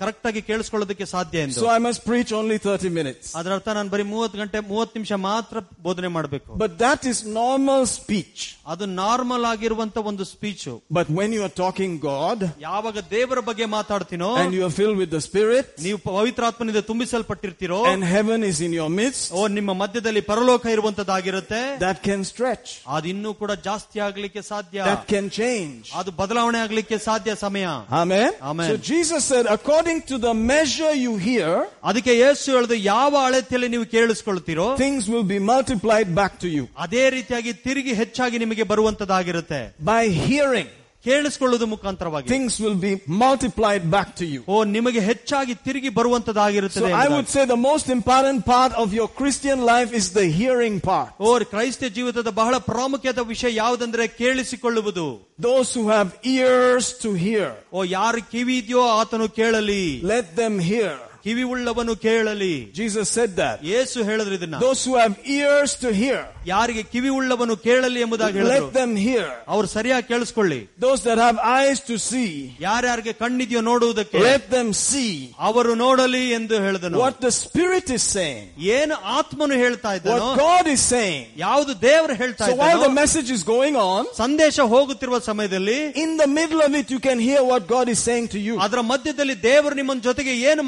ಕರೆಕ್ಟ್ ಆಗಿ ಕೇಳಿಸ್ಕೊಳ್ಳೋದಕ್ಕೆ ಸಾಧ್ಯ ಎಂದು So I must preach only 30 minutes. ಅದರ ಅರ್ಥ ನಾನು ಬರೀ ಮೂವತ್ತು ಗಂಟೆ ಮೂವತ್ತು ನಿಮಿಷ ಮಾತ್ರ ಬೋಧನೆ ಮಾಡಬೇಕು But that is normal speech. ಅದು ನಾರ್ಮಲ್ ಆಗಿರುವಂತ ಒಂದು speech But when you are talking God ಯಾವಾಗ ದೇವರ ಬಗ್ಗೆ ಮಾತಾಡ್ತೀನೋ and you are filled with the Spirit ನೀವು ಪವಿತ್ರಾತ್ಮನಿಂದ ತುಂಬಿಸಲ್ಪಟ್ಟಿರ್ತೀರೋ and heaven is in your midst, ಓ ನಿಮ್ಮ ಮಧ್ಯದಲ್ಲಿ ಪರಲೋಕ ಇರುವಂತದ್ದಾಗಿರುತ್ತೆ that can stretch. ಅದಿನ್ನೂ ಕೂಡ ಜಾಸ್ತಿ ಆಗ್ಲಿಕ್ಕೆ ಸಾಧ್ಯ That can change. ಅದು ಬದಲಾವಣೆ ಆಗ್ಲಿಕ್ಕೆ ಸಾಧ್ಯ ಸಮಯ Amen. Amen. So Jesus said, according to the measure you hear, ಅದಕ್ಕೆ ಯೇಸು ಹೇಳಿದು ಯಾವ ಅಳತೆಯಲ್ಲಿ ನೀವು ಕೇಳಿಸ್ಕೊಳ್ತೀರೋ things will be multiplied back to you. ಅದೇ ರೀತಿಯಾಗಿ ತಿರುಗಿ ಹೆಚ್ಚಾಗಿ ನಿಮಗೆ ಬರುವಂತದ್ದಾಗಿರುತ್ತೆ By hearing, ಕೇಳಿಸ್ಕೊಳ್ಳೋದು ಮುಖಾಂತರವಾಗಿ things will be multiplied back to you. ಓ ನಿಮಗೆ ಹೆಚ್ಚಾಗಿ ತಿರುಗಿ ಬರುವಂತದ್ದಾಗಿರುತ್ತದೆ So I would say the most important part of your Christian life is the hearing part. ಓ ಕ್ರೈಸ್ತ ಜೀವಿತದ ಬಹಳ ಪ್ರಾಮುಖ್ಯದ ವಿಷಯ ಯಾವುದಂದ್ರೆ ಕೇಳಿಸಿಕೊಳ್ಳುವುದು Those who have ears to hear, ಓ ಯಾರು ಕಿವಿ ಇದೆಯೋ ಆತನು ಕೇಳಲಿ let them hear. ಕಿವಿ ಉಳ್ಳವನು ಕೇಳಲಿ Jesus said that. ಯೇಸು ಹೇಳಿದ್ರು ಇದನ್ನ Those who have ears to hear, ಯಾರಿಗೆ ಕಿವಿ ಉಳ್ಳವನು ಕೇಳಲಿ ಎಂಬುದಾಗಿ ಹೇಳಿದ್ರು let them hear. ಅವ್ರು ಸರಿಯಾಗಿ ಕೇಳಿಸ್ಕೊಳ್ಳಿ Those that have eyes to see, ಯಾರ್ಯಾರಿಗೆ ಕಣ್ಣಿದೆಯೋ ನೋಡುವುದಕ್ಕೆ let them see ಅವರು ನೋಡಲಿ ಎಂದು ಹೇಳಿದನು what the Spirit is saying, ಏನು ಆತ್ಮನು ಹೇಳ್ತಾ ಇದ್ದಾನೋ what God is saying. ಯಾವುದು ದೇವರು ಹೇಳ್ತಾ So while the ಇದ್ದಾನೋ message is going on, ಸಂದೇಶ ಹೋಗುತ್ತಿರುವ ಸಮಯದಲ್ಲಿ in the middle of it, you can hear what God is saying to you. ಅದರ ಮಧ್ಯದಲ್ಲಿ ದೇವರು ನಿಮ್ಮ ಜೊತೆಗೆ ಏನು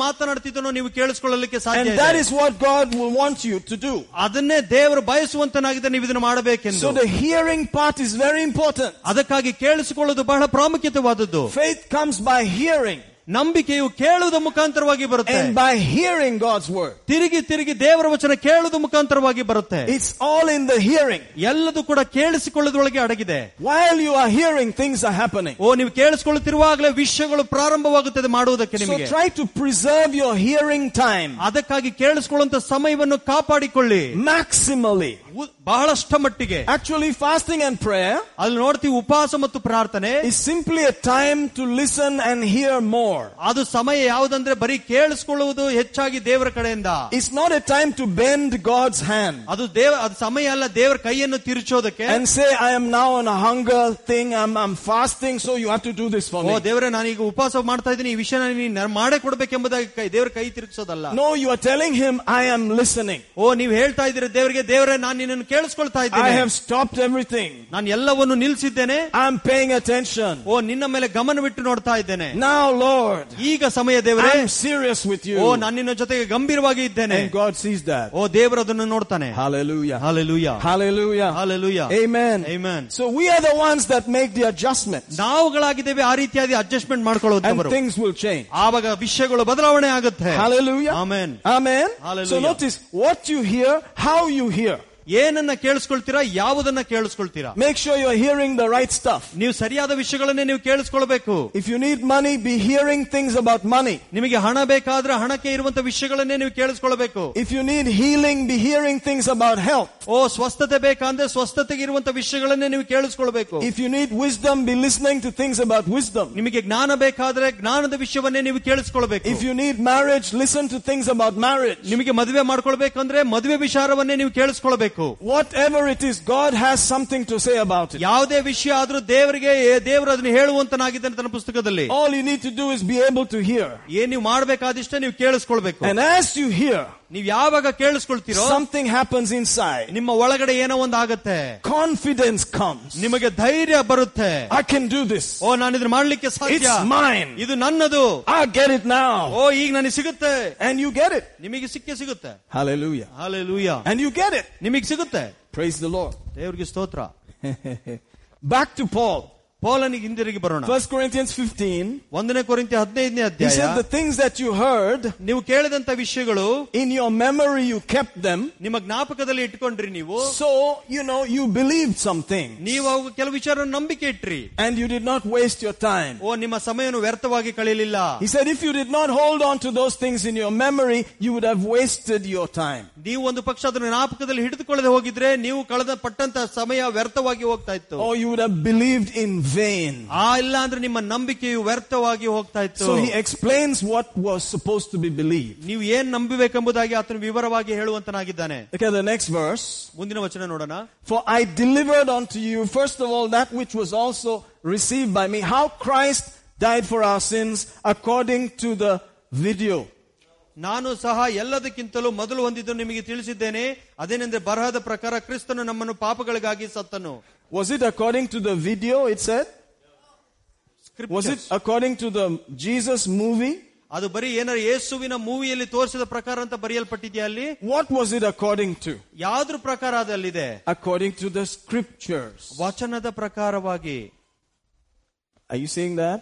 ಮಾತನಾಡ್ತಿದ್ದನೋ ನೀವು ಕೇಳಿಸ್ಕೊಳ್ಳಲಿಕ್ಕೆ ಸಾಧ್ಯ And ಇದೆ. that is what God will want you to do. ಅದನ್ನೇ ದೇವರು ಬಯಸುವಂತನಾಗಿದೆ ನೀವು ಇದನ್ನು ಮಾಡಬೇಕೆಂದು So the hearing part is very important. ಅದಕ್ಕಾಗಿ ಕೇಳಿಸಿಕೊಳ್ಳೋದು ಬಹಳ ಪ್ರಾಮುಖ್ಯತೆವಾದದ್ದು Faith comes by hearing ನಂಬಿಕೆಯು ಕೇಳುವುದ ಮುಖಾಂತರವಾಗಿ ಬರುತ್ತೆ and by hearing God's word. ತಿರುಗಿ ತಿರುಗಿ ದೇವರ ವಚನ ಕೇಳುವುದ ಮುಖಾಂತರವಾಗಿ ಬರುತ್ತೆ It's all in the hearing. ಎಲ್ಲದೂ ಕೂಡ ಕೇಳಿಸಿಕೊಳ್ಳೋದ್ರೊಳಗೆ ಅಡಗಿದೆ While you are hearing, things are happening. ಓ ನೀವು ಕೇಳಿಸಿಕೊಳ್ಳುತ್ತಿರುವಾಗಲೇ ವಿಷಯಗಳು ಪ್ರಾರಂಭವಾಗುತ್ತದೆ ಮಾಡುವುದಕ್ಕೆ So ನಿಮಗೆ try to preserve your hearing time ಅದಕ್ಕಾಗಿ ಕೇಳಿಸಿಕೊಳ್ಳುವಂತ ಸಮಯವನ್ನು ಕಾಪಾಡಿಕೊಳ್ಳಿ maximally. ಉ- ಬಹಳಷ್ಟ ಮಟ್ಟಿಗೆ Actually, fasting and prayer ಅಲ್ಲಿ ನೋಡ್ತೀವಿ ಉಪವಾಸ ಮತ್ತು ಪ್ರಾರ್ಥನೆ is simply a time to listen and hear more. ಅದು ಸಮಯ ಯಾವುದಂದ್ರೆ ಬರೀ ಕೇಳಿಸ್ಕೊಳ್ಳುವುದು ಹೆಚ್ಚಾಗಿ ದೇವರ ಕಡೆಯಿಂದ It's not a time to bend God's hand ಅದು ದೇವ ಅದು ಸಮಯ ಅಲ್ಲ ದೇವರ ಕೈಯನ್ನು ತಿರುಚೋದಕ್ಕೆ and say, I am now on a hunger thing, I'm, I'm fasting, so you have to do this for O me. ದೇವರೇ ನಾನೀಗ ಉಪವಾಸ ಮಾಡ್ತಾ ಇದ್ದೀನಿ ಈ ವಿಷಯ ನೀನು ಮಾಡೇ ಕೊಡ್ಬೇಕೆಂಬುದಾಗಿ ಕೈ ದೇವರ ಕೈ ತಿರುಗಿಸೋದಲ್ಲ No, you are telling him, I am listening. ಓ ನೀವು ಹೇಳ್ತಾ ಇದ್ದೀರಿ ದೇವರಿಗೆ ದೇವರೇ ನಾನು ನಿನ್ನ ನಿನ್ನನ್ನು ಕೇಳಿಸ್ಕೊಳ್ತಾ I ಇದ್ದೇನೆ have stopped everything. ನಾನು ಎಲ್ಲವನ್ನು ನಿಲ್ಸಿದ್ದೇನೆ I'm paying attention. ಓ ನಿನ್ನ ಮೇಲೆ ಗಮನವಿಟ್ಟು ನೋಡ್ತಾ ಇದ್ದೇನೆ Now, Lord, ಈಗ ಸಮಯ ದೇವರೇ I'm serious with O you. ನಾನು ನಿನ್ನ ಜೊತೆಗೆ ಗಂಭೀರವಾಗಿ ಇದ್ದೇನೆ And God sees that. ಓ ದೇವರು ಅದನ್ನು ನೋಡ್ತಾನೆ Hallelujah. Hallelujah Hallelujah. Hallelujah Amen. Amen. So we are the ones that make the adjustments. ನಾವುಗಳಾಗಿದ್ದೇವೆ ಆ ರೀತಿಯಾಗಿ adjustment And ಮಾಡ್ಕೊಳ್ಳುವಂತವರು things will change. ಆವಾಗ ವಿಷಯಗಳು ಬದಲಾವಣೆ ಆಗುತ್ತೆ Hallelujah. Amen Amen. Hallelujah. So notice what you hear, how you hear. ಏನನ್ನ ಕೇಳಿಸ್ಕೊಳ್ತೀರಾ ಯಾವುದನ್ನ ಕೇಳಿಸ್ಕೊಳ್ತೀರಾ Make sure you're hearing the right stuff. ನೀವು ಸರಿಯಾದ ವಿಷಯಗಳನ್ನೇ ನೀವು ಕೇಳಿಸ್ಕೊಳ್ಬೇಕು If you need money, be hearing things about money. ನಿಮಗೆ ಹಣ ಬೇಕಾದ್ರೆ ಹಣಕ್ಕೆ ಇರುವಂತ ವಿಷಯಗಳನ್ನೇ ನೀವು ಕೇಳಿಸ್ಕೊಳ್ಬೇಕು If you need healing, be hearing things about health. ಓ ಸ್ವಸ್ಥತೆ ಬೇಕಂದ್ರೆ ಸ್ವಸ್ಥತೆಗೆ ಇರುವಂತ ವಿಷಯಗಳನ್ನೇ ನೀವು ಕೇಳಿಸ್ಕೊಳ್ಬೇಕು If you need wisdom, be listening to things about wisdom. ನಿಮಗೆ ಜ್ಞಾನ ಬೇಕಾದ್ರೆ ಜ್ಞಾನದ ವಿಷಯವನ್ನೇ ನೀವು ಕೇಳಿಸ್ಕೊಳ್ಬೇಕು If you need marriage, listen to things about marriage. ನಿಮಗೆ ಮದುವೆ ಮಾಡ್ಕೊಳ್ಬೇಕಂದ್ರೆ ಮದುವೆ ವಿಚಾರವನ್ನೇ ನೀವು ಕೇಳಿಸ್ಕೊಳ್ಬೇಕು Whatever it is, God has something to say about it. ಯಾವುದೇ ವಿಷಯ ಆದ್ರೂ ದೇವರಿಗೆ ದೇವರು ಅದನ್ನ ಹೇಳುವಂತನಾಗಿದ್ದಾನೆ ತನ್ನ ಪುಸ್ತಕದಲ್ಲಿ All you need to do is be able to hear. ಏನ್ ನೀವು ಮಾಡ್ಬೇಕಾದಿಷ್ಟೇ ನೀವು ಕೇಳಿಸ್ಕೊಳ್ಬೇಕು And as you hear, ನೀವು ಯಾವಾಗ ಕೇಳಿಸ್ಕೊಳ್ತೀರೋ something happens inside. ನಿಮ್ಮ ಒಳಗಡೆ ಏನೋ ಒಂದು ಆಗತ್ತೆ Confidence comes. ನಿಮಗೆ ಧೈರ್ಯ ಬರುತ್ತೆ I can do this. ಓ ನಾನು ಇದನ್ನ ಮಾಡ್ಲಿಕ್ಕೆ ಸಾಧ್ಯ It's mine. ಇದು ನನ್ನದು I get it now. ಓ ಈಗ ನನಗೆ ಸಿಗುತ್ತೆ And you get it. ನಿಮಗೆ ಸಿಕ್ಕೇ ಸಿಗುತ್ತೆ Hallelujah. Hallelujah And you get it. ನಿಮಗೆ ಸಿಗುತ್ತೆ Praise the Lord. ದೇವರಿಗೆ ಸ್ತೋತ್ರ Back to Paul. ಪೌಲನಿಗೆ ಹಿಂದಿರುಗಿ ಬರೋಣ First Corinthians 15. ಒಂದನೇ ಕೊರಿಂತಿ ಹದಿನೈದನೇ He ಅಧ್ಯಾಯ said the things that you heard, ನೀವು ಕೇಳಿದಂತ ವಿಷಯಗಳು in your memory you kept them. ನಿಮ್ಮ ಜ್ಞಾಪಕದಲ್ಲಿ ಇಟ್ಕೊಂಡ್ರಿ ನೀವು So, you know, you believed something. ನೀವು ಅವು ಕೆಲವು ವಿಚಾರ ನಂಬಿಕೆ ಇಟ್ರಿ And you did not waste your time. ಓ ನಿಮ್ಮ ಸಮಯವನ್ನು ವ್ಯರ್ಥವಾಗಿ ಕಳೆಯಲಿಲ್ಲ He said if you did not hold on to those things in your memory, you would have wasted your time. ನೀವು ಒಂದು ಪಕ್ಷ ಅದನ್ನು ಜ್ಞಾಪಕದಲ್ಲಿ ಹಿಡಿದುಕೊಳ್ಳದೆ ಹೋಗಿದ್ರೆ ನೀವು ಕಳೆದ ಪಟ್ಟಂತ ಸಮಯ ವ್ಯರ್ಥವಾಗಿ ಹೋಗ್ತಾ ಇತ್ತು Or you would have believed in vain. ಆ ಇಲ್ಲ ಅಂದ್ರೆ ನಿಮ್ಮ ನಂಬಿಕೆಯು ವ್ಯರ್ಥವಾಗಿ ಹೋಗ್ತಾ ಇತ್ತು So he explains what was supposed to be believed. ನೀವು ಏನ್ ನಂಬಬೇಕೆಂಬುದಾಗಿ ಆತನು ವಿವರವಾಗಿ ಹೇಳುವಂತನಾಗಿದ್ದಾನೆ Look at the next verse. ಮುಂದಿನ ವಚನ ನೋಡೋಣ For I delivered unto you, first of all, that which was also received by me, how Christ died for our sins according to the video. ನಾನು ಸಹ ಎಲ್ಲದಕ್ಕಿಂತಲೂ ಮೊದಲು ಹೊಂದಿದ್ದು ನಿಮಗೆ ತಿಳಿಸಿದ್ದೇನೆ ಅದೇನೆಂದ್ರೆ ಬರಹದ ಪ್ರಕಾರ ಕ್ರಿಸ್ತನು ನಮ್ಮನ್ನು ಪಾಪಗಳಿಗಾಗಿ ಸತ್ತನು Was it according to the video, it said? Was it according to the Jesus movie? ಅದು ಬರೀ ಏನಾರ ಯೇಸುವಿನ ಮೂವಿಯಲ್ಲಿ ತೋರಿಸಿದ ಪ್ರಕಾರ ಅಂತ ಬರೆಯಲ್ಪಟ್ಟಿದೆಯಾ ಅಲ್ಲಿ What was it according to? ಯಾವ್ದ್ರ ಪ್ರಕಾರ ಅದಲ್ಲಿದೆ According to the scriptures. ವಚನದ ಪ್ರಕಾರವಾಗಿ Are you seeing that?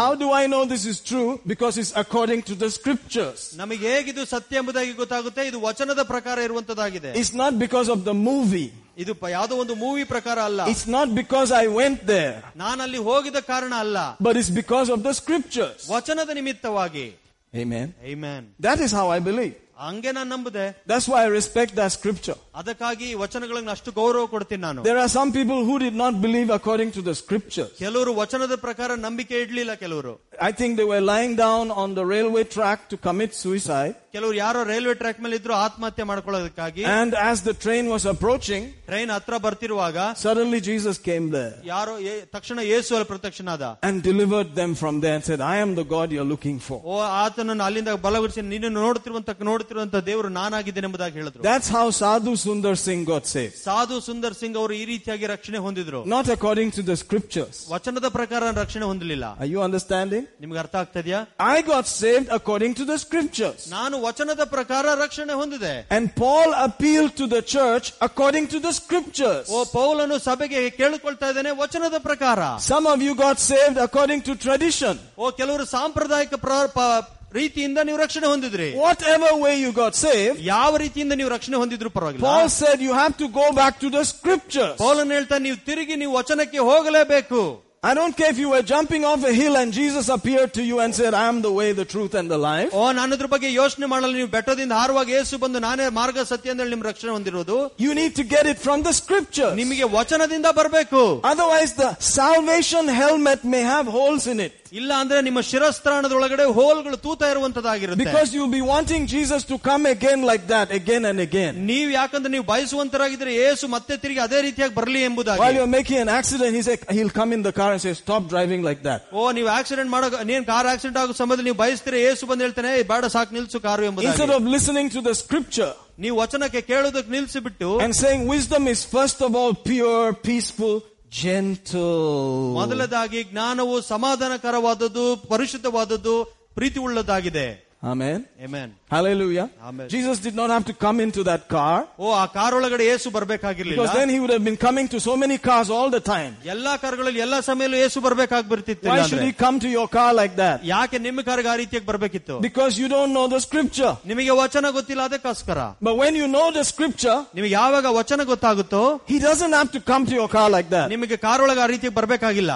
How do I know this is true? Because it's according to the scriptures. ನಮಗೆ ಹೇಗಿದು ಸತ್ಯ ಎಂಬುದಾಗಿ ಗೊತ್ತಾಗುತ್ತೆ ಇದು ವಚನದ ಪ್ರಕಾರ ಇರುವಂತದಾಗಿದೆ It's not because of the movie. ಇದು ಪ- ಯಾವುದೋ ಒಂದು ಮೂವಿ ಪ್ರಕಾರ ಅಲ್ಲ It's not because I went there. ನಾನಲ್ಲಿ ಹೋಗಿದ ಕಾರಣ ಅಲ್ಲ But it's because of the scriptures. ವಚನದ ನಿಮಿತ್ತವಾಗಿ Amen. Amen. That is how I believe. ಹಂಗೆ ನಾನು ನಂಬುದೆ That's why I respect that scripture. ಅದಕ್ಕಾಗಿ ಈ ವಚನಗಳಿಗೆ ಅಷ್ಟು ಗೌರವ ಕೊಡ್ತೀನಿ ನಾನು There are some people who did not believe according to the scriptures. ಕೆಲವರು ವಚನದ ಪ್ರಕಾರ ನಂಬಿಕೆ ಇಡ್ಲಿಲ್ಲ ಕೆಲವರು I think they were lying down on the railway track to commit suicide. ಕೆಲವರು ಯಾರೋ ರೈಲ್ವೆ ಟ್ರ್ಯಾಕ್ ಮೇಲೆ ಇದ್ರು ಆತ್ಮಹತ್ಯೆ ಮಾಡ್ಕೊಳ್ಳೋದಕ್ಕಾಗಿ And as the train was approaching, train ಹತ್ರ ಬರ್ತಿರುವಾಗ suddenly Jesus came there ಯಾರೋ ಏ- ತಕ್ಷಣ ಯೇಸು ಅಲ್ಲಿ ಪ್ರತ್ಯಕ್ಷನಾದ and delivered them from there and said, I am the God you're looking for. ಓ ಆತನನ್ನು ಅಲ್ಲಿಂದ ಬಲಗೊಳಿಸಿ ನೀನು ನೋಡುತ್ತಿರುವಂತ ನೋಡುತ್ತಿರುವಂತ ದೇವರು ನಾನಾಗಿದ್ದೇನೆ ಎಂಬುದಾಗಿ ಹೇಳಿದ್ರು That's how Sadhu Sundar Singh got saved. ಸಾಧು ಸುಂದರ್ ಸಿಂಗ್ ಅವರು ಈ ರೀತಿಯಾಗಿ ರಕ್ಷಣೆ ಹೊಂದಿದ್ರು Not according to the scriptures. ವಚನದ ಪ್ರಕಾರ ರಕ್ಷಣೆ ಹೊಂದಲಿಲ್ಲ Are you understanding? ನಿಮ್ಗೆ ಅರ್ಥ ಆಗ್ತದ್ಯಾ I got saved according to the scriptures. ನಾನು ವಚನದ ಪ್ರಕಾರ ರಕ್ಷಣೆ ಹೊಂದಿದೆ And Paul appealed to the church according to the scriptures. ಓ ಪೌಲನು ಸಭೆಗೆ ಕೇಳಿಕೊಳ್ತಾ ಇದ್ದೇನೆ ವಚನದ ಪ್ರಕಾರ Some of you got saved according to tradition. ಓ ಕೆಲವರು ಸಾಂಪ್ರದಾಯಿಕ ಪ್ರ- ಪ- ರೀತಿಯಿಂದ ನೀವು ರಕ್ಷಣೆ ಹೊಂದಿದ್ರಿ Whatever way you got saved, ಯಾವ ರೀತಿಯಿಂದ ನೀವು ರಕ್ಷಣೆ ಹೊಂದಿದ್ರು ಪರವಾಗಿಲ್ಲ Paul said you have to go back to the scriptures. ಪೌಲನ್ ಹೇಳ್ತಾ ನೀವು ತಿರುಗಿ ನೀವು ವಚನಕ್ಕೆ ಹೋಗಲೇಬೇಕು I don't care if you were jumping off a hill and Jesus appeared to you and said, I am the way, the truth, and the life. ಓ ನಾನು ಇದ್ರ ಬಗ್ಗೆ ಯೋಚನೆ ಮಾಡಲು ನೀವು ಬೆಟ್ಟದಿಂದ ಹಾರುವಾಗ ಏಸು ಬಂದು ನಾನೇ ಮಾರ್ಗ ಸತ್ಯ ಅಂತ ಹೇಳಿ ನಿಮ್ ರಕ್ಷಣೆ ಹೊಂದಿರೋದು You need to get it from the scriptures. ನಿಮಗೆ ವಚನದಿಂದ ಬರಬೇಕು Otherwise, the salvation helmet may have holes in it. ಇಲ್ಲ ಅಂದ್ರೆ ನಿಮ್ಮ ಶಿರಸ್ತ್ರಾಣದೊಳಗಡೆ ಹೋಲ್ಗಳು ತೂತ ಇರುವಂತದಾಗಿರುತ್ತೆ Because you'll be wanting Jesus to come again like that, again and again. ನೀವು ಯಾಕಂದ್ರೆ ನೀವು ಬಯಸುವಂತರಾಗಿದ್ರೆ ಏಸು ಮತ್ತೆ ತಿರುಗಿ ಅದೇ ರೀತಿಯಾಗಿ ಬರಲಿ While ಎಂಬುದಾಗಿ you're making an accident, he said, he'll come in the car and say, stop driving like that. ಓ ನೀವು ಆಕ್ಸಿಡೆಂಟ್ ಮಾಡೋ ನೀನ್ ಕಾರ್ ಆಕ್ಸಿಡೆಂಟ್ ಆಗೋ ಸಮಯದಲ್ಲಿ ನೀವು ಬಯಸ್ತೀರ ಏಸು ಬಂದು ಹೇಳ್ತಾನೆ "ಏ, ಬೇಡ ಸಾಕು ನಿಲ್ಸು ಕಾರು Instead ಎಂಬುದಾಗಿ of listening to the scripture, ನೀವು ವಚನಕ್ಕೆ ಕೇಳೋದಕ್ಕೆ ನಿಲ್ಸಿಬಿಟ್ಟು and saying wisdom is first of all pure, peaceful, gentle. ಮೊದಲದಾಗಿ ಜ್ಞಾನವು ಸಮಾಧಾನಕರವಾದದ್ದು ಪರಿಶುದ್ಧವಾದದ್ದು ಪ್ರೀತಿ ಉಳ್ಳದಾಗಿದೆ Amen. Amen. Hallelujah. Amen. Jesus did not have to come into that car ಓ ಆ ಕಾರ್ ಒಳಗಡೆ ಏಸು ಬರ್ಬೇಕಾಗಿರ್ಲಿಲ್ಲ because then he would have been coming to so many cars all the time. ಎಲ್ಲಾ ಕಾರ್ಗಳಲ್ಲಿ ಎಲ್ಲಾ ಸಮಯಲ್ಲೂ ಏಸು ಬರ್ಬೇಕಾಗಿ ಬರ್ತಿತ್ತು Why should he come to your car like that? ಯಾಕೆ ನಿಮ್ಮ ಕಾರ್ಗೆ ಆ ರೀತಿಯಾಗಿ ಬರ್ಬೇಕಿತ್ತು Because you don't know the scripture. ನಿಮಗೆ ವಚನ ಗೊತ್ತಿಲ್ಲ ಅದಕ್ಕೋಸ್ಕರ But when you know the scripture, ನಿಮಗೆ ಯಾವಾಗ ವಚನ ಗೊತ್ತಾಗುತ್ತೋ he doesn't have to come to your car like that. ನಿಮಗೆ ಕಾರ್ ಒಳಗೆ ಆ ರೀತಿಯಾಗಿ ಬರ್ಬೇಕಾಗಿಲ್ಲ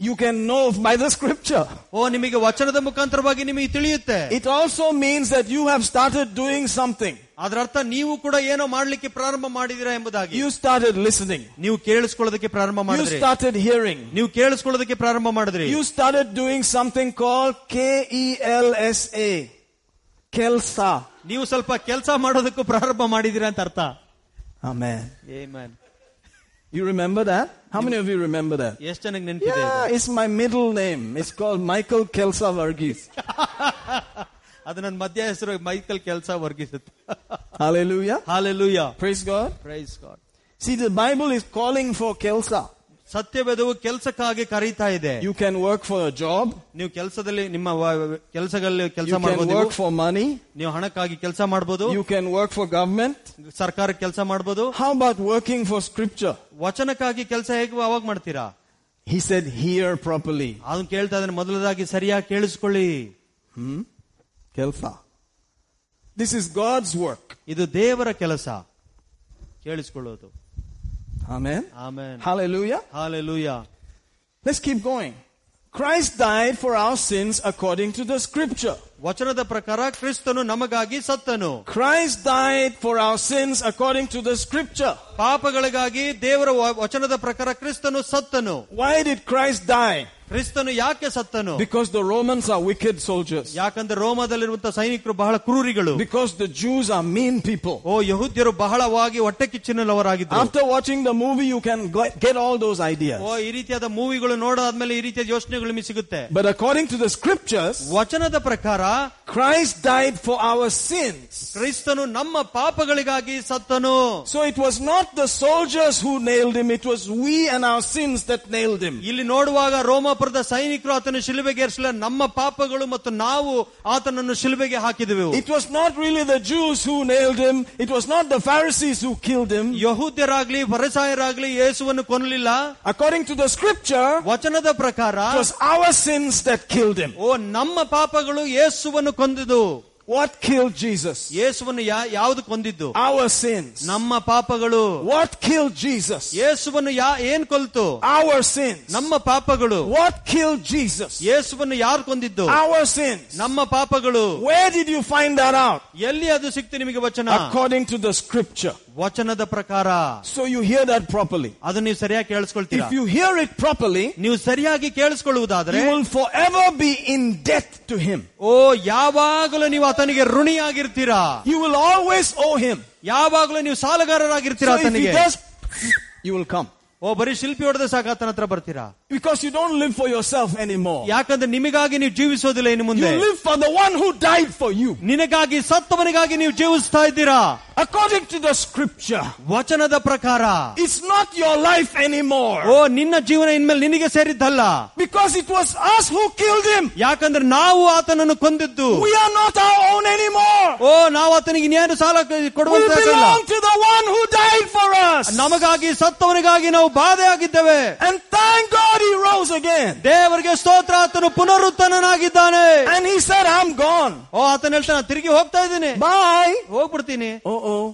You can know by the scripture. ಓ ನಿಮಗೆ ವಚನದ ಮುಖಾಂತರವಾಗಿ ನಿಮಗೆ ತಿಳಿಯುತ್ತೆ It also means that you have started doing something. ಅದರ ಅರ್ಥ ನೀವು ಕೂಡ ಏನೋ ಮಾಡ್ಲಿಕ್ಕೆ ಪ್ರಾರಂಭ ಮಾಡಿದಿರಾ ಎಂಬುದಾಗಿ You started listening. ನೀವು ಕೇಳಿಸ್ಕೊಳ್ಳೋದಕ್ಕೆ ಪ್ರಾರಂಭ You ಮಾಡಿದ್ರಿ started hearing. ನೀವು ಕೇಳಿಸ್ಕೊಳ್ಳೋದಕ್ಕೆ ಪ್ರಾರಂಭ ಮಾಡಿದ್ರಿ You started doing something called K-E-L-S-A. Kelsa. ನೀವು ಸ್ವಲ್ಪ ಕೆಲಸ ಮಾಡೋದಕ್ಕೂ ಪ್ರಾರಂಭ ಮಾಡಿದಿರಾ ಅಂತ ಅರ್ಥ Amen. Amen. You remember that? How many of you remember that? ಎಷ್ಟು ಜನಕ್ಕೆ ನೆನಪಿದೆ Yeah, it's my middle name. It's called Michael Kelsa Varghese. [LAUGHS] ಅದು ನನ್ನ ಮಧ್ಯ ಹೆಸರು ಮೈಕಲ್ ಕೆಲಸ ವರ್ಗಿಸುತ್ತೆ Hallelujah. Hallelujah Praise God. Praise god See, the Bible is calling for Kelsa. ಸತ್ಯವೇದವು ಕೆಲಸಕ್ಕಾಗಿ ಕರೀತಾ ಇದೆ. You can work for job ನೀವು ಕೆಲಸದಲ್ಲಿ ನಿಮ್ಮ ಕೆಲಸಗಳಲ್ಲಿ ಕೆಲಸ ಮಾಡಬಹುದು ವರ್ಕ್ ಫಾರ್ ಮನಿ ನೀವು ಹಣಕ್ಕಾಗಿ ಕೆಲಸ ಮಾಡಬಹುದು you can work for government ಸರ್ಕಾರ ಕೆಲಸ ಮಾಡಬಹುದು how about working for scripture ವಚನಕ್ಕಾಗಿ ಕೆಲಸ ಹೇಗೆ ಅವಾಗ ಮಾಡ್ತೀರಾ? ಹಿ ಸೆಡ್ ಹಿಯರ್ ಪ್ರಾಪರ್ಲಿ ಅದನ್ನ ಕೇಳ್ತಾ ಇದ್ರೆ ಮೊದಲದಾಗಿ ಸರಿಯಾಗಿ ಕೇಳಿಸ್ಕೊಳ್ಳಿ. ಹ್ಮ್? ಕೆಲಸ. ದಿಸ್ ಇಸ್ ಗಾಡ್ಸ್ ವರ್ಕ್ ಇದು ದೇವರ ಕೆಲಸ. ಕೇಳಿಸ್ಕೊಳ್ಳೋದು. Amen. ಆಮೇಲೆ Hallelujah. Hallelujah Let's keep going. Christ died for our sins according to the scripture. ವಚನದ ಪ್ರಕಾರ ಕ್ರಿಸ್ತನು ನಮಗಾಗಿ ಸತ್ತನು Christ died for our sins according to the scripture. ಪಾಪಗಳಿಗಾಗಿ ದೇವರ ವ- ವಚನದ ಪ್ರಕಾರ ಕ್ರಿಸ್ತನು ಸತ್ತನು Why did Christ die? ಕ್ರಿಸ್ತನು ಯಾಕೆ ಸತ್ತನು Because the Romans are wicked soldiers. ಯಾಕಂದ್ರೆ ರೋಮದಲ್ಲಿರುವಂತಹ ಸೈನಿಕರು ಬಹಳ ಕ್ರೂರಿಗಳು Because the Jews are mean people. ಓ ಯಹೂದ್ಯರು ಬಹಳವಾಗಿ ಹೊಟ್ಟೆ ಕಿಚ್ಚಿನವರಾಗಿದ್ದರು After watching the movie, you can g- get all those ideas. ಓ ಈ ರೀತಿಯಾದ ಮೂವಿಗಳು ನೋಡಾದ್ಮೇಲೆ ಈ ರೀತಿಯ ಯೋಚನೆಗಳು ನಿಮಗೆ ಸಿಗುತ್ತೆ But according to the scriptures, ವಚನದ ಪ್ರಕಾರ Christ died for our sins. ಕ್ರಿಸ್ತನು ನಮ್ಮ ಪಾಪಗಳಿಗಾಗಿ ಸತ್ತನು So it was not the soldiers who nailed him, it was we and our sins that nailed him. ಇಲ್ಲಿ ನೋಡುವಾಗ ರೋಮಾಪುರದ ಸೈನಿಕರು ಆತನ ಶಿಲುಬೆಗೆ ಏರಿಸಲಿಲ್ಲ ನಮ್ಮ ಪಾಪಗಳು ಮತ್ತು ನಾವು ಆತನನ್ನು ಶಿಲುಬೆಗೆ ಹಾಕಿದೆವು It was not really the Jews who nailed him, it was not the Pharisees who killed him. ಯಹೂದ್ಯರಾಗ್ಲಿ ಫರಿಸಾಯರಾಗ್ಲಿ ಯೇಸುವನ್ನು ಕೊಲ್ಲಲಿಲ್ಲ According to the scripture, ವಚನದ ಪ್ರಕಾರ it was our sins that killed him. ಓ ನಮ್ಮ ಪಾಪಗಳು ಯೇಸುವನ್ನು ಕೊಂದಿದ್ದು What killed Jesus? ಯೇಸುವನ್ನು ಯಾ- ಯಾವುದು ಕೊಂದಿದ್ದು Our sins. ನಮ್ಮ ಪಾಪಗಳು What killed Jesus? ಯೇಸುವನ್ನು ಯಾ ಏನ್ ಕೊಲ್ತು Our sins. ನಮ್ಮ ಪಾಪಗಳು What killed Jesus? ಯೇಸುವನ್ನು ಯಾರು ಕೊಂದಿದ್ದು Our sins. ನಮ್ಮ ಪಾಪಗಳು Where did you find that out? ಎಲ್ಲಿ ಅದು ಸಿಕ್ತು ನಿಮಗೆ ವಚನ According to the scripture. ವಚನದ ಪ್ರಕಾರ So you hear that properly. ಅದು ನೀವು ಸರಿಯಾಗಿ ಕೇಳಿಸ್ಕೊಳ್ತೀರಾ If you hear it properly, ನೀವು ಸರಿಯಾಗಿ ಕೇಳಿಸ್ಕೊಳ್ಳುವುದಾದ್ರೆ you will forever be in debt to him. ಓ ಯಾವಾಗಲೂ ನೀವು ಆತನಿಗೆ ಋಣಿಯಾಗಿರ್ತೀರಾ You will always owe him. ಯಾವಾಗಲೂ ನೀವು ಸಾಲಗಾರರಾಗಿರ್ತೀರಾ So if he ಆತನಿಗೆ does, you will come. ಓ ಬರೀ ಶಿಲ್ಪಿ ಹೊಡೆದ ಸಾಕು ಆತನ ಹತ್ರ ಬರ್ತೀರಾ Because you don't live for yourself anymore. ಯಾಕಂದ್ರೆ ನಿಮಗಾಗಿ ನೀವು ಜೀವಿಸೋದಿಲ್ಲ ಇನ್ನು You ಮುಂದೆ live for the one who died for you. ನಿನಗಾಗಿ ಸತ್ತವನಿಗಾಗಿ ನೀವು ಜೀವಿಸ್ತಾ ಇದ್ದೀರಾ According to the scripture, ವಚನದ ಪ್ರಕಾರ it's not your life O anymore. ನಿನ್ನ ಜೀವನ ಇನ್ಮೇಲೆ ನಿನಗೆ ಸೇರಿದ್ದಲ್ಲ Because it was us who killed him. ಯಾಕಂದ್ರೆ ನಾವು ಆತನನ್ನು ಕೊಂದಿದ್ದು We are not our own anymore. ಓ ನಾವು ಆತನಿಗೆ ಇನ್ನೇನು ಸಾಲ We ಕೊಡುವಂತಾಗಲ್ಲ belong to the one who died for us. ನಮಗಾಗಿ ಸತ್ತವನಿಗಾಗಿ ನಾವು ಬಾಧೆ ಆಗಿದ್ದೇವೆ And thank God he rose again. ದೇವರಿಗೆ ಸ್ತೋತ್ರ ಆತನು ಪುನರುತ್ಥಾನನಾಗಿದ್ದಾನೆ And he said, I'm gone. ಓ ಆತನ ಹೇಳ್ತಾನೆ ತಿರುಗಿ ಹೋಗ್ತಾ ಇದ್ದೀನಿ Bye. ಹೋಗ್ಬಿಡ್ತೀನಿ Uh oh.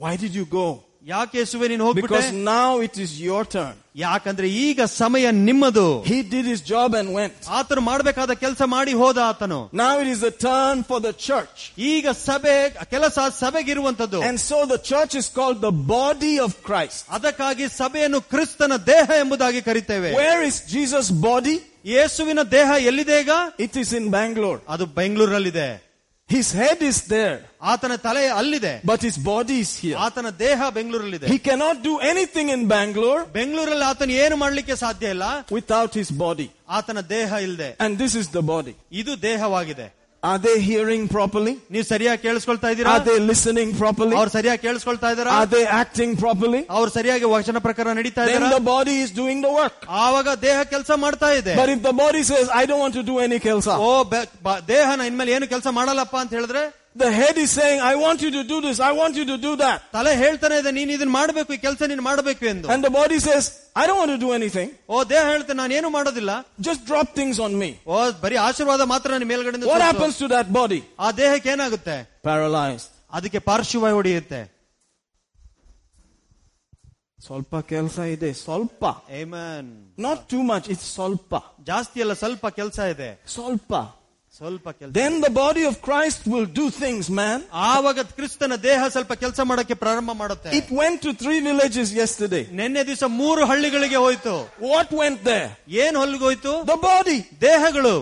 Why did you go? ಯಾಕೆ ಯೇಸುವೆ ನೀನು ಹೋಗ್ಬಿಟ್ಟೆ Because now it is your turn. ಯಾಕಂದ್ರೆ ಈಗ ಸಮಯ ನಿಮ್ಮದು He did his job and went. ಆತನು ಮಾಡಬೇಕಾದ ಕೆಲಸ ಮಾಡಿ ಹೋದ ಆತನು Now it is the turn for the church. ಈಗ ಸಭೆ ಕೆಲಸ ಸಭೆಗಿರುವಂತದ್ದು And so the church is called the body of Christ. ಅದಕ್ಕಾಗಿ ಸಭೆಯನ್ನು ಕ್ರಿಸ್ತನ ದೇಹ ಎಂಬುದಾಗಿ ಕರಿತೇವೆ Where is Jesus' body? ಯೇಸುವಿನ ದೇಹ ಎಲ್ಲಿದೆ ಈಗ It is in Bangalore. ಅದು ಬೆಂಗಳೂರಲ್ಲಿದೆ His head is there, ಆತನ ತಲೆ ಅಲ್ಲಿದೆ but his body is here. ಆತನ ದೇಹ ಬೆಂಗಳೂರಲ್ಲಿದೆ He cannot do anything in Bangalore ಬೆಂಗಳೂರಲ್ಲಿ ಆತನ ಏನು ಮಾಡ್ಲಿಕ್ಕೆ ಸಾಧ್ಯ ಇಲ್ಲ without his body. ಆತನ ದೇಹ ಇಲ್ಲದೆ And this is the body. ಇದು ದೇಹವಾಗಿದೆ Are they hearing properly? ನೀವು ಸರಿಯಾಗಿ ಕೇಳಿಸ್ಕೊಳ್ತಾ ಇದ್ದೀರಾ Are they listening properly? ಅವ್ರು ಸರಿಯಾಗಿ ಕೇಳಿಸ್ಕೊಳ್ತಾ ಇದ್ದಾರಾ Are they acting properly? ಅವ್ರು ಸರಿಯಾಗಿ ವಚನ ಪ್ರಕಾರ ನಡೀತಾ Then ಇದ್ದಾರಾ the body is doing the work. ಆವಾಗ ದೇಹ ಕೆಲಸ ಮಾಡ್ತಾ ಇದೆ But if the body says, I don't want to do any kelsa, ಓ ಬೆ- ಬ- ದೇಹನ ಇನ್ಮೇಲೆ ಏನು ಕೆಲಸ ಮಾಡಲ್ಲಪ್ಪ ಅಂತ ಹೇಳಿದ್ರೆ the head is saying, I want you to do this, I want you to do that. ತಲೆ ಹೇಳ್ತಾನೆ ಇದೆ ನೀನ್ ಇದನ್ನ ಮಾಡಬೇಕು ಈ ಕೆಲಸ ನೀನ್ ಮಾಡಬೇಕು ಎಂದು And the body says, I don't want to do anything. ಓ ದೇಹ ಹೇಳ್ತಾನೆ ನಾನು ಏನು ಮಾಡೋದಿಲ್ಲ Just drop things on me. ಓ ಬರೀ ಆಶೀರ್ವಾದ ಮಾತ್ರ ನನ್ನ ಮೇಲ್ಗಡೆ What happens to that body? ಆ ದೇಹಕ್ಕೆ ಏನಾಗುತ್ತೆ Paralyzed. ಅದಕ್ಕೆ ಪಾರ್ಶ್ವವಾಯು ಹೊಡೆಯುತ್ತೆ Solpa kelsa ide. Solpa. Amen. Not too much, it's solpa. ಜಾಸ್ತಿ ಅಲ್ಲ ಸ್ವಲ್ಪ ಕೆಲಸ ಇದೆ Solpa. ಸ್ವಲ್ಪ ಕೆಲಸ Then the body of Christ will do things, man. ಆವಾಗ ಕ್ರಿಸ್ತನ ದೇಹ ಸ್ವಲ್ಪ ಕೆಲಸ ಮಾಡಕ್ಕೆ ಪ್ರಾರಂಭ ಮಾಡುತ್ತೆ It went to three villages yesterday. ನಿನ್ನೆ ದಿವಸ ಮೂರು ಹಳ್ಳಿಗಳಿಗೆ ಹೋಯ್ತು What went there? ಏನ್ ಹೊಲ್ಗೆ ಹೋಯ್ತು The body. ದೇಹಗಳು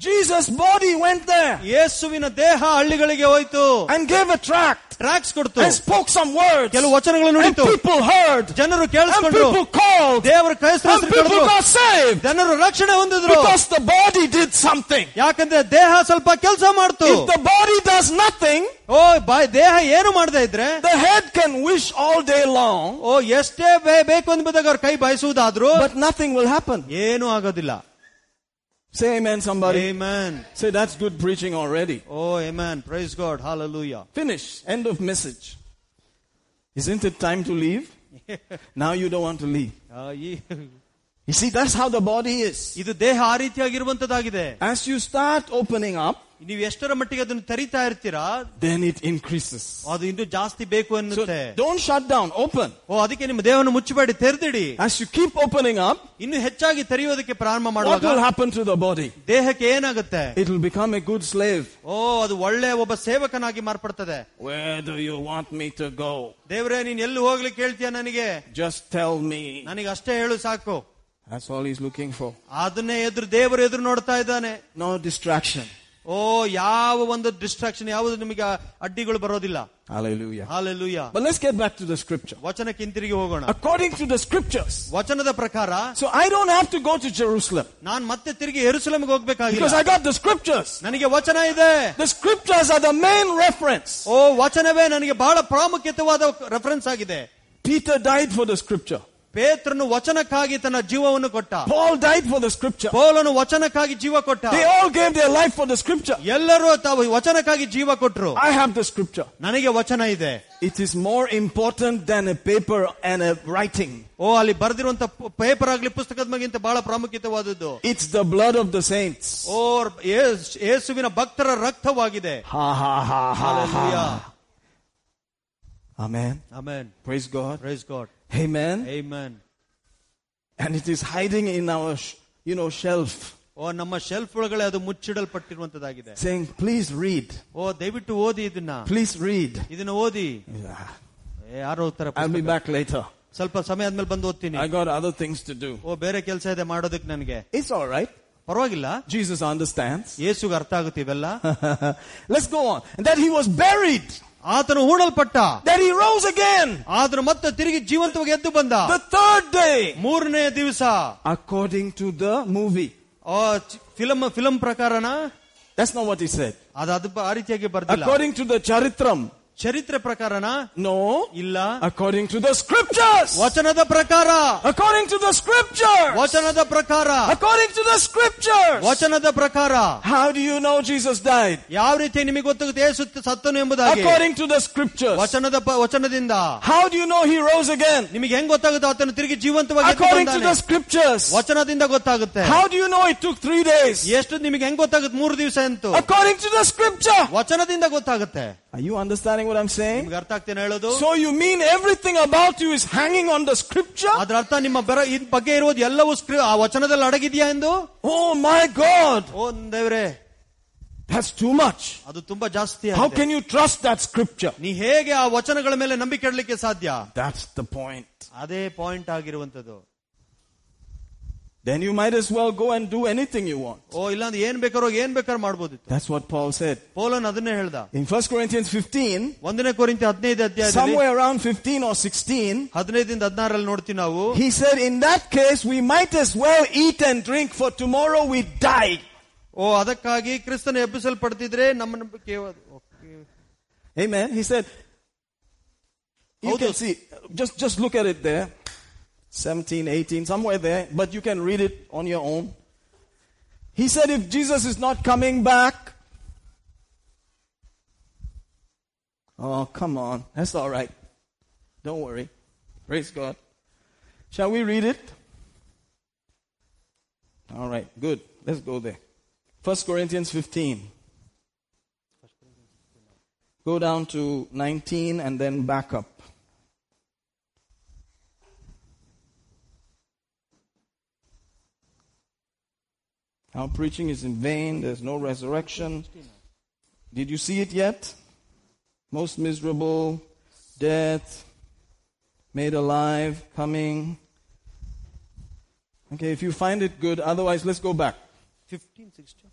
Jesus' body went there ಯೇಸುವಿನ ದೇಹ ಹಳ್ಳಿಗಳಿಗೆ ಹೋಯ್ತು and gave a tract tax ಕೊಡ್ತು and spoke some words. ಕೆಲವು ವಚನಗಳು And ನುಡಿತು people heard. ಜನರು And ಕೇಳಿಸ್ಕೊಂಡ್ರು people called. ದೇವರ ಕ್ರೈಸ್ತರ And people got saved. ಜನರು ರಕ್ಷಣೆ ಹೊಂದಿದ್ರು Because the body did something. ಯಾಕಂದ್ರೆ ದೇಹ ಸ್ವಲ್ಪ ಕೆಲಸ ಮಾಡ್ತು If the body does nothing, ಓ ಬಾಯ್ ದೇಹ ಏನು ಮಾಡದೇ ಇದ್ರೆ the head can wish all day long, ಓ ಎಷ್ಟೇ ಬೇ- ಬೇಕು ಅಂದ್ಬಿಟ್ಟಾಗ ಅವ್ರ ಕೈ ಬಯಸುವುದಾದ್ರೂ but nothing will happen. ಏನೂ ಆಗೋದಿಲ್ಲ Say amen, somebody. Amen. Say that's good preaching already. O Amen. Praise God. Hallelujah. Finish. End of message. Isn't it time to leave? [LAUGHS] Now you don't want to leave. ಆ, ಈ- You see, that's how the body is. ಇದು ದೇಹ ಆ ರೀತಿಯಾಗಿರುವಂತದ್ದಾಗಿದೆ As you start opening up, ನೀವು ಎಷ್ಟರ ಮಟ್ಟಿಗೆ ಅದನ್ನು ತರಿತಾ ಇರ್ತೀರಾ then it increases. ಅದು ಇನ್ನೂ ಜಾಸ್ತಿ ಬೇಕು So ಅನ್ನುತ್ತೆ don't shut down, open. ಓ ಅದಕ್ಕೆ ನಿಮ್ಮ ದೇಹವನ್ನು ಮುಚ್ಚಬೇಡಿ ತೆರೆದಿಡಿ As you keep opening up, ಇನ್ನು ಹೆಚ್ಚಾಗಿ ತೆರೆಯೋದಕ್ಕೆ ಪ್ರಾರಂಭ what ಮಾಡುವಾಗ will happen to the body? ದೇಹಕ್ಕೆ ಏನಾಗುತ್ತೆ It will become a good slave. ಓ ಅದು ಒಳ್ಳೆ ಒಬ್ಬ ಸೇವಕನಾಗಿ ಮಾರ್ಪಡ್ತದೆ Where do you want me to go? ದೇವ್ರೇ ನೀನ್ ಎಲ್ಲಿ ಹೋಗ್ಲಿಕ್ಕೆ ಹೇಳ್ತೀಯ ನನಗೆ Just tell me. ನನಗೆ ಅಷ್ಟೇ ಹೇಳು ಸಾಕು That's all he's looking for. ಅದನ್ನೇ ಎದುರು ದೇವರು ಎದುರು ನೋಡ್ತಾ ಇದ್ದಾನೆ No distraction. ಓ ಯಾವ ಒಂದು ಡಿಸ್ಟ್ರಾಕ್ಷನ್ ಯಾವುದು ನಿಮಗೆ ಅಡ್ಡಿಗಳು ಬರೋದಿಲ್ಲ Hallelujah. Hallelujah But let's get back to the scripture. ವಚನಕ್ಕೆ ಹಿಂತಿರುಗಿ ಹೋಗೋಣ According to the scriptures. ವಚನದ ಪ್ರಕಾರ So I don't have to go to Jerusalem ನಾನ್ ಮತ್ತೆ ತಿರುಗಿ ಎರುಸಲೇಮ್ಗೆ ಹೋಗ್ಬೇಕಾಗಿಲ್ಲ because I got the scriptures. ನನಗೆ ವಚನ ಇದೆ The scriptures are the main reference. ಓ ವಚನವೇ ನನಗೆ ಬಹಳ ಪ್ರಾಮುಖ್ಯತವಾದ ರೆಫರೆನ್ಸ್ ಆಗಿದೆ Peter died for the scripture. ಪೇತ್ರನು ವಚನಕ್ಕಾಗಿ ತನ್ನ ಜೀವವನ್ನು ಕೊಟ್ಟ Paul died for the scripture. ಪೌಲನು ವಚನಕ್ಕಾಗಿ ಜೀವ ಕೊಟ್ಟ They all gave their life for the scripture. ಎಲ್ಲರೂ ತಾವು ವಚನಕ್ಕಾಗಿ ಜೀವ ಕೊಟ್ಟರು I have the scripture. ನನಗೆ ವಚನ ಇದೆ It is more important than a paper and a writing. ಓ ಅಲ್ಲಿ ಬರೆದಿರುವಂತ ಪೇಪರ್ ಆಗ್ಲಿ ಪುಸ್ತಕದ ಮಗಿಂತ ಬಹಳ ಪ್ರಾಮುಖ್ಯತೆವಾದದ್ದು It's the blood of the saints. Or yes- ಯೇಸುವಿನ ಭಕ್ತರ ರಕ್ತವಾಗಿದೆ Ha ha ha ha Hallelujah. Amen. Amen Praise God. Praise God Amen. Amen And it is hiding in our, sh- you know, shelf, ಓ ನಮ್ಮ shelf ಒಳಗಡೆ ಅದು ಮುಚ್ಚಿಡಲ್ಪಟ್ಟಿರುವಂತದ್ದಾಗಿದೆ saying, please read. ಓ ದಯವಿಟ್ಟು ಓದಿ ಇದನ್ನ Please read. ಇದನ್ನ ಓದಿ Yeah. ಏ, ಯಾರು ಓದ್ತಾರೆ I'll be ಪುಸ್ತಕ? back later. ಸ್ವಲ್ಪ ಸಮಯ ಆದ್ಮೇಲೆ ಬಂದು ಓದ್ತೀನಿ I got other things to do. ಓ ಬೇರೆ ಕೆಲಸ ಇದೆ ಮಾಡೋದಕ್ಕೆ ನನಗೆ It's all right. ಪರವಾಗಿಲ್ಲ Jesus understands. ಯೇಸುಗೆ ಅರ್ಥ ಆಗುತ್ತೆ ಇವೆಲ್ಲ Let's go on. And that he was buried. ಆತನು ಹೂಣಲ್ಪಟ್ಟ That he rose again. ಆತನು ಮತ್ತೆ ತಿರುಗಿ ಜೀವಂತವಾಗಿ ಎದ್ದು ಬಂದ The third day. ಮೂರನೇ ದಿವಸ According to the movie. Film film ಪ್ರಕಾರನ That's not what he said. ಅದು ಅದು ಆ ರೀತಿಯಾಗಿ ಬರ್ದಿಲ್ಲ According to the Charitram. ಚರಿತ್ರೆ ಪ್ರಕಾರನ No. ಇಲ್ಲ According to the scriptures. ವಚನದ ಪ್ರಕಾರ According to the scriptures. ವಚನದ ಪ್ರಕಾರ According to the scriptures. ವಚನದ ಪ್ರಕಾರ How do you know Jesus died? ಯಾವ ರೀತಿ ನಿಮಗೆ ಗೊತ್ತಾಗುತ್ತೆ ಯೇಸು ಸತ್ತನು ಎಂಬುದಾಗಿ According to the scriptures. ವಚನದ ಪ- ವಚನದಿಂದ How do you know he rose again? ನಿಮಗೆ ಹೆಂಗ್ ಗೊತ್ತಾಗುತ್ತೆ ಆತನು ತಿರುಗಿ ಜೀವಂತವಾಗಿ ಎದ್ದು According to ಬಂದಾನೆ? the scriptures. ವಚನದಿಂದ ಗೊತ್ತಾಗುತ್ತೆ How do you know it took three days? ಎಷ್ಟು ನಿಮಗೆ ಹೆಂಗ್ ಗೊತ್ತಾಗುತ್ತೆ ಮೂರು ದಿವಸ ಅಂತೂ According to the scripture. ವಚನದಿಂದ ಗೊತ್ತಾಗುತ್ತೆ Are you understanding what I'm saying? ನಿಮ್ಗೆ ಅರ್ಥ ಆಗ್ತೇನೆ ಹೇಳೋದು So you mean everything about you is hanging on the scripture? ಅದ್ರ ಅರ್ಥ ನಿಮ್ಮ ಬರ ಇದ್ ಬಗ್ಗೆ ಇರುವುದು ಎಲ್ಲವೂ ಸ್ಕ್ರಿ- ಆ ವಚನದಲ್ಲಿ ಅಡಗಿದ್ಯಾ ಎಂದು Oh my God. ಓ ದೇವ್ರೆ That's too much. ಅದು ತುಂಬಾ ಜಾಸ್ತಿ How ಆಗಿದೆ. can you trust that scripture? ನೀ ಹೇಗೆ ಆ ವಚನಗಳ ಮೇಲೆ ನಂಬಿಕೆ ಇಡಲಿಕ್ಕೆ ಸಾಧ್ಯ That's the point. ಅದೇ ಪಾಯಿಂಟ್ ಆಗಿರುವಂತದ್ದು Then you might as well go and do anything you want. ಓ ಇಲ್ಲಾಂದ್ರೆ ಏನ್ ಬೇಕಾರೋ ಏನ್ ಬೇಕಾದ್ರೂ ಮಾಡ್ಬೋದಿತ್ತು That's what Paul said. Pollen ಅದನ್ನೇ ಹೇಳ್ದ In 1 Corinthians 15, ಒಂದನೇ ಕೊರಿಂತ ಹದಿನೈದು ಅಧ್ಯಾಯದಲ್ಲಿ somewhere around 15 or 16, ಹದಿನೈದಿಂದ ಹದಿನಾರಲ್ಲಿ ನೋಡ್ತೀವಿ ನಾವು he said, in that case, we might as well eat and drink for tomorrow we die. ಓ ಅದಕ್ಕಾಗಿ ಕ್ರಿಸ್ತನ ಎಬ್ಬಿಸಲ್ಪಡ್ತಿದ್ರೆ ನಮ್ಮ ನಂಬಿಕೆ okay Amen. He said, you How can does- see, just, just look at it there. 17, 18, somewhere there, but you can read it on your own. He said, if Jesus is not coming back, oh, come on. That's all right. Don't worry. Praise God. Shall we read it? All right, good. Let's go there. 1 Corinthians 15. Go down to 19 and then back up. Our preaching is in vain. There's no resurrection. Did you see it yet? Most miserable, death, made alive, coming. Okay, if you find it good, otherwise let's go back. 15, 16.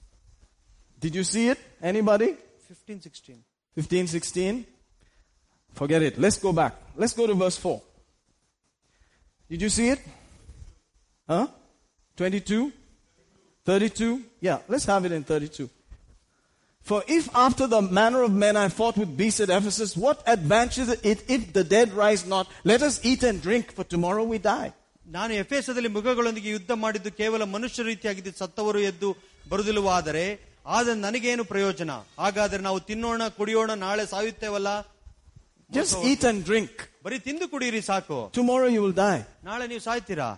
Did you see it? Anybody? 15, 16. 15, 16. Forget it. Let's go back. Let's go to verse 4. Did you see it? Huh? 22? 32? Yeah, let's have it in 32. For if after the manner of men I fought with beasts at Ephesus, what advantage it if the dead rise not? Let us eat and drink, for tomorrow we die. ನಾನು ಎಫೆಸದಲ್ಲಿ ಮೃಗಗಳೊಂದಿಗೆ ಯುದ್ಧ ಮಾಡಿದ್ದು ಕೇವಲ ಮನುಷ್ಯ ರೀತಿಯಾಗಿದ್ದು ಸತ್ತವರು ಎದ್ದು ಬರುದಿಲ್ಲವಾದರೆ ಆದ್ರೆ ನನಗೇನು ಪ್ರಯೋಜನ ಹಾಗಾದ್ರೆ ನಾವು ತಿನ್ನೋಣ ಕುಡಿಯೋಣ ನಾಳೆ ಸಾಯುತ್ತೇವಲ್ಲ Just eat and drink. ಬರೀ ತಿಂದು ಕುಡಿಯಿರಿ ಸಾಕು Tomorrow you will die. ನಾಳೆ ನೀವು ಸಾಯ್ತೀರಾ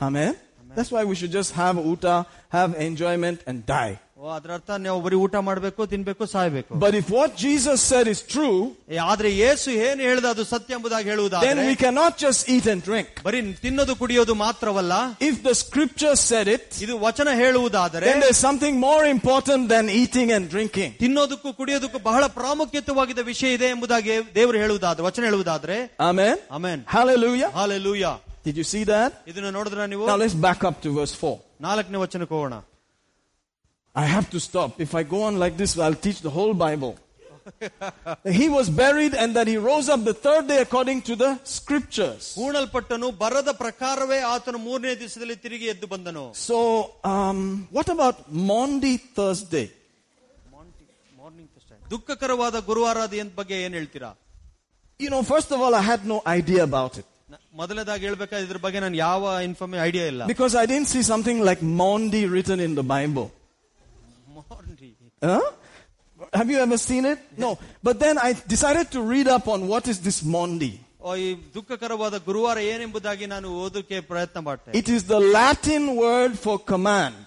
Amen? That's why we should just have uta, have enjoyment, and die. ಓ ಅದ್ರ ಅರ್ಥ ನಾವು ಬರೀ ಊಟ ಮಾಡ್ಬೇಕು ತಿನ್ಬೇಕು ಸಾಯ್ಬೇಕು But if what Jesus said is true, ಏ, ಆದ್ರೆ ಯೇಸು ಏನು ಹೇಳ್ದ ಅದು ಸತ್ಯ ಎಂಬುದಾಗಿ then ಹೇಳುವುದಾದ್ರೆ we cannot just eat and drink. ಬರೀ ತಿನ್ನೋದು ಕುಡಿಯೋದು ಮಾತ್ರವಲ್ಲ If the scripture said it, ಇದು ವಚನ ಹೇಳುವುದಾದರೆ then there's something more important than eating and drinking. ತಿನ್ನೋದಕ್ಕೂ ಕುಡಿಯೋದಕ್ಕೂ ಬಹಳ ಪ್ರಾಮುಖ್ಯತವಾಗಿದ್ದ ವಿಷಯ ಇದೆ ಎಂಬುದಾಗಿ ದೇವರು ಹೇಳುವುದಾದ್ರೆ ವಚನ ಹೇಳುವುದಾದ್ರೆ Amen? Amen Hallelujah. Hallelujah Did you see that? ಇದನ್ನ ನೋಡಿದ್ರ ನೀವು Now let's back up to verse 4. ನಾಲ್ಕನೇ ವಚನಕ್ಕೆ ಹೋಗೋಣ I have to stop. If I go on like this, I'll teach the whole Bible. [LAUGHS] he was buried and that he rose up the third day according to the scriptures. ಹೂಣಲ್ಪಟ್ಟನು ಬರದ ಪ್ರಕಾರವೇ ಆತನು ಮೂರನೇ ದಿವಸದಲ್ಲಿ ತಿರುಗಿ ಎದ್ದು ಬಂದನು So, um, what about Maundy Thursday? ದುಃಖಕರವಾದ ಗುರುವಾರಾದ ಎಂತ ಬಗ್ಗೆ ಏನ್ ಹೇಳ್ತೀರಾ You know, first of all, I had no idea about it. Because I didn't see something like idea written in the Bible. See Have you ever seen it? No. But then I decided to read up on what is this Maundy. It is the Latin word for command.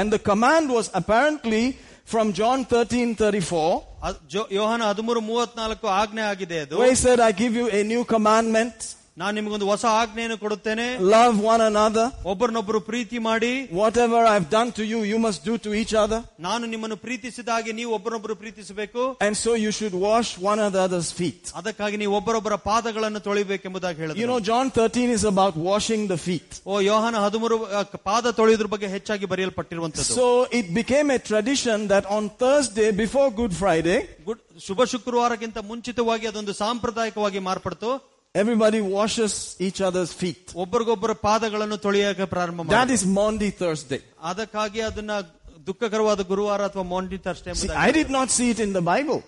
And the command was apparently from John 13 34, ಅದ್ ಜೋ- ಯೋಹಾನ ಹದಿಮೂರು ಮೂವತ್ನಾಲ್ಕು ಆಜ್ಞೆ ಆಗಿದೆ ಅದು where he said, I give you a new commandment. ನಾನು ನಿಮಗೊಂದು ಹೊಸ ಆಜ್ಞೆಯನ್ನು ಕೊಡುತ್ತೇನೆ Love one another. ಒಬ್ಬರನ್ನೊಬ್ಬರು ಪ್ರೀತಿ ಮಾಡಿ Whatever I've done to you, you must do to each other. ನಾನು ನಿಮ್ಮನ್ನು ಪ್ರೀತಿಸಿದ ಹಾಗೆ ನೀವು ಒಬ್ಬರೊಬ್ಬರು ಪ್ರೀತಿಸಬೇಕು And so you should wash one another's feet. ಅದಕ್ಕಾಗಿ ನೀವು ಒಬ್ಬರೊಬ್ಬರ ಪಾದಗಳನ್ನು ತೊಳಿಬೇಕೆಂಬುದಾಗಿ You ಹೇಳಿದ್ರು know, John 13 is about washing the feet. ಓ ಯೋಹಾನ ಹದಿಮೂರು ಆ, ಪಾದ ತೊಳೆಯೋದ್ರ ಬಗ್ಗೆ ಹೆಚ್ಚಾಗಿ ಬರೆಯಲ್ಪಟ್ಟಿರುವಂತದ್ದು So it became a tradition that on Thursday before Good Friday, good- ಶುಭ ಶುಕ್ರವಾರಕ್ಕಿಂತ ಮುಂಚಿತವಾಗಿ ಅದೊಂದು ಸಾಂಪ್ರದಾಯಿಕವಾಗಿ ಮಾರ್ಪಡ್ತು Everybody washes each other's feet. That is Maundy Thursday. See, I did not see it in the Bible.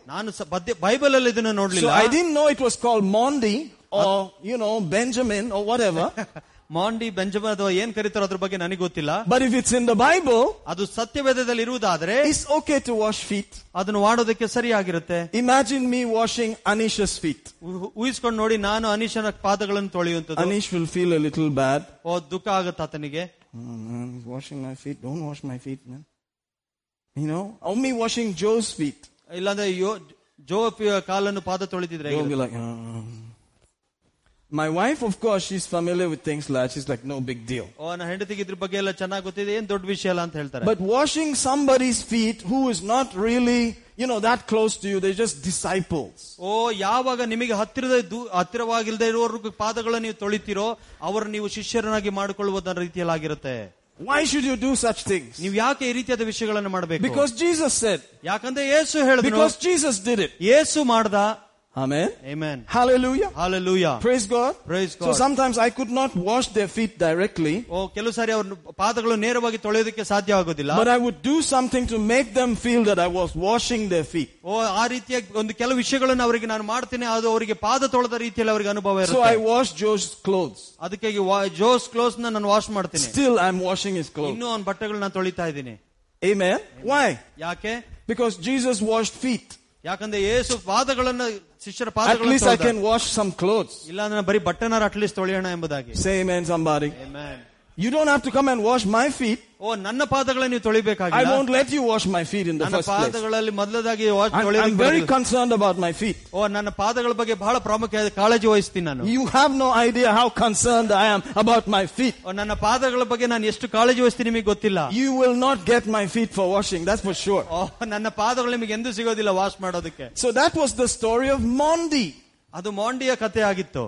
I didn't know it was called Maundy or, you know, Benjamin or whatever. [LAUGHS] Maundy Benjamin ಅಥವಾ ಏನ್ ಕರೀತಾರೋ ಅದ್ರ ಬಗ್ಗೆ ನನಗೆ ಗೊತ್ತಿಲ್ಲ But if it's in the Bible, ಅದು ಸತ್ಯವೇದದಲ್ಲಿ ಇರುವುದಾದ್ರೆ it's okay to wash feet. ಅದನ್ನು ಮಾಡೋದಕ್ಕೆ ಸರಿಯಾಗಿರುತ್ತೆ Imagine me washing Anisha's feet. ಊ- ಊಹಿಸ್ಕೊಂಡು ನೋಡಿ ನಾನು ಅನೀಶನ ಪಾದಗಳನ್ನು ತೊಳೆಯುವಂತದ್ದು Anish will feel a little bad. ಓ ದುಃಖ ಆಗುತ್ತೆ ಆತನಿಗೆ Oh man, he's washing my feet. Don't wash my feet, man. You know, or me washing Joe's feet. ಇಲ್ಲಾಂದ್ರೆ ಯೋ- ಜೋ ಪಿ- ಕಾಲನ್ನು ಪಾದ ತೊಳೆದಿದ್ರೆ my wife, of course, she's familiar with things like she's like, no big deal. ಓ ನನ್ನ ಹೆಂಡತಿಗೆ ಇದ್ರ ಬಗ್ಗೆ ಎಲ್ಲ ಚೆನ್ನಾಗಿ ಗೊತ್ತಿದೆ ಏನ್ ದೊಡ್ಡ ವಿಷಯ ಅಲ್ಲ ಅಂತ ಹೇಳ್ತಾರೆ But washing somebody's feet who is not really, you know, that close to you, they're just disciples. ಓ ಯಾವಾಗ ನಿಮಗೆ ಹತ್ತಿರದ ದೂ- ಹತ್ತಿರವಾಗಿಲ್ಲದೆ ಇರುವವರೆಗೂ ಪಾದಗಳನ್ನು ನೀವು ತೊಳಿತೀರೋ ಅವರು ನೀವು ಶಿಷ್ಯರನ್ನಾಗಿ ಮಾಡಿಕೊಳ್ಳುವುದರ ರೀತಿಯಲ್ಲಾಗಿರುತ್ತೆ Why should you do such things? ನೀವು ಯಾಕೆ ಈ ರೀತಿಯಾದ ವಿಷಯಗಳನ್ನು ಮಾಡಬೇಕು Because Jesus said, ಯಾಕಂದ್ರೆ ಯೇಸು ಹೇಳಿದ್ರು because Jesus did it. ಯೇಸು ಮಾಡ್ದ Amen. Amen. Hallelujah. Hallelujah. Praise God. Praise So God. sometimes I could not wash their feet directly, ಓ ಕೆಲವು ಸಾರಿ ಅವ್ರ ಪಾದಗಳು ನೇರವಾಗಿ ತೊಳೆಯೋದಕ್ಕೆ ಸಾಧ್ಯ ಆಗೋದಿಲ್ಲ but I would do something to make them feel that I was washing their feet. ಓ ಆ ರೀತಿಯಾಗಿ ಒಂದು ಕೆಲವು ವಿಷಯಗಳನ್ನು ಅವರಿಗೆ ನಾನು ಮಾಡ್ತೇನೆ ಅದು ಅವರಿಗೆ ಪಾದ ತೊಳೆದ ರೀತಿಯಲ್ಲಿ ಅವರಿಗೆ ಅನುಭವ So I ಇರುತ್ತೆ wash Joe's clothes. ಅದಕ್ಕೆ ಜೋಸ್ ಕ್ಲೋಸ್ ನ ನಾನು ವಾಶ್ ಮಾಡ್ತೇನೆ Still I'm washing his clothes. ಇನ್ನೂ ಅವನ ಬಟ್ಟೆಗಳು ನಾನು ತೊಳಿತಾ ಇದ್ದೀನಿ Amen. Why? ಯಾಕೆ Because Jesus washed feet. ಯಾಕಂದ್ರೆ ಏಸು ಪಾದಗಳನ್ನ ಶಿಷ್ಯರ At least I ಪಾದಗಳನ್ನು can wash some clothes. ಇಲ್ಲ ಅಂದ್ರೆ ಬರೀ ಬಟ್ಟೆನಾರ ಅಟ್ಲೀಸ್ಟ್ ತೊಳೆಯೋಣ ಎಂಬುದಾಗಿ Say amen somebody. Amen. You don't have to come and wash my feet. ಓ ನನ್ನ ಪಾದಗಳನ್ನ ನೀವು I ತೊಳಿಬೇಕಾಗಿಲ್ಲ won't let you wash my feet in the ನನ್ನ first place. ಪಾದಗಳಲ್ಲಿ ಮೊದಲದಾಗಿ wash I'm, I'm ತೊಳೆಯೋದಕ್ಕೆ very ಬರೋದಿಲ್ಲ. concerned about my feet. ಓ ನನ್ನ ಪಾದಗಳ ಬಗ್ಗೆ ಬಹಳ ಪ್ರಾಮುಖ್ಯ ಕಾಳಜಿ ವಹಿಸ್ತೀನಿ ನಾನು You have no idea how concerned I am about my feet. ಓ, ನನ್ನ ಪಾದಗಳ ಬಗ್ಗೆ ನಾನು ಎಷ್ಟು ಕಾಳಜಿ ವಹಿಸ್ತೀನಿ ನಿಮಗೆ ಗೊತ್ತಿಲ್ಲ You will not get my feet for washing, that's for sure. ಓ, ನನ್ನ ಪಾದಗಳು ನಿಮಗೆ ಎಂದೂ ಸಿಗೋದಿಲ್ಲ ವಾಶ್ ಮಾಡೋದಕ್ಕೆ So that was the story of Mondi. ಅದು ಮಾಂಡಿಯ ಕಥೆ ಆಗಿತ್ತು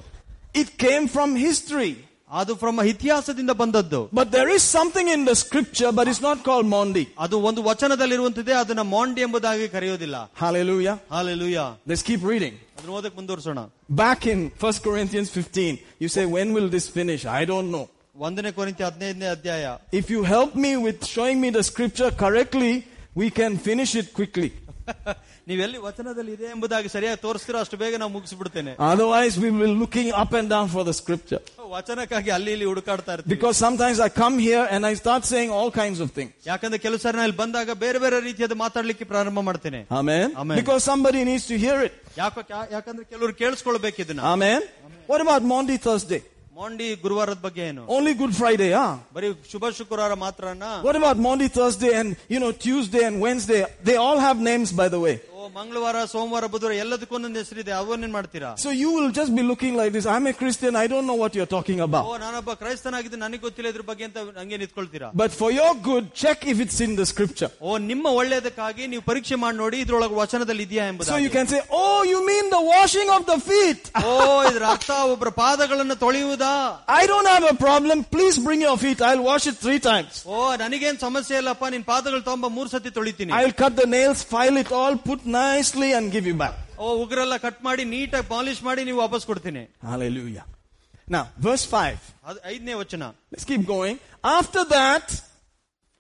It came from history. ಅದು ಫ್ರಮ್ ಇತಿಹಾಸದಿಂದ ಬಂದದ್ದು But there is something in the scripture, but it's not called Mondi. ಅದು ಒಂದು ವಚನದಲ್ಲಿರುವಂತದ್ದೇ ಅದನ್ನ ಮಾಂಡಿ ಎಂಬುದಾಗಿ ಕರೆಯೋದಿಲ್ಲ Hallelujah. Hallelujah Let's keep reading. ಅದನ್ನ ಓದಕ್ ಮುಂದುವರ್ಸೋಣ Back in 1 Corinthians 15, you say, when will this finish? I don't know. ಒಂದನೇ ಕೊರಿಂತಿ ಹದಿನೈದನೇ ಅಧ್ಯಾಯ If you help me with showing me the scripture correctly, we can finish it quickly. ನೀವೆಲ್ಲಿ ವಚನದಲ್ಲಿ ಇದೆ ಎಂಬುದಾಗಿ ಸರಿಯಾಗಿ ತೋರಿಸ್ತೀರೋ ಅಷ್ಟು ಬೇಗ ನಾವು ಮುಗಿಸ್ಬಿಡ್ತೇನೆ Otherwise, we will be looking up and down for the scripture. ವಚನಕ್ಕಾಗಿ ಅಲ್ಲಿ ಇಲ್ಲಿ ಹುಡುಕಾಡ್ತಾ ಇರ್ತೀವಿ Because sometimes I come here and I start saying all kinds of things. ಯಾಕಂದ್ರೆ ಕೆಲವು ಸಾರಿ ನಾನು ಇಲ್ಲಿ ಬಂದಾಗ ಬೇರೆ ಬೇರೆ ರೀತಿಯಾದ ಮಾತಾಡ್ಲಿಕ್ಕೆ ಪ್ರಾರಂಭ ಮಾಡ್ತೇನೆ Amen? Amen. Because somebody needs to hear it. ಯಾಕ ಯಾಕಂದ್ರೆ ಕೆಲವರು ಕೇಳಿಸ್ಕೊಳ್ಬೇಕು ಇದನ್ನ Amen? What about Monday, Thursday? Maundy ಗುರುವಾರದ ಬಗ್ಗೆ ಏನು Only Good Friday, ah? ಬರೀ ಶುಭ ಶುಕ್ರವಾರ ಮಾತ್ರನ What about Monday, Thursday, and you know Tuesday and Wednesday? They all have names, by the way. ಓ ಮಂಗಳವಾರ ಸೋಮವಾರ ಬುಧವಾರ ಎಲ್ಲದಕ್ಕೂ ಒಂದೊಂದು ಹೆಸರಿದೆ ಅವನ್ನೇನ್ ಮಾಡ್ತೀರಾ So you will just be looking like this. I'm a Christian. I don't know what you're talking O about. ನಾನೊಬ್ಬ ಕ್ರೈಸ್ತನಾಗಿದ್ದು ನನಗೆ ಗೊತ್ತಿಲ್ಲ ಇದ್ರ ಬಗ್ಗೆ ಅಂತ ಹಂಗೆ ನಿಂತ್ಕೊಳ್ತೀರಾ But for your good, check if it's in the scripture. ಓ ನಿಮ್ಮ ಒಳ್ಳೇದಕ್ಕಾಗಿ ನೀವು ಪರೀಕ್ಷೆ ಮಾಡಿ ನೋಡಿ ಇದ್ರೊಳಗೆ ವಚನದಲ್ಲಿ ಇದೆಯಾ So ಎಂಬುದು you can say, Oh, you mean the washing of the feet? [LAUGHS] ಓ ಇದ್ರ ಅರ್ಥ ಒಬ್ಬರ ಪಾದಗಳನ್ನು ತೊಳೆಯುವುದಾ I don't have a problem. Please bring your feet. I'll wash it three times. ಓ ನನಗೇನ್ ಸಮಸ್ಯೆ ಇಲ್ಲಪ್ಪ ನಿನ್ ಪಾದಗಳು ತಗೊಂಬ ಮೂರ್ ಸತಿ ತೊಳಿತೀನಿ I'll cut the nails, file it all, put nicely, and give you back. Oh ಉಗ್ರೆಲ್ಲ cut ಮಾಡಿ ನೀಟಾಗಿ ಪಾಲಿಶ್ ಮಾಡಿ ನೀವು ವಾಪಸ್ ಕೊಡ್ತೀನಿ Hallelujah. Now, verse 5. ಅದು ಐದನೇ ವಚನ Let's keep going. After that,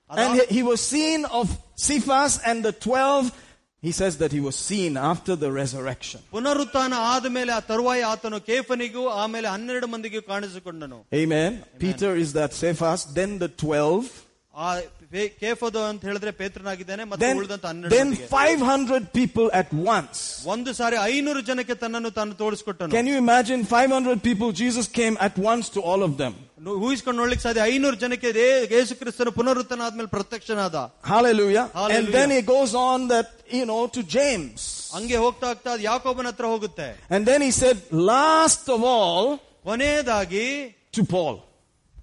and he, he was seen of Cephas and the twelve. He says that he was seen after the resurrection. ಪುನರುತ್ಥಾನ ಆದ್ಮೇಲೆ ಆ ತರುವಾಯ ಆತನು ಕೇಫನಿಗೂ ಆಮೇಲೆ ಹನ್ನೆರಡು ಮಂದಿಗೂ ಕಾಣಿಸಿಕೊಂಡನು Amen. Peter is that Cephas. Then the twelve. ಆ pay- ಕೇಫದು ಅಂತ ಹೇಳಿದ್ರೆ ಪೇತ್ರನಾಗಿದ್ದಾನೆ ಮತ್ತೆ Then, ಉಳಿದಂತ ಹನ್ನೆರಡು then ಮಂದಿಗೆ. 500 people at once. ಒಂದು ಸಾರಿ ಐನೂರು ಜನಕ್ಕೆ ತನ್ನನ್ನು ತಾನು ತೋರಿಸ್ಕೊಟ್ಟನು Can you imagine 500 people? Jesus came at once to all of them. ಊಹಿಸ್ಕೊಂಡು ನೋಡ್ಲಿಕ್ಕೆ ಸಾಧ್ಯ ಐನೂರು ಜನಕ್ಕೆ ದೇ- ಯೇಸು ಕ್ರಿಸ್ತನು ಪುನರುತ್ಥಾನ ಆದ್ಮೇಲೆ ಪ್ರತ್ಯಕ್ಷನಾದ Hallelujah. And Hallelujah. then he goes on that, you know, to James. ಹಂಗೆ ಹೋಗ್ತಾ ಹೋಗ್ತಾ ಅದು ಯಾಕೋಬನ ಹತ್ರ ಹೋಗುತ್ತೆ And then he said, last of all, ಕೊನೆಯದಾಗಿ to Paul.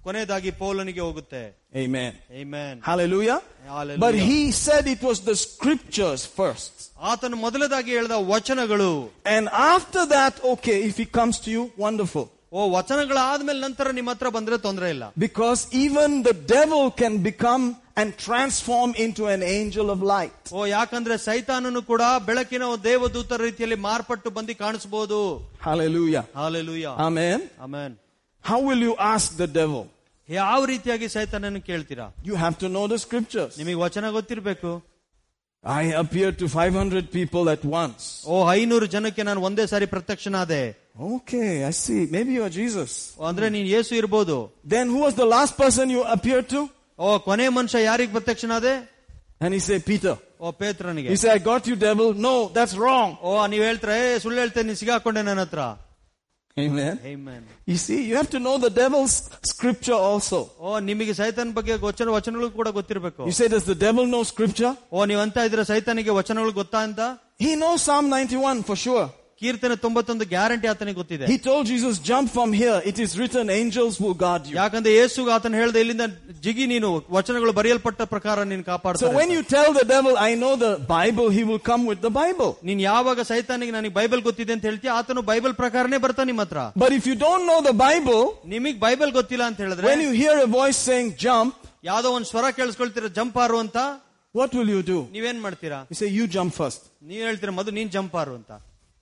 ಕೊನೆಯದಾಗಿ ಪೌಲನಿಗೆ ಹೋಗುತ್ತೆ Amen. Amen. Hallelujah. Hallelujah. But he said it was the scriptures first. ಆತನು ಮೊದಲದಾಗಿ ಹೇಳಿದ ವಚನಗಳು And after that, okay, if he comes to you, wonderful. ಓ ವಚನಗಳಾದ್ಮೇಲೆ ನಂತರ ನಿಮ್ಮ ಹತ್ರ ಬಂದ್ರೆ ತೊಂದರೆ ಇಲ್ಲ Because even the devil can become and transform into an angel of light. ಓ ಯಾಕಂದ್ರೆ ಸೈತಾನನು ಕೂಡ ಬೆಳಕಿನ ಒಂದು ದೇವದೂತರ ರೀತಿಯಲ್ಲಿ ಮಾರ್ಪಟ್ಟು ಬಂದು ಕಾಣಿಸಬಹುದು Hallelujah. Hallelujah Amen. Amen How will you ask the devil? ಯಾವ ರೀತಿಯಾಗಿ ಸೈತಾನನ್ನು ಕೇಳ್ತೀರಾ You have to know the scriptures. ನಿಮಗೆ ವಚನ ಗೊತ್ತಿರ್ಬೇಕು I appeared to 500 people at once. ಓ ಐನೂರು ಜನಕ್ಕೆ ನಾನು ಒಂದೇ ಸಾರಿ ಪ್ರತ್ಯಕ್ಷನಾದೆ Okay, I see. Maybe you're Jesus. ಅಂದ್ರೆ ನೀನ್ ಯೇಸು ಇರ್ಬೋದು Then who was the last person you appeared to? ಓ ಕೊನೆ ಮನುಷ್ಯ ಯಾರಿಗ್ ಪ್ರತ್ಯಕ್ಷನಾದೆ And he said, Peter. O ಪೇತ್ರನಿಗೆ He said, I got you, devil. No, that's wrong. ಓ ನೀವ್ ಹೇಳ್ತಾರೆ "ಏ, ಸುಳ್ಳು ಹೇಳ್ತೇನೆ ನೀನ್ ಸಿಗಾಕೊಂಡೆ ನನ್ನ ಹತ್ರ Amen. Amen. You see, you have to know the devil's scripture also. ಓ ನಿಮಗೆ ಸೈತಾನ್ ಬಗ್ಗೆ ವಚನ ವಚನಗಳು ಕೂಡ ಗೊತ್ತಿರ್ಬೇಕು You say, does the devil know scripture? ಓ ನೀವ್ ಅಂತ ಇದ್ರೆ ಸೈತಾನಿಗೆ ವಚನಗಳು ಗೊತ್ತಾ ಅಂತ He knows Psalm 91 for sure. ಕೀರ್ತನೆ ತೊಂಬತ್ತೊಂದು ಗ್ಯಾರಂಟಿ ಆತನಿಗೆ ಗೊತ್ತಿದೆ He told Jesus, jump from here. It is written, angels will guard you. ಯಾಕಂದ್ರೆ ಯೇಸು ಆತನ ಹೇಳ್ದೆ ಇಲ್ಲಿಂದ ಜಿಗಿ ನೀನು ವಚನಗಳು ಬರೆಯಲ್ಪಟ್ಟ ಪ್ರಕಾರ ನೀನು So ಕಾಪಾಡ್ತಾರೆ when you tell the devil, I know the Bible, he will come with the Bible. ನೀನ್ ಯಾವಾಗ ಸೈತಾನಿಗೆ ನನಗೆ ಬೈಬಲ್ ಗೊತ್ತಿದೆ ಅಂತ ಹೇಳ್ತೀಯ ಆತನು ಬೈಬಲ್ ಪ್ರಕಾರನೇ ಬರ್ತಾನೆ ನಿಮ್ಮ ಹತ್ರ But if you don't know the Bible, ನಿಮಗ್ ಬೈಬಲ್ ಗೊತ್ತಿಲ್ಲ ಅಂತ ಹೇಳಿದ್ರೆ when you hear a voice saying jump, ಯಾವ್ದೋ ಒಂದ್ ಸ್ವರ ಕೇಳಿಸ್ಕೊಳ್ತೀರ ಜಂಪ್ ಆರು ಅಂತ what will you do? ನೀವೇನ್ ಮಾಡ್ತೀರಾ You say, you jump first. ನೀವ್ ಹೇಳ್ತೀರಾ ಮದು ನೀನ್ ಜಂಪ್ ಆರು ಅಂತ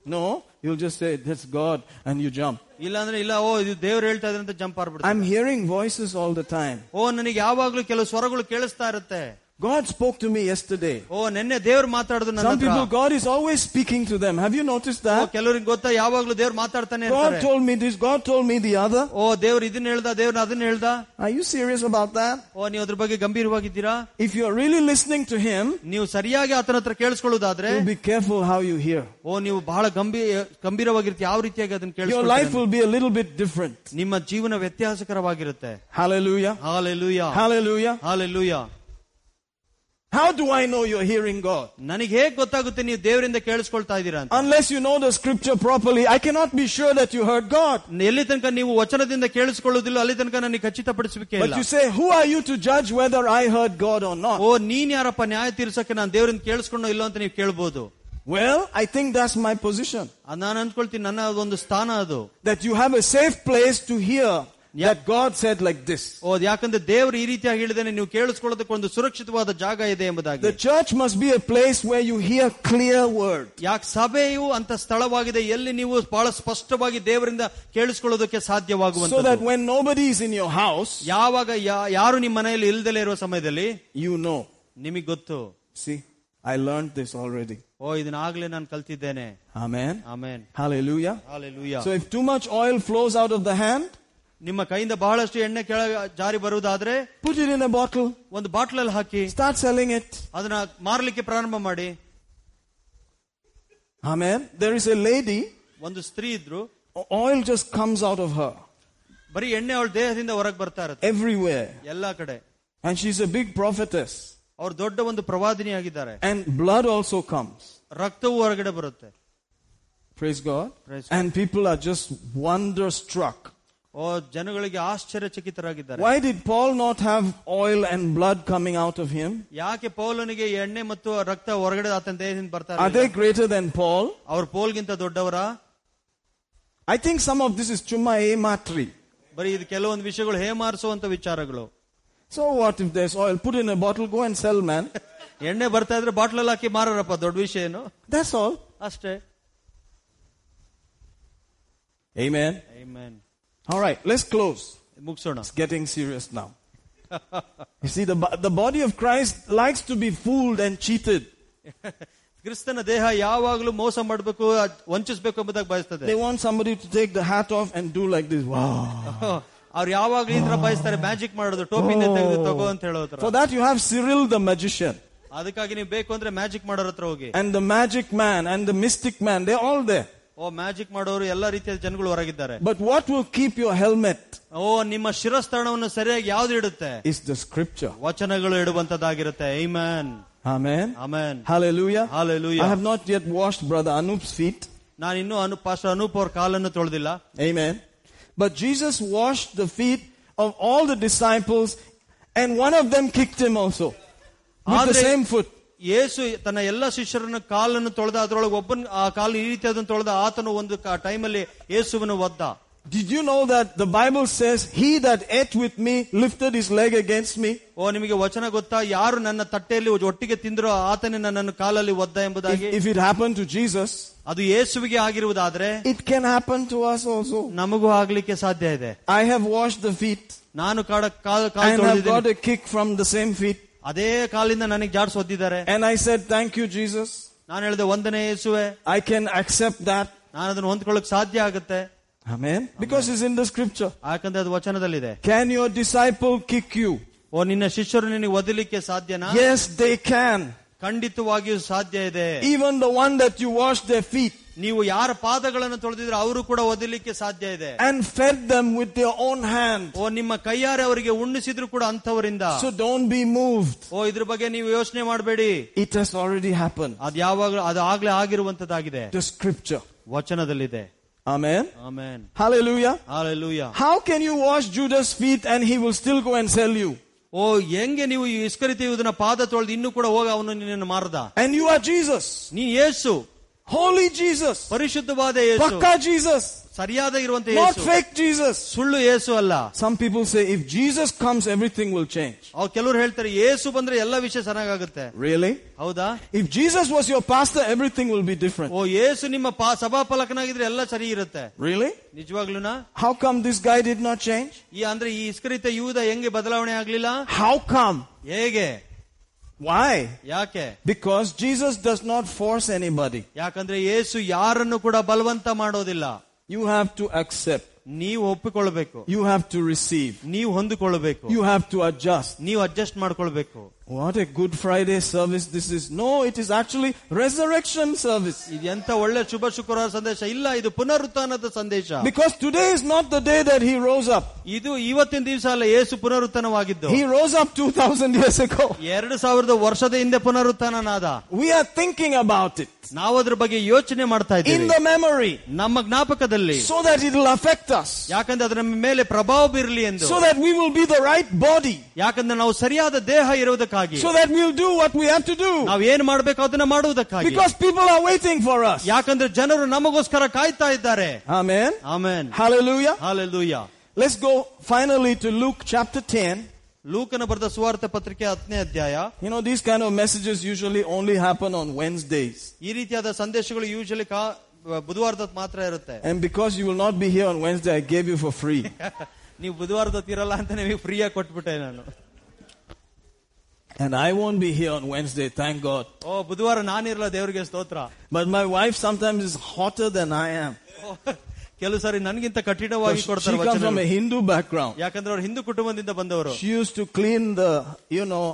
No, You'll just say, that's God, and you jump. ಇಲ್ಲ ಅಂದ್ರೆ ಇಲ್ಲ ಓ ಇದು ದೇವ್ರು ಹೇಳ್ತಾ ಇದ್ರೆ ಅಂತ ಜಂಪ್ ಆಗ್ಬಿಡ್ತಾರೆ I'm hearing voices all the time. ಓ ನನಗೆ ಯಾವಾಗ್ಲೂ ಕೆಲವು ಸ್ವರಗಳು ಕೇಳಿಸ್ತಾ ಇರುತ್ತೆ God spoke to me yesterday. ಓ ನಿನ್ನೆ ದೇವ್ರು ಮಾತಾಡುದು ನನ್ನ Some ಹತ್ರ. people, God is always speaking to them. Have you noticed O, that? ಕೆಲವ್ರಿಗೆ ಗೊತ್ತಾ ಯಾವಾಗ್ಲೂ ದೇವ್ರು ಮಾತಾಡ್ತಾನೆ God ಇರ್ತಾರೆ told me this, God told me the other. ಓ ದೇವ್ರು ಇದನ್ನ ಹೇಳ್ದ ದೇವ್ರ ಅದನ್ನ ಹೇಳ್ದ Are you serious about that? ಓ ನೀವು ಅದ್ರ ಬಗ್ಗೆ ಗಂಭೀರವಾಗಿದ್ದೀರಾ If you're really listening to Him, ನೀವು ಸರಿಯಾಗಿ ಆತನ ಹತ್ರ ಕೇಳಿಸ್ಕೊಳ್ಳೋದಾದ್ರೆ you be careful how you hear. ಓ ನೀವು ಬಹಳ ಗಂಭೀರ ಗಂಭೀರವಾಗಿರ್ತೀವಿ ಯಾವ ರೀತಿಯಾಗಿ ಅದನ್ನ Your life ಕೇಳಿಸ್ಕೊಳ್ಳಿ will be a little bit different. ನಿಮ್ಮ ಜೀವನ ವ್ಯತ್ಯಾಸಕರವಾಗಿರುತ್ತೆ Hallelujah. Hallelujah Hallelujah. Hallelujah How do I know you're hearing God? ನನಗೆ ಹೇಗ್ ಗೊತ್ತಾಗುತ್ತೆ ನೀವು ದೇವರಿಂದ ಕೇಳಿಸ್ಕೊಳ್ತಾ ಇದ್ದೀರಾ ಅಂತ Unless you know the scripture properly, I cannot be sure that you heard God. ಎಲ್ಲಿ ತನಕ ನೀವು ವಚನದಿಂದ ಕೇಳಿಸ್ಕೊಳ್ಳೋದಿಲ್ಲ ಅಲ್ಲಿ ತನಕ ನನಗೆ ಖಚಿತಪಡಿಸಬೇಕೆ But ಇಲ್ಲ you say, Who are you to judge whether I heard God or not? ಓ ನೀನ್ ಯಾರಪ್ಪ ನ್ಯಾಯ ತೀರ್ಸಕ್ಕೆ ನಾನು ದೇವರಿಂದ ಕೇಳಿಸ್ಕೊಂಡೋ ಇಲ್ಲೋ ಅಂತ ನೀವು ಕೇಳ್ಬೋದು Well, I think that's my position. ಅದ್ ನಾನು ಅಂದ್ಕೊಳ್ತೀನಿ ನನ್ನ ಒಂದು ಸ್ಥಾನ ಅದು That you have a safe place to hear Yeah. that God said like this. ಓ ಅದ್ ಯಾಕಂದ್ರೆ ದೇವರು ಈ ರೀತಿಯಾಗಿ ಹೇಳಿದೇನೆ ನೀವು ಕೇಳಿಸ್ಕೊಳ್ಳೋದಕ್ಕೆ ಒಂದು ಸುರಕ್ಷಿತವಾದ ಜಾಗ ಇದೆ ಎಂಬುದಾಗಿ The church must be a place where you hear clear word. ಯಾಕೆ ಸಭೆಯು ಅಂತ ಸ್ಥಳವಾಗಿದೆ ಎಲ್ಲಿ ನೀವು ಬಹಳ ಸ್ಪಷ್ಟವಾಗಿ ದೇವರಿಂದ ಕೇಳಿಸ್ಕೊಳ್ಳೋದಕ್ಕೆ So ಸಾಧ್ಯವಾಗುವಂತ that when nobody is in your house, ಯಾವಾಗ ಯಾ- ಯಾರು ನಿಮ್ಮ ಮನೆಯಲ್ಲಿ ಇಲ್ದಲೇ ಇರುವ ಸಮಯದಲ್ಲಿ you know. ನಿಮಗೆ ಗೊತ್ತು See, I learned this already. ಓ ಇದನ್ನ ಆಗ್ಲೇ ನಾನು ಕಲ್ತಿದ್ದೇನೆ Amen. Amen Hallelujah. Hallelujah So if too much oil flows out of the hand, ನಿಮ್ಮ ಕೈಯಿಂದ ಬಹಳಷ್ಟು ಎಣ್ಣೆ ಕೆಳಗೆ ಜಾರಿ ಬರುವುದಾದ್ರೆ put it in a bottle, ಒಂದು ಬಾಟ್ಲಲ್ಲಿ ಹಾಕಿ start selling it. ಅದನ್ನ ಮಾರಲಿಕ್ಕೆ ಪ್ರಾರಂಭ ಮಾಡಿ Amen. There is a lady, ಒಂದು ಸ್ತ್ರೀ ಇದ್ರು oil just comes out of her ಬರೀ ಎಣ್ಣೆ ಅವಳ ದೇಹದಿಂದ ಹೊರಗೆ ಬರ್ತಾ ಇರುತ್ತೆ everywhere. ಎಲ್ಲಾ ಕಡೆ And she's a big prophetess. ಅವ್ರು ದೊಡ್ಡ ಒಂದು ಪ್ರವಾದಿನಿ ಆಗಿದ್ದಾರೆ And blood also comes. ರಕ್ತವು ಹೊರಗಡೆ ಬರುತ್ತೆ Praise God. Praise and people are just wonderstruck. ಓ ಜನಗಳಿಗೆ ಆಶ್ಚರ್ಯಚಕಿತರಾಗಿದ್ದಾರೆ Why did Paul not have oil and blood coming out of him? ಯಾಕೆ ಪೌಲನಿಗೆ ಎಣ್ಣೆ ಮತ್ತು ರಕ್ತ ಹೊರಗಡೆ ಆತನ ದೇಹದಿಂದ ಬರ್ತಾ Are they greater than Paul? ಅವ್ರ ಪೋಲ್ಗಿಂತ ದೊಡ್ಡವರ I think some of this is chumma e matri. ಬರೀ ಇದು ಕೆಲವೊಂದು ವಿಷಯಗಳು ಹೇಮಾರಿಸುವಂತ ವಿಚಾರಗಳು So what if there's oil? Put in a bottle, go and sell, man. ಎಣ್ಣೆ ಬರ್ತಾ ಇದ್ರೆ ಬಾಟ್ಲಲ್ಲಿ ಹಾಕಿ ಮಾರಾರಪ್ಪ ದೊಡ್ಡ ವಿಷಯ ಏನು That's all. ಅಷ್ಟೇ Amen. Amen. All right, let's close. ಮುಗಿಸೋಣ It's getting serious now. You see, the, bo- the body of Christ likes to be fooled and cheated. ಕ್ರಿಸ್ತನ ದೇಹ ಯಾವಾಗಲೂ ಮೋಸ ಮಾಡಬೇಕು ವಂಚಿಸಬೇಕು ಎಂಬುದಾಗಿ ಬಯಸ್ತದೆ They want somebody to take the hat off and do like this. Wow. ಅವ್ರು ಯಾವಾಗ್ಲೂ ಈ ತರ ಬಯಸ್ತಾರೆ ಮ್ಯಾಜಿಕ್ ಮಾಡೋದು ಟೋಪಿಂದ ತೆಗೆದು ತಗೋ ಅಂತ ಹೇಳೋದ್ರ For that, you have Cyril the magician. ಅದಕ್ಕಾಗಿ ನೀವು ಬೇಕು ಅಂದ್ರೆ ಮ್ಯಾಜಿಕ್ ಮಾಡೋರ ಹತ್ರ ಹೋಗಿ And the magic man and the mystic man, they're all there. O magic ಮಾಡೋರು ಎಲ್ಲಾ ರೀತಿಯ ಜನಗಳು ಹೊರಗಿದ್ದಾರೆ But what will keep your helmet ಓ ನಿಮ್ಮ ಶಿರಸ್ಥಾನವನ್ನು ಸರಿಯಾಗಿ ಯಾವ್ದು ಇಡುತ್ತೆ is the scripture. ವಚನಗಳು ಇಡುವಂತದ್ದಾಗಿರುತ್ತೆ Aiman Amen. Amen Hallelujah. Hallelujah. I have not yet washed Brother Anup's feet. ನಾನು ಇನ್ನೂ ಅನು ಪಾಸ್ಟರ್ ಅನೂಪ್ ಅವ್ರ ಕಾಲನ್ನು ತೊಳೆದಿಲ್ಲ Amen. But Jesus washed the feet of all the disciples and one of them kicked him also with the Andre- same foot. ಯೇಸು ತನ್ನ ಎಲ್ಲ ಶಿಷ್ಯರನ್ನ ಕಾಲನ್ನು ತೊಳೆದ ಅದರೊಳಗೆ ಒಬ್ಬನ ಆ ಕಾಲು ಈ ರೀತಿ ಅದನ್ನು ತೊಳೆದ ಆತನು ಒಂದು ಟೈಮಲ್ಲಿ ಯೇಸುವನ್ನು ಒದ್ದ Did you know that the Bible says, He that ate with me lifted his leg against me? ಓ ನಿಮಗೆ ವಚನ ಗೊತ್ತಾ ಯಾರು ನನ್ನ ತಟ್ಟೆಯಲ್ಲಿ ಒಟ್ಟಿಗೆ ತಿಂದ್ರೋ ಆತನೇ ನನ್ನನ್ನು ಕಾಲಲ್ಲಿ ಒದ್ದ If, ಎಂಬುದಾಗಿ if it happened to Jesus, ಅದು ಯೇಸುವಿಗೆ ಆಗಿರುವುದಾದ್ರೆ it can happen to us also. ನಮಗೂ ಆಗ್ಲಿಕ್ಕೆ ಸಾಧ್ಯ ಇದೆ I have washed the feet ನಾನು ಕಾಡ ಕಾಲು ಕಾಲು and have ತೊಳೆದಿದ್ದೀನಿ got a kick from the same feet. ಅದೇ ಕಾಲಿಂದ ನನಗೆ ಜಾಡ್ಸ್ ಒದ್ದಿದ್ದಾರೆ And I said, Thank you, Jesus. ನಾನು ಹೇಳಿದೆ ಒಂದನೇ ಯೇಸುವೆ I can accept that. ನಾನು ಅದನ್ನು ಹೊಂದ್ಕೊಳ್ಳಕ್ ಸಾಧ್ಯ ಆಗುತ್ತೆ Amen. Because it's in the scripture. ಯಾಕಂದ್ರೆ ಅದು ವಚನದಲ್ಲಿದೆ Can your disciple kick you? ಓ ನಿನ್ನ ಶಿಷ್ಯರು ನಿನಗೆ ಒದಲಿಕ್ಕೆ ಸಾಧ್ಯನಾ Yes, they can. ಖಂಡಿತವಾಗಿಯೂ ಸಾಧ್ಯ ಇದೆ Even the one that you washed their feet ನೀವು ಯಾರ ಪಾದಗಳನ್ನು ತೊಳೆದಿದ್ರೆ ಅವರು ಕೂಡ ಒದಲಿಕ್ಕೆ ಸಾಧ್ಯ ಇದೆ and fed them with their own hand. ಓ ನಿಮ್ಮ ಕೈಯಾರೆ ಅವರಿಗೆ ಉಣ್ಣಿಸಿದ್ರು ಕೂಡ ಅಂತವರಿಂದ So don't be moved. ಓ ಇದ್ರ ಬಗ್ಗೆ ನೀವು ಯೋಚನೆ ಮಾಡಬೇಡಿ It has already happened. ಅದು ಯಾವಾಗಲೂ ಅದು ಆಗ್ಲೇ ಆಗಿರುವಂತದ್ದಾಗಿದೆ The scripture. ವಚನದಲ್ಲಿದೆ Amen. Amen Hallelujah. Hallelujah How can you wash Judas' feet and he will still go and sell you? ಓ ಹೆಂಗೆ ನೀವು ಈ ಇಸ್ಕರಿತಿ ಇದನ್ನ ಪಾದ ತೊಳೆದು ಇನ್ನೂ ಕೂಡ ಹೋಗ ಅವನು ನಿನ್ನನ್ನು ಮಾರ್ದ And you are Jesus. ನೀ ಯೇಸು Holy Jesus. ಪರಿಶುದ್ಧವಾದ ಯೇಸು Pakka Jesus. ಸರಿಯಾದ ಇರುವಂತ Not ಯೇಸು fake Jesus. ಸುಳ್ಳು ಏಸು ಅಲ್ಲ Some people say if Jesus comes, everything will change. ಅವ್ ಕೆಲವರು ಹೇಳ್ತಾರೆ ಏಸು ಬಂದ್ರೆ ಎಲ್ಲ ವಿಷಯ ಚೆನ್ನಾಗುತ್ತೆ Really? ಹೌದಾ If Jesus was your pastor, everything will be different. ಓ ಏಸು ನಿಮ್ಮ ಪಾ- ಸಭಾಫಲಕನಾಗಿದ್ರೆ ಎಲ್ಲ ಸರಿ ಇರುತ್ತೆ Really? ನಿಜವಾಗ್ಲೂನಾ How come this guy did not change? ಈ ಅಂದ್ರೆ ಈ ಇಸ್ಕರಿತ ಯೂದ ಹೆಂಗೆ ಬದಲಾವಣೆ ಆಗ್ಲಿಲ್ಲ How come? ಹೇಗೆ Why? ಯಾಕೆ Because Jesus does not force anybody. ಯಾಕಂದ್ರೆ ಏಸು ಯಾರನ್ನು ಕೂಡ ಬಲವಂತ ಮಾಡೋದಿಲ್ಲ You have to accept. ನೀವು ಒಪ್ಪಿಕೊಳ್ಬೇಕು You have to receive. ನೀವು ಹೊಂದಿಕೊಳ್ಳಬೇಕು You have to adjust. ನೀವು ಅಡ್ಜಸ್ಟ್ ಮಾಡ್ಕೊಳ್ಬೇಕು What a Good Friday service this is. No, it is actually resurrection service. ಇದು ಎಂತ ಒಳ್ಳೆ ಶುಭ ಶುಕ್ರವಾರ ಸಂದೇಶ ಇಲ್ಲ ಇದು ಪುನರುತ್ಥಾನದ ಸಂದೇಶ Because today is not the day that he rose up. ಇದು ಇವತ್ತಿನ ದಿವಸ ಅಲ್ಲ ಏಸು ಪುನರುತ್ಥಾನವಾಗಿದ್ದು He rose up 2000 years ago. ಎರಡು ಸಾವಿರದ ವರ್ಷದ ಹಿಂದೆ ಪುನರುತ್ಥಾನನಾದ We are thinking about it ನಾವು ಅದ್ರ ಬಗ್ಗೆ ಯೋಚನೆ ಮಾಡ್ತಾ in ಇದ್ದೀವಿ the memory ನಮ್ಮ ಜ್ಞಾಪಕದಲ್ಲಿ so that it will affect us. ಯಾಕಂದ್ರೆ ಅದರ ಮೇಲೆ ಪ್ರಭಾವ ಬೀರಲಿ ಎಂದು So that we will be the right body. ಯಾಕಂದ್ರೆ ನಾವು ಸರಿಯಾದ ದೇಹ ಇರುವುದಕ್ಕಾಗಿ So that we'll do what we have to do. ನಾವು ಏನ್ ಮಾಡ್ಬೇಕು ಅದನ್ನ ಮಾಡುವುದಕ್ಕಾಗಿ Because people are waiting for us. ಯಾಕಂದ್ರೆ ಜನರು ನಮಗೋಸ್ಕರ ಕಾಯ್ತಾ ಇದ್ದಾರೆ Amen. Amen Hallelujah. Hallelujah Let's go finally to Luke chapter 10. ಲೂಕನ ಬರೆದ ಸುವಾರ್ತೆ ಪತ್ರಿಕೆ ಹತ್ತನೇ ಅಧ್ಯಾಯ You know, these kind of messages usually only happen on Wednesdays. ಈ ರೀತಿಯಾದ ಸಂದೇಶಗಳು ಯೂಶಲಿ ಬುಧವಾರದ ಮಾತ್ರ ಇರುತ್ತೆ And because you will not be here on Wednesday, I gave you for free. ನೀವು ಬುಧವಾರದ ಇರಲ್ಲ ಅಂತ ನಿಮಗೆ ಫ್ರೀ ಆಗಿ ಕೊಟ್ಬಿಟ್ಟೆ ನಾನು And I won't be here on Wednesday, thank God. ಓ ಬುಧವಾರ ನಾನಿರಲ್ಲ ದೇವರಿಗೆ ಸ್ತೋತ್ರ But my wife sometimes is hotter than I am. ಓ, [LAUGHS] ಕೆಲವು ಸಾರಿ ನನ್ಗಿಂತ ಕಠಿಣವಾಗಿ She ಕೊಡ್ತಾರೆ comes from a ವಚನಗಳು. Hindu background. ಯಾಕಂದ್ರೆ ಅವ್ರು ಹಿಂದೂ ಕುಟುಂಬದಿಂದ ಬಂದವರು She used to clean the, you know,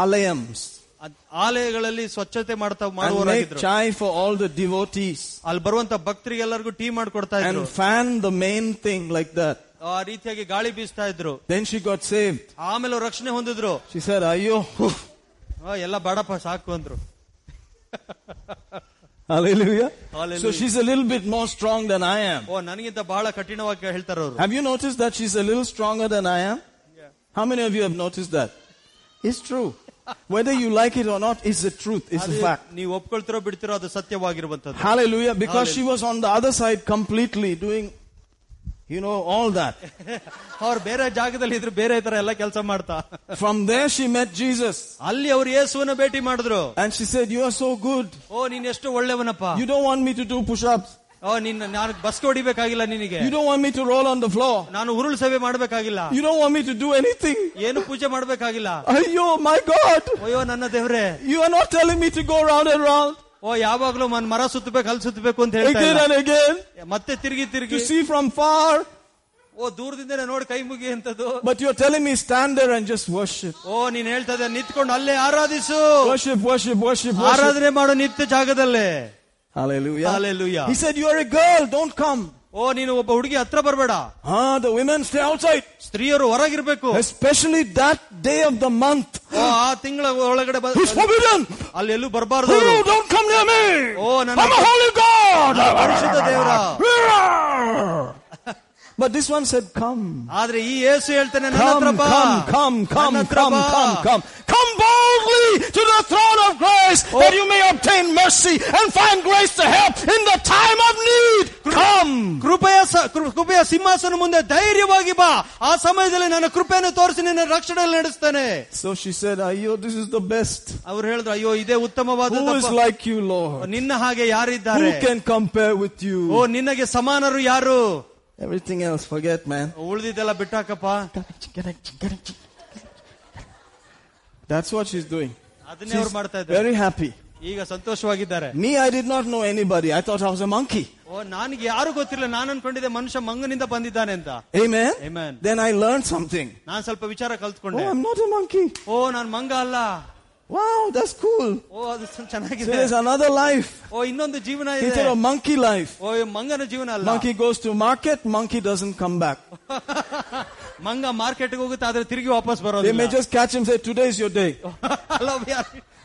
alayams ಅದ್- ಆಲಯಗಳಲ್ಲಿ ಸ್ವಚ್ಛತೆ ಮಾಡ್ತಾ and make ಮಾಡುವವರಾಗಿದ್ರು chai for all the devotees ಅಲ್ಲಿ ಬರುವಂತ ಭಕ್ತರಿಗೆಲ್ಲರಿಗೂ ಟೀ ಮಾಡ್ಕೊಡ್ತಾ ಇದ್ರು and fan the main thing like that. ಆ ರೀತಿಯಾಗಿ ಗಾಳಿ ಬೀಸ್ತಾ ಇದ್ರು Then she got saved. ಆಮೇಲೆ ಅವ್ರು ರಕ್ಷಣೆ ಹೊಂದಿದ್ರು She said, Ayo, ಆ, ಎಲ್ಲ ಬೇಡಪ್ಪ ಸಾಕು ಅಂದ್ರು hallelujah. Hallelujah. So she's a little bit more strong than I am. ಓ ನನಗಿಂತ ಬಹಳ ಕಠಿಣವಾಗಿ ಹೇಳ್ತಾರ ಅವರು Have you noticed that she's a little stronger than I am? How many of you have noticed that? It's true. [LAUGHS] Whether you like it or not, it's the truth. It's a fact. ನೀವು ಒಪ್ಕೊಳ್ತಿರೋ ಬಿಡ್ತಿರೋ ಅದು ಸತ್ಯವಾಗಿರುವಂತದ್ದು Hallelujah. Because she was on the other side completely doing, you know, all that. ಅವ್ರು ಬೇರೆ ಜಾಗದಲ್ಲಿ ಇದ್ರು ಬೇರೆ ತರ ಎಲ್ಲ ಕೆಲಸ ಮಾಡ್ತಾ From there she met Jesus. ಅಲ್ಲಿ ಅವ್ರು ಯೇಸುವನ್ನ ಭೇಟಿ ಮಾಡಿದ್ರು And she said, you are so good. ಓ ನೀನ್ ಎಷ್ಟು ಒಳ್ಳೆಯವನಪ್ಪ You don't want me to do push-ups. ಓ ನಿನ್ನ ನಾನು ಬಸ್ ಹೊಡಿಬೇಕಾಗಿಲ್ಲ ನಿನಗೆ You don't want me to roll on the floor. ನಾನು ಉರುಳು ಸೇವೆ ಮಾಡ್ಬೇಕಾಗಿಲ್ಲ You don't want me to do anything. ಏನು ಪೂಜೆ ಮಾಡ್ಬೇಕಾಗಿಲ್ಲ Ayo, my God. ಅಯ್ಯೋ ನನ್ನ ದೇವ್ರೆ You are not telling me to go round and round ಓ ಯಾವಾಗ್ಲೂ ಮನ್ ಮರ ಸುತ್ತಬೇಕು ಅಲ್ಲಿ ಸುತ್ತಬೇಕು ಅಂತ ಹೇಳ್ತಾ again ಇಲ್ಲ. and again ಮತ್ತೆ ತಿರುಗಿ to ತಿರುಗಿ see from far. ಓ ದೂರದಿಂದ ನೋಡಿ ಕೈ ಮುಗಿ ಅಂತದ್ದು But you're telling me stand there and just worship. ಓ ನೀನ್ ಹೇಳ್ತಾ ಇದ್ದೆ ನಿಂತ್ಕೊಂಡು ಅಲ್ಲೇ ಆರಾಧಿಸು Worship, worship, worship, worship. ಆರಾಧನೆ ಮಾಡೋ ನಿತ್ಯ ಜಾಗದಲ್ಲೇ Hallelujah. Hallelujah. He said, you are a girl, don't come. ಓ ನೀನು ಒಬ್ಬ ಹುಡುಗಿ ಹತ್ರ ಬರಬೇಡ Ah, the women stay outside. ಸ್ತ್ರೀಯರು ಹೊರಗಿರ್ಬೇಕು Especially that day of the month. ಓ ಆ ತಿಂಗಳ ಒಳಗಡೆ ಬ- It's forbidden. ಅಲ್ಲಿ ಎಲ್ಲೂ ಬರಬಾರ್ದು You don't come near me. Oh, no, no. I'm a holy God. ಪರಿಶುದ್ಧ ದೇವರ But this one said, come. ಆದ್ರೆ ಈ ಯೇಸು ಹೇಳ್ತಾನೆ ನನ್ನ Come, ಹತ್ರ ಬಾ come, come, come, ನನ್ನ ಹತ್ರ come, ಬಾ. come, come. Come boldly to the throne of grace that you may obtain mercy and find grace to help in the time of need. Come. ಕೃಪೆಯ ಸ- ಕೃ- ಕೃಪೆಯ ಸಿಂಹಾಸನ ಮುಂದೆ ಧೈರ್ಯವಾಗಿ ಬಾ ಆ ಸಮಯದಲ್ಲಿ ನನ್ನ ಕೃಪೆಯನ್ನು ತೋರಿಸಿ ನಿನ್ನ ರಕ್ಷಣೆಯಲ್ಲಿ ನಡೆಸ್ತೇನೆ So she said, Ayo, this is the best. ಅವ್ರು ಹೇಳಿದ್ರು ಅಯ್ಯೋ ಇದೇ ಉತ್ತಮವಾದ Who is like you, Lord? ನಿನ್ನ ಹಾಗೆ ಯಾರಿದ್ದಾರೆ Who can compare with O you? ನಿನ್ನಗೆ ಸಮಾನರು ಯಾರು Everything else, forget, man. ಉಳಿದಿದ್ದೆಲ್ಲ ಬಿಟ್ಟಾಕಪ್ಪ That's what she's doing. ಅದನ್ನೇ ಅವ್ರು ಮಾಡ್ತಾ ಇದ್ದಾರೆ Very happy. ಈಗ ಸಂತೋಷವಾಗಿದ್ದಾರೆ Me, I did not know anybody. I thought I was a monkey. ಓ ನನಗೆ ಯಾರು ಗೊತ್ತಿಲ್ಲ ನಾನು ಅನ್ಕೊಂಡಿದ್ದೆ ಮನುಷ್ಯ ಮಂಗನಿಂದ ಬಂದಿದ್ದಾನೆ ಅಂತ Amen. Amen. Then I learned something. ನಾನ್ ಸ್ವಲ್ಪ ವಿಚಾರ Oh, ಕಲ್ತ್ಕೊಂಡೆ I'm not a monkey. ಓ ನಾನ್ ಮಂಗ ಅಲ್ಲ Wow, that's cool. ಓ ಅದು ಸ- So ಚೆನ್ನಾಗಿದೆ there's another life. ಓ ಇನ್ನೊಂದು ಜೀವನ ಇದೆ Instead of monkey life. ಓ ಈ ಮಂಗನ ಜೀವನ ಅಲ್ಲ Monkey goes to market, monkey doesn't come back. [LAUGHS] ಮಂಗ ಮಾರ್ಕೆಟ್ ಹೋಗುತ್ತೆ ಆದ್ರೆ ತಿರುಗಿ ವಾಪಸ್ They ಬರೋದಿಲ್ಲ may just catch him say, today is your day. [LAUGHS] ಅಲ್ಲ, ಯಾರು-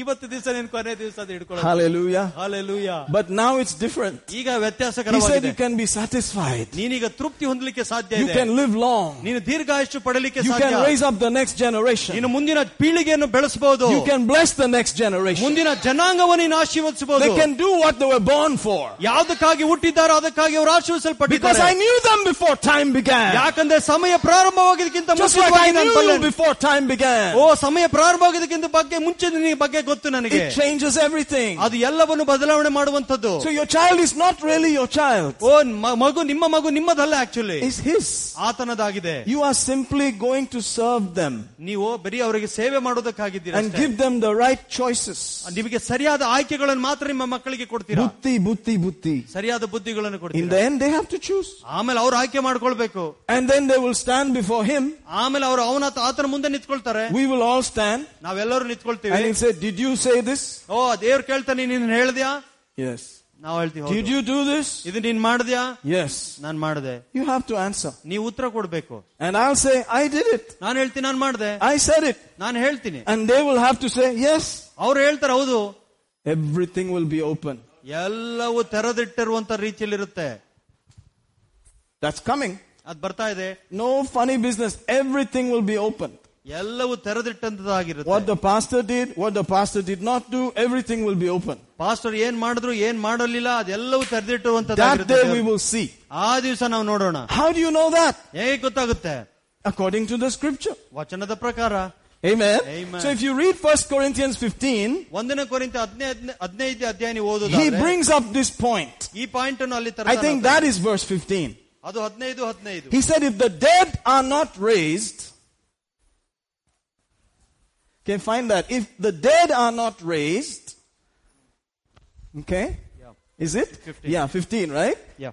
ಇವತ್ತು ದಿವಸ ನೀನು ಕೊನೆ ದಿವಸ ಅದು ಹಿಡ್ಕೊಳ್ಳೋದು Hallelujah. Hallelujah But now it's different. ಈಗ He said ವ್ಯತ್ಯಾಸಕರವಾಗಿದೆ you can be satisfied. ನೀನೀಗ ತೃಪ್ತಿ ಹೊಂದಲಿಕ್ಕೆ ಸಾಧ್ಯ You ಇದೆ can live long. ನೀನು ದೀರ್ಘಾಯುಷ್ಯ ಪಡಲಿಕ್ಕೆ You ಸಾಧ್ಯ can raise up the next generation. ನೀನು ಮುಂದಿನ ಪೀಳಿಗೆಯನ್ನು ಬೆಳೆಸಬಹುದು You can bless the next generation. ಮುಂದಿನ ಜನಾಂಗವನ್ನು ನೀನು ಆಶೀರ್ವದಿಸಬಹುದು They can do what they were born for. ಯಾವುದಕ್ಕಾಗಿ ಹುಟ್ಟಿದ್ದಾರೋ ಅದಕ್ಕಾಗಿ ಅವರು Because ಆಶೀರ್ವಿಸಲ್ಪಟ್ಟಿದ್ದಾರೆ I knew them before time began. ಯಾಕಂದ್ರೆ ಸಮಯ ಪ್ರಾರಂಭವಾಗಿದ್ದಕ್ಕಿಂತ Just like ಮುಂಚಿತವಾಗಿ I ನಾನು knew you ಬಲ್ಲೆನು. before time began. ಓ ಸಮಯ ಪ್ರಾರಂಭವಾಗಿದ್ದಕ್ಕಿಂತ ಬಗ್ಗೆ ಮುಂಚೆ ನಿನಗೆ ಬಗ್ಗೆ ಗೊತ್ತು ನನಗೆ It changes everything. ಅದು ಎಲ್ಲವನ್ನು ಬದಲಾವಣೆ ಮಾಡುವಂತದ್ದು So your child is not really your child. ಓ ಮ- ಮಗು ನಿಮ್ಮ ಮಗು ನಿಮ್ಮದಲ್ಲ ಆಕ್ಚುಲಿ It's his. ಆತನದಾಗಿದೆ You are simply going to serve them ನೀವು ಬರೀ ಅವರಿಗೆ ಸೇವೆ ಮಾಡೋದಕ್ಕಾಗಿದ್ದೀರಾ and ಅಷ್ಟೇ. give them the right choices. ನಿಮಗೆ ಸರಿಯಾದ ಆಯ್ಕೆಗಳನ್ನು ಮಾತ್ರ ನಿಮ್ಮ ಮಕ್ಕಳಿಗೆ ಕೊಡ್ತೀರಾ Butti, butti, butti. ಸರಿಯಾದ ಬುದ್ಧಿಗಳನ್ನು In ಕೊಡ್ತೀರಾ the end, they have to choose. ಆಮೇಲೆ ಅವ್ರು ಆಯ್ಕೆ ಮಾಡ್ಕೊಳ್ಬೇಕು And then they will stand before him. ಆಮೇಲೆ ಅವರು ಅವನ ಆತನ ಮುಂದೆ ನಿಂತ್ಕೊಳ್ತಾರೆ We will all stand. ನಾವೆಲ್ಲರೂ And ನಿಂತ್ಕೊಳ್ತೀವಿ he'll say, Did you say this? ಓ ದೇವ್ರು ಕೇಳ್ತಾನೆ ನೀನ್ ಹೇಳ್ದ್ಯಾ Yes. ನಾವು ಹೇಳ್ತೀವಿ Did ಹೌದು. you do this? ಇದು ನೀನ್ ಮಾಡ್ದ್ಯಾ Yes. ನಾನ್ ಮಾಡ್ದೆ You have to answer. ನೀವು ಉತ್ತರ ಕೊಡ್ಬೇಕು And I'll say, I did it. ನಾನು ಹೇಳ್ತೀನಿ ನಾನು ಮಾಡ್ದೆ I said it. ನಾನು ಹೇಳ್ತೀನಿ And they will have to say, Yes. ಅವ್ರು ಹೇಳ್ತಾರೆ ಹೌದು Everything will be open. ಎಲ್ಲವೂ ತೆರೆದಿಟ್ಟಿರುವಂತ ರೀತಿಯಲ್ಲಿರುತ್ತೆ That's coming. ಅದ್ ಬರ್ತಾ ಇದೆ No funny business. Everything will be open. ಎಲ್ಲವೂ ತೆರೆದಿಟ್ಟಂತದಾಗಿರುತ್ತೆ What the pastor did, what the pastor did not do, everything will be open. Pastor ಏನ್ ಮಾಡಿದ್ರು ಏನ್ ಮಾಡಲಿಲ್ಲ ಅದೆಲ್ಲವೂ That day we ತೆರೆದಿಟ್ಟಿರುವಂತದ್ದಾಗಿರುತ್ತೆ will see. ಆ ದಿವಸ ನಾವು ನೋಡೋಣ How do you know that? ಹೇಗೆ ಗೊತ್ತಾಗುತ್ತೆ According to the scripture. ವಚನದ ಪ್ರಕಾರ Amen. Amen. So if you read 1 Corinthians 15, ಒಂದನೇ ಕೊರಿಂತ ಹದಿನೈದು ಹದಿನೈದು ಅಧ್ಯಾಯ ನೀವು he ಓದೋದಾದ್ರೆ brings up this point. ಈ ಪಾಯಿಂಟ್ ಅನ್ನು ಅಲ್ಲಿ I ತರ್ತಾನೆ think ಆತ. that is verse 15. ಅದು ಹದಿನೈದು ಹದಿನೈದು He said, if the dead are not raised, okay, find that. If the dead are not raised, okay, Yeah. is it? 15. Yeah, 15, right? Yeah.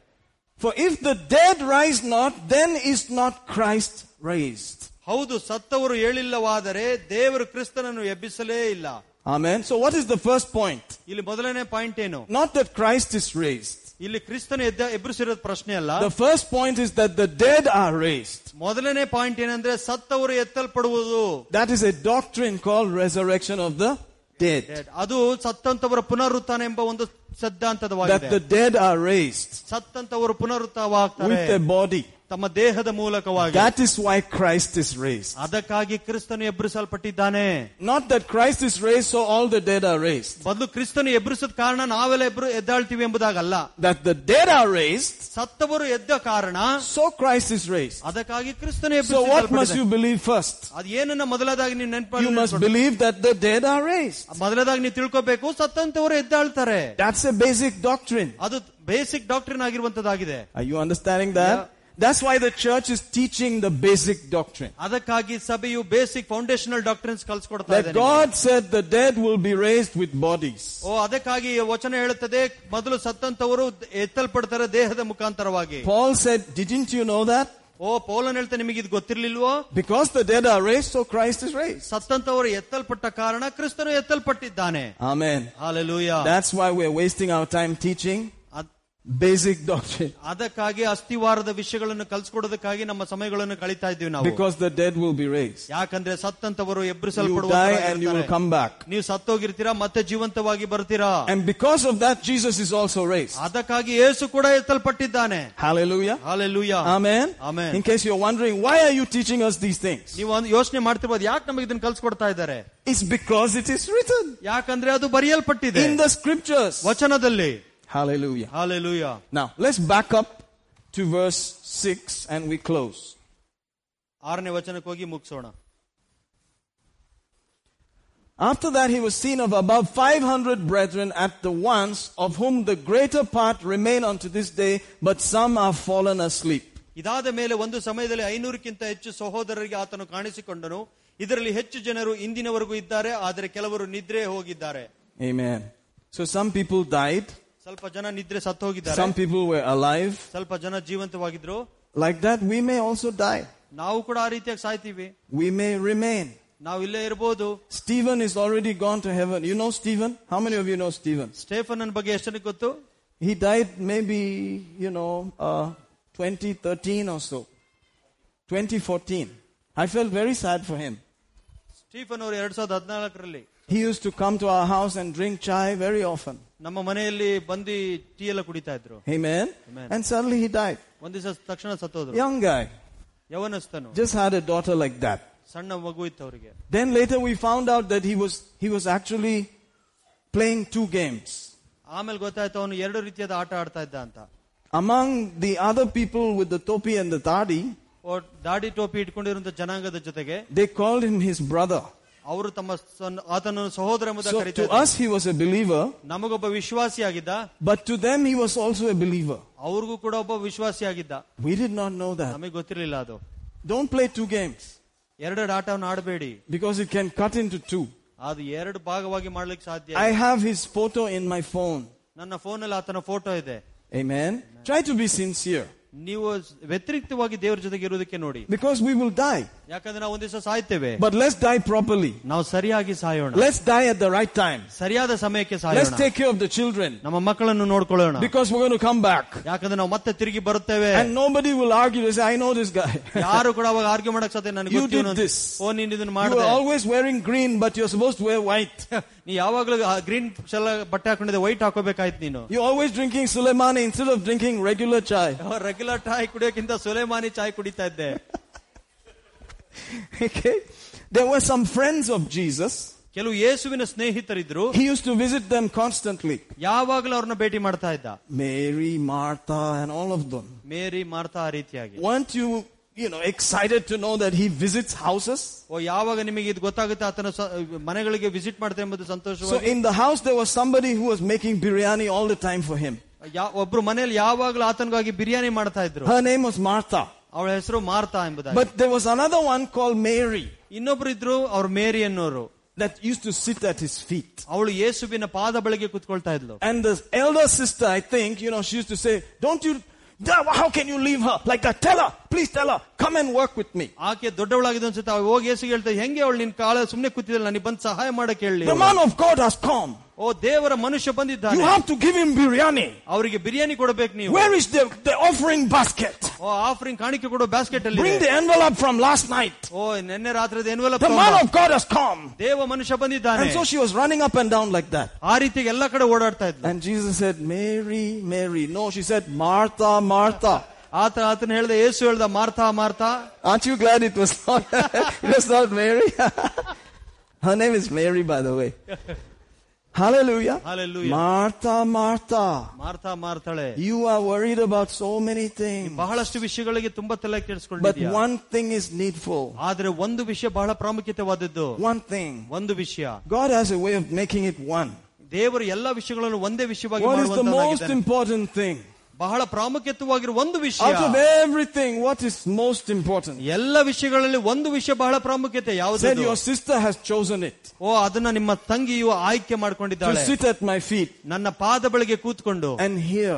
For if the dead rise not, then is not Christ raised. ಹೌದು ಸತ್ತವರು ಹೇಳಿಲ್ಲವಾದರೆ ದೇವರು ಕ್ರಿಸ್ತನನ್ನು ಎಬ್ಬಿಸಲೇ ಇಲ್ಲ Amen. So what is the first point? ಇಲ್ಲಿ ಮೊದಲನೇ point ಏನು Not that Christ is raised. ಇಲ್ಲಿ ಕ್ರಿಸ್ತನ ಎದ್ದ ಎಬ್ಬಿಸಿರೋದು ಪ್ರಶ್ನೆ ಅಲ್ಲ The first point is that the dead are raised. ಮೊದಲನೇ ಪಾಯಿಂಟ್ ಏನಂದ್ರೆ ಸತ್ತವರು ಎತ್ತಲ್ಪಡುವುದು That is a doctrine called resurrection of the dead. ಅದು ಸತ್ತಂತವರ ಪುನರುತ್ಥಾನ ಎಂಬ ಒಂದು That ಸಿದ್ಧಾಂತದವಾಗಿದೆ the dead are raised ಸತ್ತಂತವರು ಪುನರುತ್ಥವಾಗ್ತಾರೆ with a body. ತಮ್ಮ ದೇಹದ ಮೂಲಕವಾಗಿ That is why Christ is raised. ಅದಕ್ಕಾಗಿ ಕ್ರಿಸ್ತನು ಎಬ್ಬರಿಸಲ್ಪಟ್ಟಿದ್ದಾನೆ Not that Christ is raised so all the dead are raised. ಬದಲು ಕ್ರಿಸ್ತನು ಎಬ್ಬರಿಸದ ಕಾರಣ ನಾವೆಲ್ಲ ಎಬ್ರು ಎದ್ದಾಳ್ತೀವಿ ಎಂಬುದಾಗಲ್ಲ That the dead are raised, ಸತ್ತವರು ಎದ್ದ ಕಾರಣ so Christ is raised. ಅದಕ್ಕಾಗಿ ಕ್ರಿಸ್ತನು So what must ಎಬ್ಬರಿಸಲ್ಪಟ್ಟಿದ್ದಾನೆ. you believe first? ಅದ್ ಏನನ್ನ ಮೊದಲದಾಗಿ ನೀವು You must ನೆನಪು believe that the dead are raised. ಮೊದಲದಾಗಿ ನೀವು ತಿಳ್ಕೋಬೇಕು ಸತ್ತಂತವರು ಎದ್ದಾಳ್ತಾರೆ That's a basic doctrine. ಅದು ಬೇಸಿಕ್ ಡಾಕ್ಟ್ರಿನ್ ಆಗಿರುವಂತದ್ದಾಗಿದೆ Are you understanding that? That's why the church is teaching the basic doctrine. ಅದಕ್ಕಾಗಿ ಸಭೆಯು ಬೇಸಿಕ್ ಫೌಂಡೇಶನಲ್ ಡಾಕ್ಟ್ರಿನ್ಸ್ ಕಲ್ಸ್ಕೊಡ್ತಾ That ಇದೆ ನಿಮಗೆ. God said the dead will be raised with bodies. ಓ ಅದಕ್ಕಾಗಿ ವಚನ ಹೇಳುತ್ತದೆ ಮೊದಲು ಸತ್ತಂತವರು ಎತ್ತಲ್ಪಡ್ತಾರೆ ದೇಹದ ಮುಖಾಂತರವಾಗಿ Paul said, didn't you know that? ಓ ಪೌಲನ್ ಹೇಳ್ತಾ ನಿಮಗೆ ಇದು ಗೊತ್ತಿರ್ಲಿಲ್ವೋ Because the dead are raised, so Christ is raised. ಸತ್ತಂತವರು ಎತ್ತಲ್ಪಟ್ಟ ಕಾರಣ ಕ್ರಿಸ್ತನು ಎತ್ತಲ್ಪಟ್ಟಿದ್ದಾನೆ Amen. Hallelujah That's why we're wasting our time teaching basic doctrine. ಅದಕ್ಕಾಗಿ ಅಸ್ಥಿವಾರದ ವಿಷಯಗಳನ್ನು ಕಲ್ಸ್ಕೊಡೋದಕ್ಕಾಗಿ ನಮ್ಮ ಸಮಯಗಳನ್ನು ಕಳೀತಾ ಇದ್ದೀವಿ ನಾವು Because the dead will be raised. ಯಾಕಂದ್ರೆ ಸತ್ತಂತವರು You die and you will ಎಬ್ಬರಿಸಲ್ಪಡುವ come back. ನೀವು ಸತ್ತೋಗಿರ್ತೀರಾ ಮತ್ತೆ ಜೀವಂತವಾಗಿ ಬರ್ತೀರಾ And because of that, Jesus is also raised. ಅದಕ್ಕಾಗಿ ಯೇಸು ಕೂಡ ಎತ್ತಲ್ಪಟ್ಟಿದ್ದಾನೆ Hallelujah. Hallelujah Amen. Amen. In case you're wondering, why are you teaching us these things? ನೀವು ಒಂದು ಯೋಚನೆ ಮಾಡ್ತಿರ್ಬೋದು ಯಾಕೆ ನಮಗೆ ಇದನ್ನ ಕಲ್ಸ್ಕೊಡ್ತಾ ಇದ್ದಾರೆ It's because it is written ಯಾಕಂದ್ರೆ ಅದು ಬರೆಯಲ್ಪಟ್ಟಿದೆ in the scriptures. ವಚನದಲ್ಲಿ Hallelujah. Hallelujah Now, let's back up to verse 6 and we close. ಆರನೇ ವಚನಕ್ಕೆ ಹೋಗಿ ಮುಗಿಸೋಣ After that, he was seen of above 500 brethren at the once, of whom the greater part remain unto this day, but some are fallen asleep. ಇದಾದ ಮೇಲೆ ಒಂದು ಸಮಯದಲ್ಲಿ ಐನೂರಕ್ಕಿಂತ ಹೆಚ್ಚು ಸಹೋದರರಿಗೆ ಆತನು ಕಾಣಿಸಿಕೊಂಡನು ಇದರಲ್ಲಿ ಹೆಚ್ಚು ಜನರು ಇಂದಿನವರೆಗೂ ಇದ್ದಾರೆ ಆದರೆ ಕೆಲವರು ನಿದ್ರೆ ಹೋಗಿದ್ದಾರೆ Amen. So some people died, ಸ್ವಲ್ಪ ಜನ ನಿದ್ರೆ ಸತ್ತು ಹೋಗಿದ್ದಾರೆ some people were alive. ಸ್ವಲ್ಪ ಜನ ಜೀವಂತವಾಗಿದ್ರು Like that, we may also die. ನಾವು ಕೂಡ ಆ ರೀತಿಯಾಗಿ ಸಾಯ್ತೀವಿ We may remain. ನಾವು ಇಲ್ಲೇ ಇರಬಹುದು Stephen is already gone to heaven. You know Stephen? How many of you know Stephen? Stephen ಬಗ್ಗೆ ಎಷ್ಟು ಜನಕ್ಕೆ ಗೊತ್ತು He died maybe, you know, uh, 2013 or so. 2014. I felt very sad for him. Stephen ಅವರು ಎರಡ್ ಸಾವಿರದ ಹದಿನಾಲ್ಕರಲ್ಲಿ He used to come to our house and drink chai very often. ನಮ್ಮ ಮನೆಯಲ್ಲಿ ಬಂದು ಟೀ ಎಲ್ಲ ಕುಡಿತಾ ಇದ್ರು Amen. Amen. And suddenly he died. ಒಂದ್ ದಿವಸ ತಕ್ಷಣ ಸತ್ತೋದ್ರು Young guy. ಯವನಸ್ತನು Just had a daughter like that. ಸಣ್ಣ ಮಗು ಇತ್ತು ಅವರಿಗೆ Then later we found out that he was, he was actually playing two games. ಆಮೇಲೆ ಗೊತ್ತಾಯ್ತು ಅವನು ಎರಡು ರೀತಿಯಾದ ಆಟ ಆಡ್ತಾ ಇದ್ದ ಅಂತ Among the other people with the topi and the tadi, ಓ ದಾಡಿ ಟೋಪಿ ಇಟ್ಕೊಂಡಿರುವಂತ ಜನಾಂಗದ ಜೊತೆಗೆ they called him his brother. ಅವರು ತಮ್ಮ ಸನ್- ಆತನನ್ನು ಸಹೋದರ ಎಂಬುದಾಗಿ So ಕರೀತಾ to ಇದ್ರು. us he was a believer, ನಮಗೊಬ್ಬ ವಿಶ್ವಾಸಿ ಆಗಿದ್ದ but to them he was also a believer. ಅವ್ರಿಗೂ ಕೂಡ ಒಬ್ಬ ವಿಶ್ವಾಸಿ ಆಗಿದ್ದ We did not know that. ನಮಗೆ ಗೊತ್ತಿರಲಿಲ್ಲ ಅದು Don't play two games ಎರಡೆರಡು ಆಟವನ್ನು ಆಡಬೇಡಿ because it can cut into two. ಅದು ಎರಡು ಭಾಗವಾಗಿ ಮಾಡ್ಲಿಕ್ಕೆ ಸಾಧ್ಯ I have his photo in my phone. ನನ್ನ ಫೋನಲ್ಲಿ ಆತನ ಫೋಟೋ ಇದೆ Amen. Try to be sincere ನೀವು ವ್ಯತಿರಿಕ್ತವಾಗಿ ದೇವರ ಜೊತೆಗೆ ಇರುವುದಕ್ಕೆ ನೋಡಿ because we will die. ಯಾಕಂದ್ರೆ ನಾವು ಒಂದ್ ದಿವಸ ಸಾಯ್ತೇವೆ But let's die properly. ನಾವು ಸರಿಯಾಗಿ ಸಾಯೋಣ Let's die at the right time. ಸರಿಯಾದ ಸಮಯಕ್ಕೆ Let's ಸಾಯೋಣ take care of the children ನಮ್ಮ ಮಕ್ಕಳನ್ನು ನೋಡ್ಕೊಳ್ಳೋಣ because we're going to come back. ಯಾಕಂದ್ರೆ ನಾವು ಮತ್ತೆ ತಿರುಗಿ ಬರುತ್ತೇವೆ And nobody will argue. They say, I know this guy. ಯಾರು ಕೂಡ ಅವಾಗ ಆರ್ಗ್ಯೂ ಮಾಡಕ್ ಸಾಧ್ಯ ನನಗೆ You ಗೊತ್ತಿವ್ನು did ಅಂತ. this. ಓ ನೀನ್ ಇದನ್ನ You ಮಾಡಿದೆ are always wearing green, but you're supposed to wear white. ನೀ ಯಾವಾಗ್ಲೂ ಗ್ರೀನ್ ಶೆಲ್ಲ ಬಟ್ಟೆ ಹಾಕೊಂಡಿದ್ದೆ ವೈಟ್ ಹಾಕೋಬೇಕಾಯ್ತು ನೀನು You're always drinking Suleimani instead of drinking regular chai. Regular ಚಾಯ್ ಕುಡಿಯೋಕ್ಕಿಂತ ಸುಲೇಮಾನಿ ಚಾಯ್ ಕುಡಿತಾ ಇದ್ದೆ Okay? There were some friends of Jesus. ಕೆಲವು ಯೇಸುವಿನ ಸ್ನೇಹಿತರಿದ್ರು He used to visit them constantly. ಯಾವಾಗ್ಲೂ ಅವ್ರನ್ನ ಭೇಟಿ ಮಾಡ್ತಾ ಇದ್ದ Mary, Martha, and all of them. Mary Martha ಆ ರೀತಿಯಾಗಿ Weren't you, you know, excited to know that he visits houses? ಓ ಯಾವಾಗ ನಿಮಗೆ ಇದು ಗೊತ್ತಾಗುತ್ತೆ ಆತನ ಸ- ಮನೆಗಳಿಗೆ ವಿಸಿಟ್ ಮಾಡ್ತಾ ಎಂಬುದು So ಸಂತೋಷವಾಗಿ in the house there was somebody who was making biryani all the time for him. ಯಾ- ಒಬ್ರು ಮನೆಯಲ್ಲಿ ಯಾವಾಗ್ಲೂ ಆತನಿಗಾಗಿ ಬಿರಿಯಾನಿ ಮಾಡ್ತಾ ಇದ್ರು Her name was Martha. ಅವಳ ಹೆಸರು ಮಾರ್ತಾ ಎಂಬುದಾಗಿ But there was another one called Mary ಇನ್ನೊಬ್ರು ಇದ್ರು ಅವ್ರು ಮೇರಿ ಅನ್ನೋರು that used to sit at his feet. ಅವಳು ಯೇಸುವಿನ ಪಾದ ಬಳಿಗೆ ಕುತ್ಕೊಳ್ತಾ ಇದ್ಲು And the elder sister, I think, you know, she used to say, don't you, how can you leave her like that? Tell her, please tell her, come and work with me. ಆಕೆ ದೊಡ್ಡವಳಾಗಿದ್ದು ಅನ್ಸುತ್ತೆ ಅವ್ಳು ಹೋಗಿ ಯೇಸುಗೆ ಹೇಳ್ತಾ ಹೆಂಗೆ ಅವಳು ನಿನ್ ಕಾಲ ಸುಮ್ನೆ ಕೂತಿದ್ದಲ್ಲ ನನಗೆ ಬಂದು ಸಹಾಯ ಮಾಡಕ್ ಹೇಳಿ The man of God has come. ಓ ದೇವರ ಮನುಷ್ಯ You ಬಂದಿದ್ದಾನೆ have to give him biryani. ಅವರಿಗೆ ಬಿರಿಯಾನಿ ಕೊಡಬೇಕು ನೀವು Where is the, the offering basket? O offering ಕಾಣಿಕೆ ಕೊಡೋ ಬ್ಯಾಸ್ಕೆಟ್ ಅಲ್ಲಿ Bring the envelope from last night. ಓ ನಿನ್ನೆ ರಾತ್ರಿ envelope The man of God has come. ದೇವ ಮನುಷ್ಯ ಬಂದಿದ್ದಾನೆ And so she was running up and down like that. ಆ ರೀತಿಯಾಗಿ ಎಲ್ಲ ಕಡೆ ಓಡಾಡ್ತಾ ಇದ್ಲು And Jesus said, Mary, Mary. No, she said, Martha, Martha. ಆತ ಆತನ ಹೇಳ್ದ ಯೇಸು ಹೇಳ್ದ ಮಾರ್ತಾ ಮಾರ್ತಾ Aren't you glad it was not, it was not Mary? Her name is Mary, by the way. Hallelujah. Hallelujah. Martha, Martha. ಮಾರ್ತಾ ಮಾರ್ತಾಳೆ You are worried about so many things. ಬಹಳಷ್ಟು ವಿಷಯಗಳಿಗೆ ತುಂಬಾ ತಲೆ But ಕೆಡಿಸ್ಕೊಂಡಿದ್ಯಾ one thing is needful. ಆದ್ರೆ ಒಂದು ವಿಷಯ ಬಹಳ ಪ್ರಾಮುಖ್ಯತೆವಾದದ್ದು One thing. ಒಂದು ವಿಷಯ God has a way of making it one. ದೇವರು ಎಲ್ಲಾ ವಿಷಯಗಳನ್ನು ಒಂದೇ ವಿಷಯವಾಗಿ What is the most ಮಾಡುವಂತನಾಗಿದ್ದಾನೆ. important thing? ಬಹಳ ಪ್ರಾಮುಖ್ಯತೆವಾಗಿರುವ ಒಂದು ವಿಷಯ Out of everything, what is most important? ಎಲ್ಲ ವಿಷಯಗಳಲ್ಲಿ ಒಂದು ವಿಷಯ ಬಹಳ ಪ್ರಾಮುಖ್ಯತೆ Said ಯಾವುದು your sister has chosen it. ಓ ಅದನ್ನ ನಿಮ್ಮ ತಂಗಿಯು ಆಯ್ಕೆ To ಮಾಡ್ಕೊಂಡಿದ್ದಾಳೆ sit at my feet ನನ್ನ ಪಾದ ಬಳಿಗೆ ಕೂತ್ಕೊಂಡು and hear.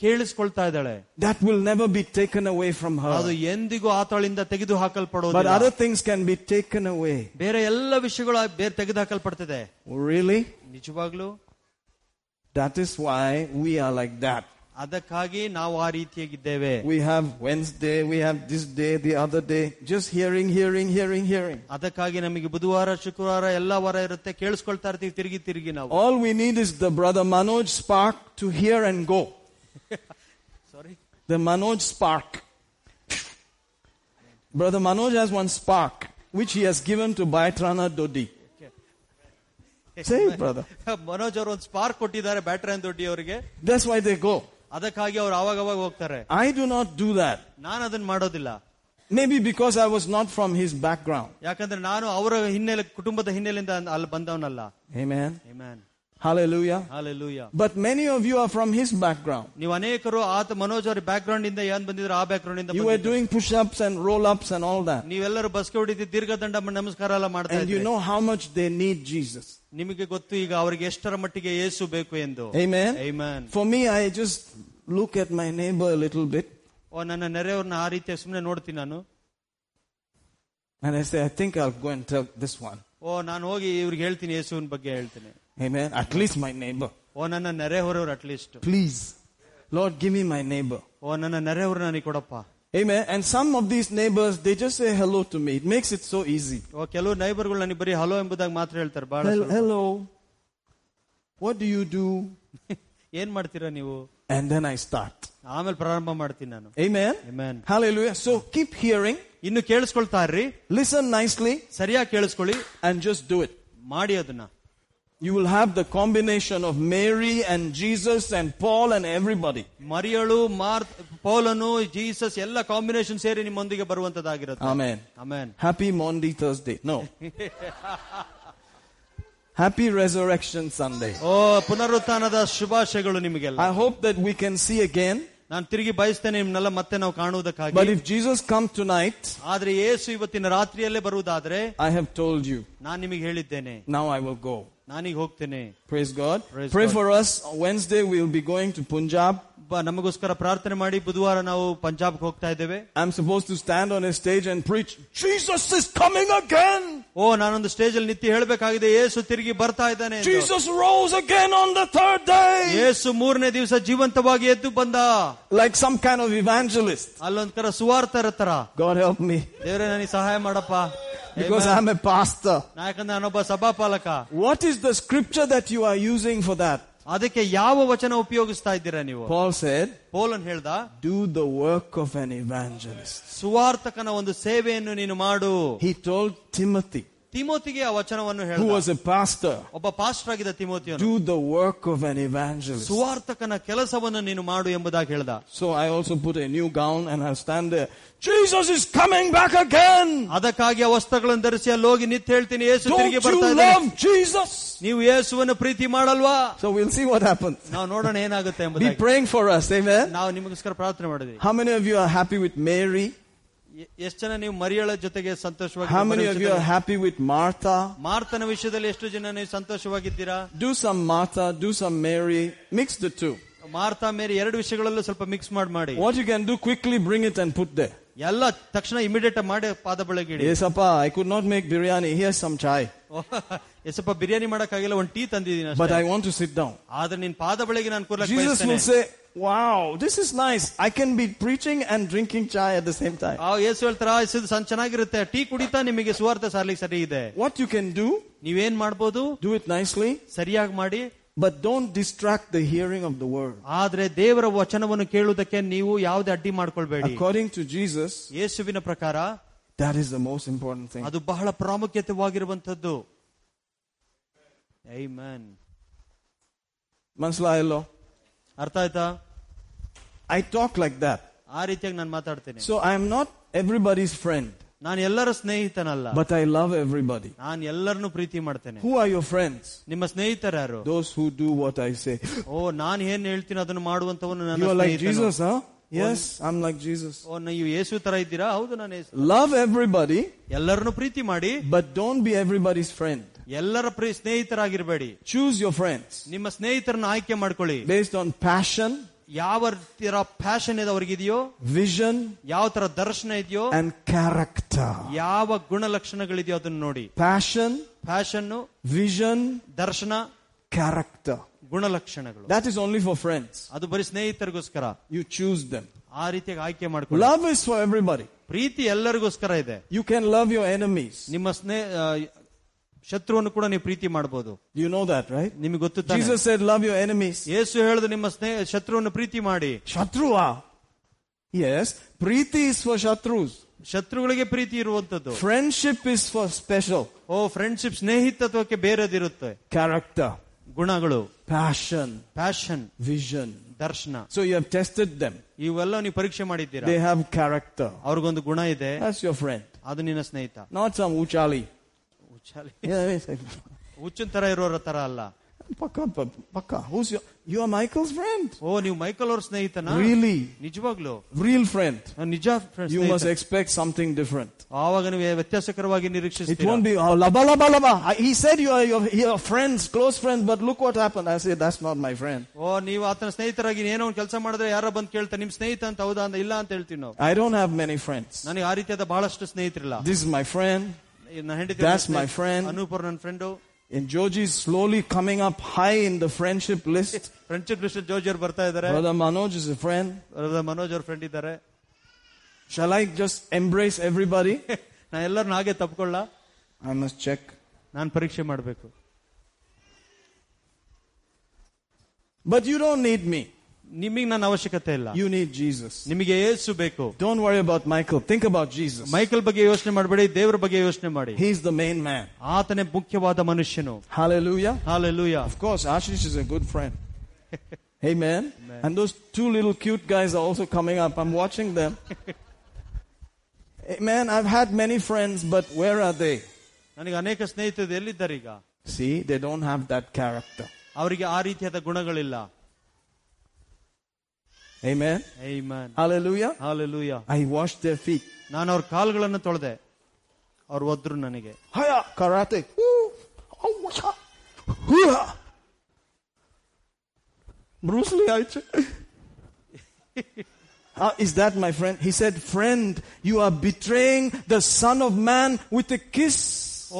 ಕೇಳಿಸ್ಕೊಳ್ತಾ ಇದ್ದಾಳೆ That will never be taken away from ಅದು her. ಎಂದಿಗೂ ಆತಳಿಂದ ತೆಗೆದು But ಹಾಕಲ್ಪಡೋದಿಲ್ಲ other things can be taken away. ಬೇರೆ ಎಲ್ಲ ವಿಷಯಗಳು ಬೇರೆ ತೆಗೆದು ಹಾಕಲ್ಪಡ್ತದೆ Really? ನಿಜವಾಗ್ಲು That is why we are like that. ಅದಕ್ಕಾಗಿ ನಾವು ಆ ರೀತಿಯಾಗಿದ್ದೇವೆ We have Wednesday, we have this day, the other day, just hearing, hearing, hearing, hearing. ಅದಕ್ಕಾಗಿ ನಮಗೆ ಬುಧವಾರ ಶುಕ್ರವಾರ ಎಲ್ಲಾ ವಾರ ಇರುತ್ತೆ ಕೇಳಿಸ್ಕೊಳ್ತಾ ಇರ್ತೀವಿ ತಿರುಗಿ ತಿರುಗಿ ನಾವು All we need is the brother Manoj spark to hear and go. [LAUGHS] Sorry The Manoj spark. Brother Manoj has one spark, which he has given to Baitrana Dodi. Say it, brother. [LAUGHS] Manoj ಅವರು ಒಂದು spark ಕೊಟ್ಟಿದ್ದಾರೆ battery ಅಂದ್ ದೊಡ್ಡಿ ಅವರಿಗೆ That's why they go. ಅದಕ್ಕಾಗಿ ಅವ್ರು ಅವಾಗ ಅವಾಗ ಹೋಗ್ತಾರೆ I do not do that. ನಾನು ಅದನ್ನ ಮಾಡೋದಿಲ್ಲ Maybe because I was not from his background. ಯಾಕಂದ್ರೆ ನಾನು ಅವರ ಹಿನ್ನೆಲೆ ಕುಟುಂಬದ ಹಿನ್ನೆಲೆಯಿಂದ ಅಲ್ಲಿ ಬಂದವನಲ್ಲ Amen. Amen. Hallelujah. Hallelujah. But many of you are from his background. ನೀವು ಅನೇಕರು ಆತ ಮನೋಜ್ ಅವರ ಬ್ಯಾಕ್ ಗ್ರೌಂಡ್ ಇಂದ ಏನ್ ಬಂದಿದ್ರು ಆ ಬ್ಯಾಕ್ ಗ್ರೌಂಡ್ ಇಂದ You were doing push ups and roll ups and all that. ನೀವೆಲ್ಲರೂ ಬಸ್ಗೆ ಹೊಡಿತಿ ದೀರ್ಘದಂಡ ನಮಸ್ಕಾರ ಎಲ್ಲ ಮಾಡ್ತಾ And you ಇದ್ರಿ know how much they need Jesus. ನಿಮಗೆ ಗೊತ್ತು ಈಗ ಅವರಿಗೆ ಎಷ್ಟರ ಮಟ್ಟಿಗೆ ಏಸು ಬೇಕು ಎಂದು Amen. Amen. For me, I just look at my neighbor a little bit ಓ ನನ್ನ ನೆರೆಯವ್ರನ್ನ ಆ ರೀತಿಯ ಸುಮ್ಮನೆ ನೋಡ್ತೀನಿ ನಾನು and I say, I think I'll go and tell this one. ಓ ನಾನು ಹೋಗಿ ಇವ್ರಿಗೆ ಹೇಳ್ತೀನಿ ಯೇಸುವಿನ ಬಗ್ಗೆ ಹೇಳ್ತೀನಿ Amen. At least my neighbor. ಓ ನನ್ನ ನೆರೆಹೊರವ್ರು at least Please. Lord, give me my neighbor. ಓ ನನ್ನ ನೆರೆಹೊರು ನನಗೆ ಕೊಡಪ್ಪ Amen. And some of these neighbors, they just say hello to me. It makes it so easy. ಓ, ಕೆಲವು ನೈಬರ್ಗಳು ನನಗೆ ಬರೀ ಹಲೋ ಎಂಬುದಾಗಿ ಮಾತ್ರ ಹೇಳ್ತಾರೆ ಬಹಳ Hel- ಸ್ವಲ್ಪ. Hello. What do you do? [LAUGHS] ಏನ್ ಮಾಡ್ತೀರಾ ನೀವು And then I start. ಆಮೇಲೆ ಪ್ರಾರಂಭ ಮಾಡ್ತೀನಿ ನಾನು Amen. Amen. Hallelujah. So keep hearing, ಇನ್ನು ಕೇಳಿಸ್ಕೊಳ್ತಾ ಇರ್ರಿ listen nicely, ಸರಿಯಾಗಿ ಕೇಳಿಸ್ಕೊಳ್ಳಿ and just do it. ಮಾಡಿ ಅದನ್ನ you will have the combination of Mary and Jesus and Paul and everybody. ಮರಿಯಳು ಮಾರ್ ಪೌಲನು ಜೀಸಸ್ ಎಲ್ಲ ಕಾಂಬಿನೇಷನ್ ಸೇರಿ ನಿಮ್ಮೊಂದಿಗೆ ಬರುವಂತದ್ದಾಗಿರುತ್ತೆ Amen. Amen. Happy Maundy Thursday. No. Happy Resurrection Sunday. ಓ ಪುನರುತ್ಥಾನದ ಶುಭಾಶಯಗಳು ನಿಮಗೆಲ್ಲ I hope that we can see again. ನಾನು ತಿರುಗಿ ಬಯಸ್ತೇನೆ ನಿಮ್ನೆಲ್ಲ ಮತ್ತೆ ನಾವು But if Jesus comes tonight, ಆದ್ರೆ ಯೇಸು ಇವತ್ತಿನ ರಾತ್ರಿಯಲ್ಲೇ ಬರುವುದಾದ್ರೆ I have told you, ನಾನು ನಿಮಗೆ ಹೇಳಿದ್ದೇನೆ now I will go. ನಾನೀಗ ಹೋಗ್ತೇನೆ Praise God. Praise Pray God. for us. On Wednesday we'll be going to Punjab. ಬ- ನಮಗೋಸ್ಕರ ಪ್ರಾರ್ಥನೆ ಮಾಡಿ ಬುಧವಾರ ನಾವು ಪಂಜಾಬ್ಗೆ ಹೋಗ್ತಾ ಇದ್ದೇವೆ I'm supposed to stand on a stage and preach, Jesus is coming again. ಓ ನಾನೊಂದು ಸ್ಟೇಜ್ ಅಲ್ಲಿ ನಿಂತು ಹೇಳಬೇಕಾಗಿದೆ ಯೇಸು ತಿರುಗಿ ಬರ್ತಾ ಇದ್ದಾನೆ ಎಂದು. Jesus rose again on the third day. ಯೇಸು ಮೂರನೇ ದಿವಸ ಜೀವಂತವಾಗಿ ಎದ್ದು ಬಂದ Like some kind of evangelist. ಅಲ್ಲೊಂದ್ಕರ ಸುವಾರ್ತರ ತರ God help me. ದೇವರೇ ನನಗೆ ಸಹಾಯ ಮಾಡಪ್ಪ Because Amen. I'm a pastor. ನಾ ಯಾಕಂದ್ರೆ ನಾನೊಬ್ಬ ಸಭಾಪಾಲಕ What is the scripture that you are using for that? ಅದಕ್ಕೆ ಯಾವ ವಚನ ಉಪಯೋಗಿಸ್ತಾ ಇದ್ದೀರಾ ನೀವು Paul said, ಪೋಲನ್ ಹೇಳ್ದ do the work of an evangelist. ಸುವಾರ್ತಕನ ಒಂದು ಸೇವೆಯನ್ನು ನೀನು ಮಾಡು He told Timothy, ತಿಮೋತಿಗೆ ಆ ವಚನವನ್ನು who ಹೇಳ್ದ was a pastor, ಒಬ್ಬ ಪಾಸ್ಟರ್ ಆಗಿದ್ದ ತಿಮೋತಿಯನು do the work of an evangelist. ಸುವಾರ್ತಕನ ಕೆಲಸವನ್ನು ನೀನು ಮಾಡು ಎಂಬುದಾಗಿ ಹೇಳ್ದ So I also put a new gown and I'll stand there. Jesus is coming back again. ಅದಕ್ಕಾಗಿ ಆ ವಸ್ತ್ರಗಳನ್ನು ಧರಿಸಿ ಅಲ್ಲಿ ಹೋಗಿ ನಿಂತು ಹೇಳ್ತೀನಿ ಯೇಸು Don't ತಿರುಗಿ you ಬರ್ತಾ ಇದ್ದಾನೆ love Jesus? ನೀವು ಯೇಸುವನ್ನು ಪ್ರೀತಿ ಮಾಡಲ್ವಾ So we'll see what happens. ನಾವು ನೋಡೋಣ ಏನಾಗುತ್ತೆ Be ಎಂಬುದಾಗಿ praying for us. Amen. ನಾವು ನಿಮಗೋಸ್ಕರ ಪ್ರಾರ್ಥನೆ ಮಾಡಿದ್ವಿ How many of you are happy with Mary? A- ಎಷ್ಟು ಜನ ನೀವು ಮರಿಯಳ ಜೊತೆಗೆ ಸಂತೋಷವಾಗಿ How many of you are happy with Martha? ಮಾರ್ತನ ವಿಷಯದಲ್ಲಿ ಎಷ್ಟು ಜನ ನೀವು ಸಂತೋಷವಾಗಿದ್ದೀರಾ Do some Martha, do some Mary. Mix the two. Martha Mary ಎರಡು ವಿಷಯಗಳಲ್ಲೂ ಸ್ವಲ್ಪ ಮಿಕ್ಸ್ ಮಾಡಿ ಮಾಡಿ What you can do, quickly bring it and put there. ಎಲ್ಲ ತಕ್ಷಣ ಇಮಿಡಿಯೇಟ್ ಮಾಡಿ ಪಾದ ಬೆಳಗಿಡಿ Yes, Appa, I could not make biryani. Here's some chai. ಸ್ವಲ್ಪ ಬಿರಿಯಾನಿ ಮಾಡಕ್ಕಾಗಿಲ್ಲ ಒಂದು ಟೀ ತಂದಿದ್ದೀನಿ But ಅಷ್ಟೇ. I want to sit down. ಆದ್ರೆ ನಿನ್ ಪಾದ ಬೆಳಗ್ಗೆ ನಾನು ಕೂರ್ಲಕ್ Jesus will ಬಯಸ್ತೇನೆ say, Wow, this is nice. I can be preaching and drinking chai at the same time. ಆ ಯೇಸು ಹೇಳ್ತಾರ ಇದು ಸಂ- ಚೆನ್ನಾಗಿರುತ್ತೆ ಟೀ ಕುಡಿತಾ ನಿಮಗೆ ಸುವಾರ್ಥ ಸಾರ್ಲಿಕ್ಕೆ ಸರಿ ಇದೆ What you can do, ನೀವೇನ್ ಮಾಡ್ಬೋದು do it nicely, ಸರಿಯಾಗಿ ಮಾಡಿ but don't distract the hearing of the word. ಆದ್ರೆ ದೇವರ ವಚನವನ್ನು ಕೇಳುವುದಕ್ಕೆ ನೀವು ಯಾವುದೇ ಅಡ್ಡಿ ಮಾಡ್ಕೊಳ್ಬೇಡಿ According to Jesus, ಯೇಸುವಿನ ಪ್ರಕಾರ that is the most important thing. ಅದು ಬಹಳ ಪ್ರಾಮುಖ್ಯತೆವಾಗಿರುವಂತದ್ದು Amen. Manslailo, ಅರ್ಥ ಆಯ್ತಾ I talk like that. ಆ ರೀತಿಯಾಗಿ ನಾನು ಮಾತಾಡ್ತೇನೆ So I am not everybody's friend, ನಾನು ಎಲ್ಲರ ಸ್ನೇಹಿತನಲ್ಲ but I love everybody. ನಾನು ಎಲ್ಲರನ್ನು ಪ್ರೀತಿ ಮಾಡ್ತೇನೆ Who are your friends? ನಿಮ್ಮ ಸ್ನೇಹಿತರು ಯಾರು Those who do what I say. ಓ ನಾನು ಏನ್ ಹೇಳ್ತೀನಿ ಅದನ್ನು ಮಾಡುವಂತವನು You ನನ್ನ are like ಸ್ನೇಹಿತನು. Jesus, huh? Yes, I'm like Jesus. ಓ ನೀವು ಯೇಸು ತರ ಇದ್ದೀರಾ ಹೌದು ನಾನು ಯೇಸು Love everybody, ಎಲ್ಲರನ್ನು ಪ್ರೀತಿ ಮಾಡಿ but don't be everybody's friend. ಎಲ್ಲರ ಪ್ರೀ ಸ್ನೇಹಿತರಾಗಿರ್ಬೇಡಿ Choose your friends ನಿಮ್ಮ ಸ್ನೇಹಿತರನ್ನ ಆಯ್ಕೆ ಮಾಡ್ಕೊಳ್ಳಿ based on passion, ಯಾವ ತರ ಫ್ಯಾಷನ್ ಇದೆ ಅವ್ರಿಗಿದೆಯೋ vision, ಯಾವ ತರ ದರ್ಶನ ಇದೆಯೋ and character. ಯಾವ ಗುಣಲಕ್ಷಣಗಳಿದೆಯೋ ಅದನ್ನ ನೋಡಿ Passion, ಫ್ಯಾಷನ್ vision, ದರ್ಶನ character. ಗುಣಲಕ್ಷಣಗಳು That is only for friends. ಅದು ಬರೀ ಸ್ನೇಹಿತರಿಗೋಸ್ಕರ You choose them. ಆ ರೀತಿಯಾಗಿ ಆಯ್ಕೆ ಮಾಡ್ಕೊಳ್ಳಿ Love is for everybody. ಪ್ರೀತಿ ಎಲ್ಲರಿಗೋಸ್ಕರ ಇದೆ You can love your enemies. ನಿಮ್ಮ ಸ್ನೇಹ ಆ, ಶತ್ರುವನ್ನು ಕೂಡ ನೀವು ಪ್ರೀತಿ ಮಾಡಬಹುದು You know that, right? ನಿಮಗೆ ಗೊತ್ತು ತಾನೇ? Jesus said, Love your enemies. ಯೇಸು ಹೇಳಿದ ನಿಮ್ಮ ಸ್ನೇಹ ಶತ್ರುವನ್ನು ಪ್ರೀತಿ ಮಾಡಿ Shatrua. Yes, Preeti is for Shatrus. ಶತ್ರುಗಳಿಗೆ ಪ್ರೀತಿ ಇರುವಂತದ್ದು Friendship is for special. O friendship ಸ್ನೇಹಿತತ್ವಕ್ಕೆ ಬೇರೆದಿರುತ್ತೆ Character, ಗುಣಗಳು passion, ಪ್ಯಾಷನ್ vision. ದರ್ಶನ So you have tested them. ಇವೆಲ್ಲ ನೀವು ಪರೀಕ್ಷೆ ಮಾಡಿದ್ದೀರಾ They have character. ಅವ್ರಿಗೊಂದು ಗುಣ ಇದೆ That's your friend. ಅದು ನಿನ್ನ ಸ್ನೇಹಿತ Not some uchali. ಹುಚ್ಚಾಲಿ Yeah, it's like, ಹುಚ್ಚಿನ ತರ ಇರೋರ ತರ ಅಲ್ಲ Paka, pa- paka. Who's your, you are Michael's friend. ಓ ನೀವು ಮೈಕಲ್ ಅವ್ರ ಸ್ನೇಹಿತನ Really? ನಿಜವಾಗ್ಲು Real friend. ನಿಜ friend You ಸ್ನೇಹಿತ. must expect something different. ಆವಾಗ ನೀವು ವ್ಯತ್ಯಾಸಕರವಾಗಿ It ನಿರೀಕ್ಷಿಸ್ತೀರಾ won't be, oh, laba, laba, laba. I- He said you are your, your friends, close friends, but look what happened. I said, that's not my friend. ಓ ನೀವು ಆತನ ಸ್ನೇಹಿತರಾಗಿ ಏನೋ ಒಂದು ಕೆಲಸ ಮಾಡಿದ್ರೆ ಯಾರೋ ಬಂದು ಕೇಳ್ತಾರೆ ನಿಮ್ ಸ್ನೇಹಿತ ಅಂತ ಹೌದಾ ಅಂತ ಇಲ್ಲ ಅಂತ ಹೇಳ್ತೀವಿ ನಾವು I don't have many friends. ನನಗೆ ಆ ರೀತಿಯಾದ ಬಹಳಷ್ಟು ಸ್ನೇಹಿತರಿಲ್ಲ This is my friend. ನನ್ನ ಹೆಂಡತಿ That's my friend. ಅನೂಪರ್ ನನ್ನ friend And Georgie is slowly coming up high in the friendship list. [LAUGHS] Friendship list Joji ಅವ್ರು ಬರ್ತಾ ಇದಾರೆ Brother Manoj is a friend. Manoj ಅವ್ರ ಫ್ರೆಂಡ್ ಇದ್ದಾರೆ Shall I just embrace everybody? [LAUGHS] ನಾ ಎಲ್ಲರನ್ನ ಹಾಗೆ ತಪ್ಕೊಳ್ಳ I must check. ನಾನು ಪರೀಕ್ಷೆ ಮಾಡಬೇಕು But you don't need me. ನಿಮಗೆ ನನ್ನ ಅವಶ್ಯಕತೆ ಇಲ್ಲ You need Jesus. ನಿಮಗೆ ಏಸು ಬೇಕು Don't worry about Michael. Think about Jesus. Michael ಬಗ್ಗೆ ಯೋಚನೆ ಮಾಡಬೇಡಿ ದೇವರ ಬಗ್ಗೆ ಯೋಚನೆ ಮಾಡಿ He's the main man. ಆತನೇ ಮುಖ್ಯವಾದ ಮನುಷ್ಯನು Hallelujah. Hallelujah Of course, Ashish is a good friend. Amen. And those two little cute guys are also coming up. I'm watching them. Amen. I've had many friends, but where are they? ನನಗೆ ಅನೇಕ ಸ್ನೇಹಿತರು ಎಲ್ಲಿದ್ದಾರೆ ಈಗ See, they don't have that character. ಅವರಿಗೆ ಆ ರೀತಿಯಾದ ಗುಣಗಳಿಲ್ಲ Amen. Amen. Hallelujah. Hallelujah I washed their feet. ನಾನು ಅವ್ರ ಕಾಲುಗಳನ್ನು ತೊಳೆದೆ ಅವ್ರು ಒದ್ರು ನನಗೆ Hiya, karate. Woo. Oh, wha- Hoo-ha. Bruce Lee, I ch- Ah, is that my friend? He said, Friend, you are betraying the Son of Man with a kiss.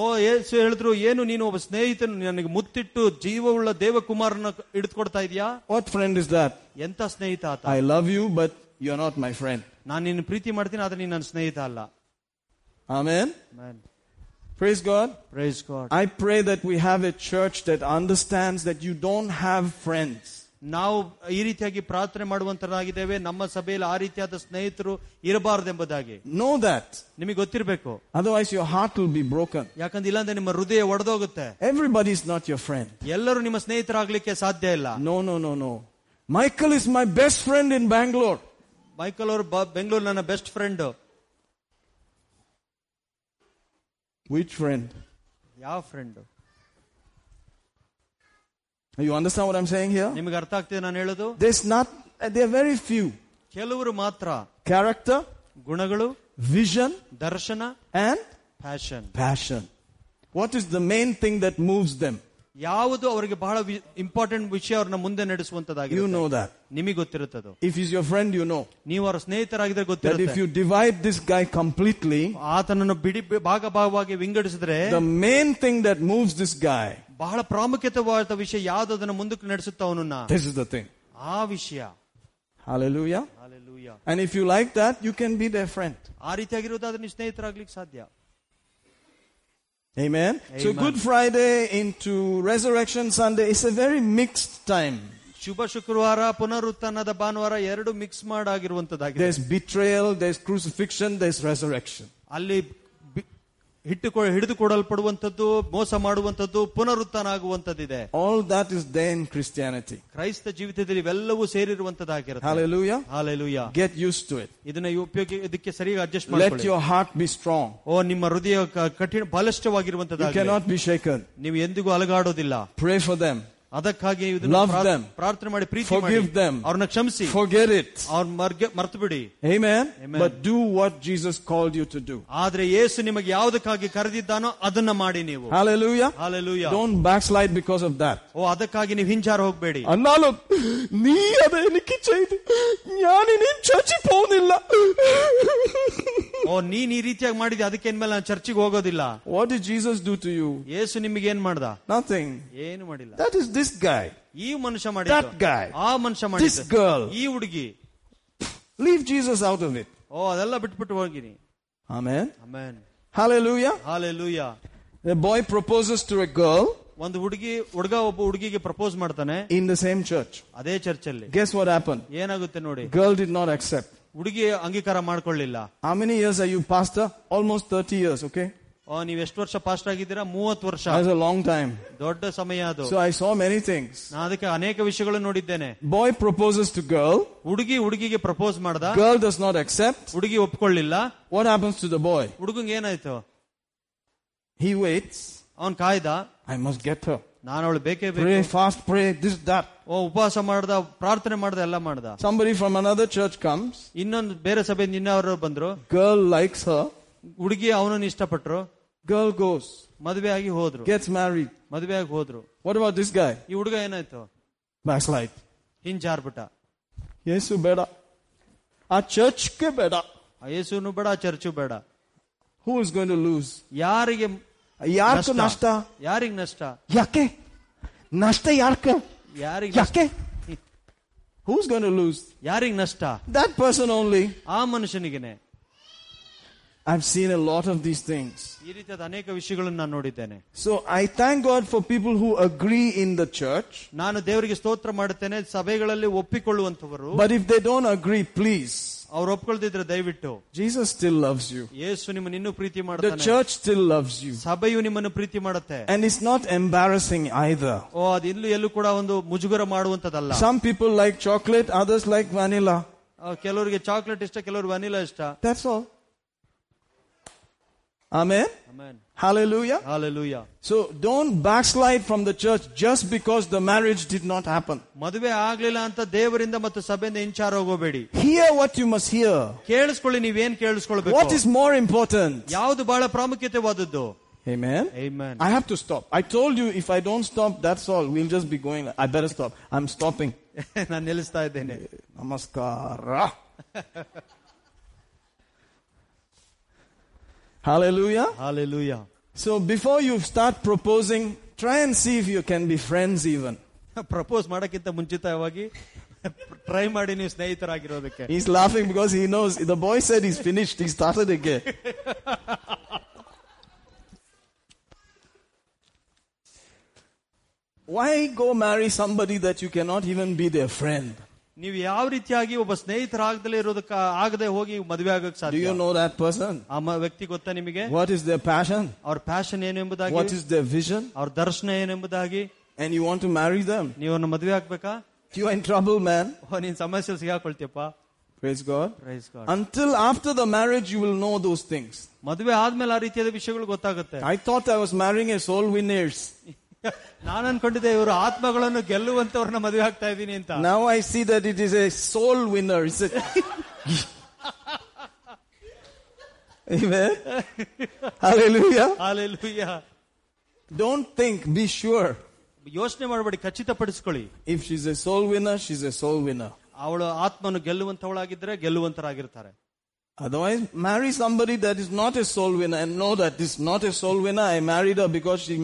ಓ ಏಸು ಹೇಳಿದ್ರು ಏನು ನೀನು ಒಬ್ಬ ಸ್ನೇಹಿತನು ನನಗೆ ಮುತ್ತಿಟ್ಟು ಜೀವವುಳ್ಳ ದೇವಕುಮಾರನ ಹಿಡಿದುಕೊಡ್ತಾ ಇದೀಯಾ What friend is that? ಎಂತ ಸ್ನೇಹಿತ ಆತ I love you, but you're not my friend. ನಾನು ನಿನ್ನ ಪ್ರೀತಿ ಮಾಡ್ತೀನಿ ಆದ್ರೆ ನೀನ್ ನನ್ನ ಸ್ನೇಹಿತ ಅಲ್ಲ Amen. Praise God. Praise god I pray that we have a church that understands that you don't have friends. ನಾವು ಈ ರೀತಿಯಾಗಿ ಪ್ರಾರ್ಥನೆ ಮಾಡುವಂತರಾಗಿದ್ದೇವೆ ನಮ್ಮ ಸಭೆಯಲ್ಲಿ ಆ ರೀತಿಯಾದ ಸ್ನೇಹಿತರು ಇರಬಾರದೆಂಬುದಾಗಿ Know that. ನಿಮಗೆ ಗೊತ್ತಿರಬೇಕು Otherwise, your heart will be broken. ಯಾಕಂದ್ರೆ ಇಲ್ಲಾಂದ್ರೆ ನಿಮ್ಮ ಹೃದಯ ಒಡೆದೋಗುತ್ತೆ Everybody is not your friend. ಎಲ್ಲರೂ ನಿಮ್ಮ ಸ್ನೇಹಿತರಾಗ್ಲಿಕ್ಕೆ ಸಾಧ್ಯ ಇಲ್ಲ No, no, no, no. Michael is my best friend in Bangalore. Michael ಅವರು ಬ- ಬೆಂಗಳೂರು ನನ್ನ ಬೆಸ್ಟ್ ಫ್ರೆಂಡ್ Which friend? ಯಾವ friend You understand what I'm saying here? ನಿಮಗೆ ಅರ್ಥ ಆಗ್ತಿದೆ ನಾನು ಹೇಳೋದು There's not, there are very few. ಕೆಲವರು ಮಾತ್ರ Character, ಗುಣಗಳು vision, ದರ್ಶನ and fashion passion. What is the main thing that moves them? ಯಾವುದು ಅವರಿಗೆ ಬಹಳ ಇಂಪಾರ್ಟೆಂಟ್ ವಿಷಯ ಅವ್ರನ್ನ ಮುಂದೆ ನಡೆಸುವಂತದಾಗಿ You know that. ನಿಮಗೆ ಗೊತ್ತಿರುತ್ತದು If he's your friend, you know ನೀವು ಅವರ ಸ್ನೇಹಿತರಾಗಿದ್ರೆ that if ಗೊತ್ತಿರುತ್ತೆ you divide this guy completely, ಆತನನ್ನು ಬಿಡಿ ಭಾಗ ಭಾಗವಾಗಿ ವಿಂಗಡಿಸಿದ್ರೆ the main thing that moves this guy, ಬಹಳ ಪ್ರಾಮುಖ್ಯತೆವಾದ ವಿಷಯ ಯಾವ್ದು ಅದನ್ನ ಮುಂದಕ್ಕೆ ನಡೆಸುತ್ತ ಅವನನ್ನ this is the thing. ಆ ವಿಷಯ Hallelujah. Hallelujah. And if you like that, you can be their friend. ಆ ರೀತಿಯಾಗಿರೋದಾದ್ರೆ ನೀವು ಸ್ನೇಹಿತರಾಗ್ಲಿಕ್ಕೆ ಸಾಧ್ಯ Amen. So Amen. Good Friday into Resurrection Sunday is a very mixed time. ಶುಭ ಶುಕ್ರವಾರ ಪುನರುತ್ಥಾನದ ಭಾನುವಾರ ಎರಡು mix ಮಾಡಾಗಿರುವಂತದ್ದಾಗಿದೆ There's betrayal, there's crucifixion, there's resurrection. ಅಲ್ಲಿ B- ಹಿಟ್ಟು ಹಿಡಿದು ಕೊಡಲ್ಪಡುವಂತದ್ದು ಮೋಸ ಮಾಡುವಂತದ್ದು ಪುನರುತ್ಥಾನ ಆಗುವಂತದ್ದಿದೆ All that is there in Christianity. ಕ್ರೈಸ್ತ ಜೀವಿತದಲ್ಲಿ ಇವೆಲ್ಲವೂ ಸೇರಿರುವಂತದ್ದಾಗಿರುತ್ತೆ Hallelujah. Hallelujah Get used to it. ಇದನ್ನ ಉಪಯೋಗ ಇದಕ್ಕೆ ಸರಿಯಾಗಿ ಅಡ್ಜಸ್ಟ್ Let ಮಾಡ್ಕೊಳ್ಳಿ your heart be strong. ಓ ನಿಮ್ಮ ಹೃದಯ ಕ- ಕಠಿಣ You ಬಲಿಷ್ಠವಾಗಿರುವಂತದ್ದಾಗಿ cannot be shaken. ನೀವು ಎಂದಿಗೂ ಅಲಗಾಡೋದಿಲ್ಲ Pray for them. ಅದಕ್ಕಾಗಿ ಇದನ್ನು Love them. ಪ್ರಾರ್ಥನೆ ಮಾಡಿ ಪ್ರೀತಿ ಮಾಡಿ Forgive them. ಅವ್ರನ್ನ ಕ್ಷಮಿಸಿ Forget it. ಅವ್ರನ್ನ ಮರ್ತು ಬಿಡಿ Amen? Amen. But do what Jesus called you to do. ಆದ್ರೆ ಯೇಸು ನಿಮಗೆ ಯಾವುದಕ್ಕಾಗಿ ಕರೆದಿದ್ದಾನೋ ಅದನ್ನ ಮಾಡಿ ನೀವು Hallelujah. Hallelujah. Don't backslide because of that. ಓ ಅದಕ್ಕಾಗಿ ನೀವು ಹಿಂಜಾರ ಹೋಗ್ಬೇಡಿ అన్నాలో నీ అదే ఎనికి చేయదు జ్ఞాని నేను చచ్చిపోనిల్ల ಓ ನೀನ್ ಈ ರೀತಿಯಾಗಿ ಮಾಡಿದ್ಯ ಅದಕ್ಕೆ ಇನ್ಮೇಲೆ ನಾನು ಚರ್ಚಿಗೆ ಹೋಗೋದಿಲ್ಲ What did Jesus do to you? ಯೇಸು ನಿಮಗೆ ಏನ್ ಮಾಡ್ದ Nothing. ಏನು ಮಾಡಿಲ್ಲ That is this guy. ಈ ಮನುಷ್ಯ That ಮಾಡಿದ್ದು guy. ಆ ಮನುಷ್ಯ This ಮಾಡಿದ್ದು girl. ಈ ಹುಡುಗಿ Leave Jesus out of it. ಓ ಅದೆಲ್ಲ ಬಿಟ್ಬಿಟ್ಟು ಹೋಗಿನಿ Amen. Amen Hallelujah. Hallelujah The boy proposes to a girl ಒಂದು ಹುಡುಗಿ ಹುಡುಗ ಒಬ್ಬ ಹುಡುಗಿಗೆ ಪ್ರಪೋಸ್ ಮಾಡ್ತಾನೆ in the same church. ಅದೇ ಚರ್ಚಲ್ಲಿ Guess what happened? ಏನಾಗುತ್ತೆ ನೋಡಿ Girl did not accept. ಹುಡುಗಿ ಅಂಗೀಕಾರ ಮಾಡ್ಕೊಳ್ಳಿಲ್ಲ How many years are you pastor? Almost 30 years, okay? ಓ ನೀವ್ ಎಷ್ಟು ವರ್ಷ ಪಾಸ್ಟ್ ಆಗಿದ್ದೀರಾ ಮೂವತ್ತು ವರ್ಷ That's a long time. ದೊಡ್ಡ ಸಮಯ ಅದು So I saw many things. ನಾ ಅದಕ್ಕೆ ಅನೇಕ ವಿಷಯಗಳು ನೋಡಿದ್ದೇನೆ Boy proposes to girl. ಹುಡುಗಿ ಹುಡುಗಿಗೆ ಪ್ರಪೋಸ್ ಮಾಡ್ದ Girl does not accept. ಹುಡುಗಿ ಒಪ್ಕೊಳ್ಳಿಲ್ಲ What happens to the boy? ಹುಡುಗಂಗೆ ಏನಾಯ್ತು He waits. ಅವನ್ ಕಾಯ್ದ I must get her. ನಾನು ಅವಳು ಬೇಕೇ Pray, ಬೇಕು fast, pray, this, that. ಓ ಉಪವಾಸ ಮಾಡ್ದ ಪ್ರಾರ್ಥನೆ ಮಾಡ್ದ ಎಲ್ಲ ಮಾಡ್ದ Somebody from another church comes. ಇನ್ನೊಂದು ಬೇರೆ ಸಭೆಯಿಂದ ಇನ್ನವರು ಬಂದ್ರು Girl likes her. ಹುಡುಗಿ ಅವನನ್ನ ಇಷ್ಟಪಟ್ರು Girl goes. ಮದುವೆ ಆಗಿ ಹೋದ್ರು Gets married. ಮದುವೆ ಆಗಿ ಹೋದ್ರು What about this guy? ಈ ಹುಡುಗ ಏನಾಯ್ತು Backslide. ಹಿಂಜಾರ್ಬಿಟ್ಟ Yesu beda. ಆ ಚರ್ಚ್ಗೆ ಬೇಡ ಆ ಯೇಸುನು ಬೇಡ ಆ ಚರ್ಚು ಬೇಡ who is going to lose ಯಾರಿಗೆ ಯಾರ್ಕ ನಷ್ಟ ಯಾರಿಗ್ ನಷ್ಟ ಯಾಕೆ ನಷ್ಟ ಯಾರ್ಕ ಯಾರಿಗ್ ಯಾಕೆ ಹೂಸ್ ಗೋಯಿಂಗ್ ಟು ಲೂಸ್ ಯಾರಿಗ್ ನಷ್ಟ ದಟ್ ಪರ್ಸನ್ ಓನ್ಲಿ ಆ ಮನುಷ್ಯನಿಗೆನೆ I've seen a lot of these things. ಈ ರೀತಿಯಾದ ಅನೇಕ ವಿಷಯಗಳನ್ನು ನಾನು ನೋಡಿದ್ದೇನೆ So I thank God for people who agree in the church. ನಾನು ದೇವರಿಗೆ ಸ್ತೋತ್ರ ಮಾಡುತ್ತೇನೆ ಸಭೆಗಳಲ್ಲಿ ಒಪ್ಪಿಕೊಳ್ಳುವಂತವರು But if they don't agree, please. ಅವ್ರು ಒಪ್ಕೊಳ್ತಿದ್ರೆ ದಯವಿಟ್ಟು Jesus still loves you. ಯೇಸು ನಿಮ್ಮನ್ನು ಇನ್ನೂ ಪ್ರೀತಿ The ಮಾಡ್ತಾನೆ church still loves you. ಸಭೆಯು ನಿಮ್ಮನ್ನು ಪ್ರೀತಿ ಮಾಡುತ್ತೆ And it's not embarrassing either. ಓ ಅದು ಇಲ್ಲೂ ಎಲ್ಲೂ ಕೂಡ ಒಂದು ಮುಜುಗರ ಮಾಡುವಂತದಲ್ಲ Some people like chocolate, others like vanilla. ಆ, ಕೆಲವರಿಗೆ ಚಾಕ್ಲೇಟ್ ಇಷ್ಟ ಕೆಲವರು ವನಿಲಾ ಇಷ್ಟ That's all. Amen. Amen. Hallelujah. Hallelujah. So don't backslide from the church just because the marriage did not happen. ಮದುವೆ ಆಗ್ಲಿಲ್ಲ ಅಂತ ದೇವರಿಂದ ಮತ್ತು ಸಭೆಯಿಂದ ಇಂಚಾರ ಹೋಗೋಬೇಡಿ Hear what you must hear. ಕೇಳಿಸ್ಕೊಳ್ಳಿ ನೀವೇನ್ ಕೇಳಿಸ್ಕೊಳ್ಬೇಕು What is more important? ಯಾವ್ದು ಬಹಳ ಪ್ರಾಮುಖ್ಯತೆವಾದದ್ದು Amen. Amen. I have to stop. I told you if I don't stop, that's all. We'll just be going. I better stop. I'm stopping. [LAUGHS] ನಾನು ನಿಲ್ಲಿಸ್ತಾ ಇದ್ದೇನೆ Namaskara. [LAUGHS] Hallelujah. Hallelujah So before you start proposing, try and see if you can be friends even. [LAUGHS] Propose ಮಾಡಕ್ಕಿಂತ ಮುಂಚಿತವಾಗಿ try ಮಾಡಿ ನೀವು ಸ್ನೇಹಿತರಾಗಿರೋದಕ್ಕೆ He's laughing because he knows the boy said he's finished. He started again. Why go marry somebody that you cannot even be their friend? ನೀವು ಯಾವ ರೀತಿಯಾಗಿ ಒಬ್ಬ ಸ್ನೇಹಿತರಾಗದಲೇ ಇರೋದಕ್ಕ ಆಗದೆ ಹೋಗಿ ಮದುವೆ ಆಗಕ್ Do ಸಾಧ್ಯ you know that person? ಆ ಮ- ವ್ಯಕ್ತಿ ಗೊತ್ತಾ ನಿಮಗೆ What is their passion? ಅವ್ರ ಪ್ಯಾಷನ್ ಏನು ಎಂಬುದಾಗಿ What is their vision? ಅವ್ರ ದರ್ಶನ ಏನೆಂಬುದಾಗಿ And you want to marry them? ನೀವನ್ನ ಮದುವೆ ಆಗ್ಬೇಕಾ You are in trouble, man. ಓ ನೀನ್ ಸಮಸ್ಯೆ ಸಿಗಾಕೊಳ್ತೀಯಪ್ಪ Praise God. Praise God. Until after the marriage, you will know those things. ಮದುವೆ ಆದ್ಮೇಲೆ ಆ ರೀತಿಯಾದ ವಿಷಯಗಳು ಗೊತ್ತಾಗುತ್ತೆ I thought I was marrying a soul winners. ನಾನು ಅನ್ಕೊಂಡಿದ್ದೆ ಇವರು ಆತ್ಮಗಳನ್ನು ಗೆಲ್ಲುವಂತವ್ರನ್ನ ಮದುವೆ ಆಗ್ತಾ ಇದ್ದೀನಿ ಅಂತ Now I see that it is a soul winner. It's a Amen. Hallelujah. Hallelujah Don't think, be sure. ಯೋಚನೆ ಮಾಡಬೇಡಿ ಖಚಿತಪಡಿಸ್ಕೊಳ್ಳಿ If she's a soul winner, she's a soul winner. ಅವಳು ಆತ್ಮನು ಗೆಲ್ಲುವಂತವಳಾಗಿದ್ರೆ ಗೆಲ್ಲುವಂತರಾಗಿರ್ತಾರೆ Otherwise, marry somebody that is not a soul winner and know that this is not a soul winner. I married her because she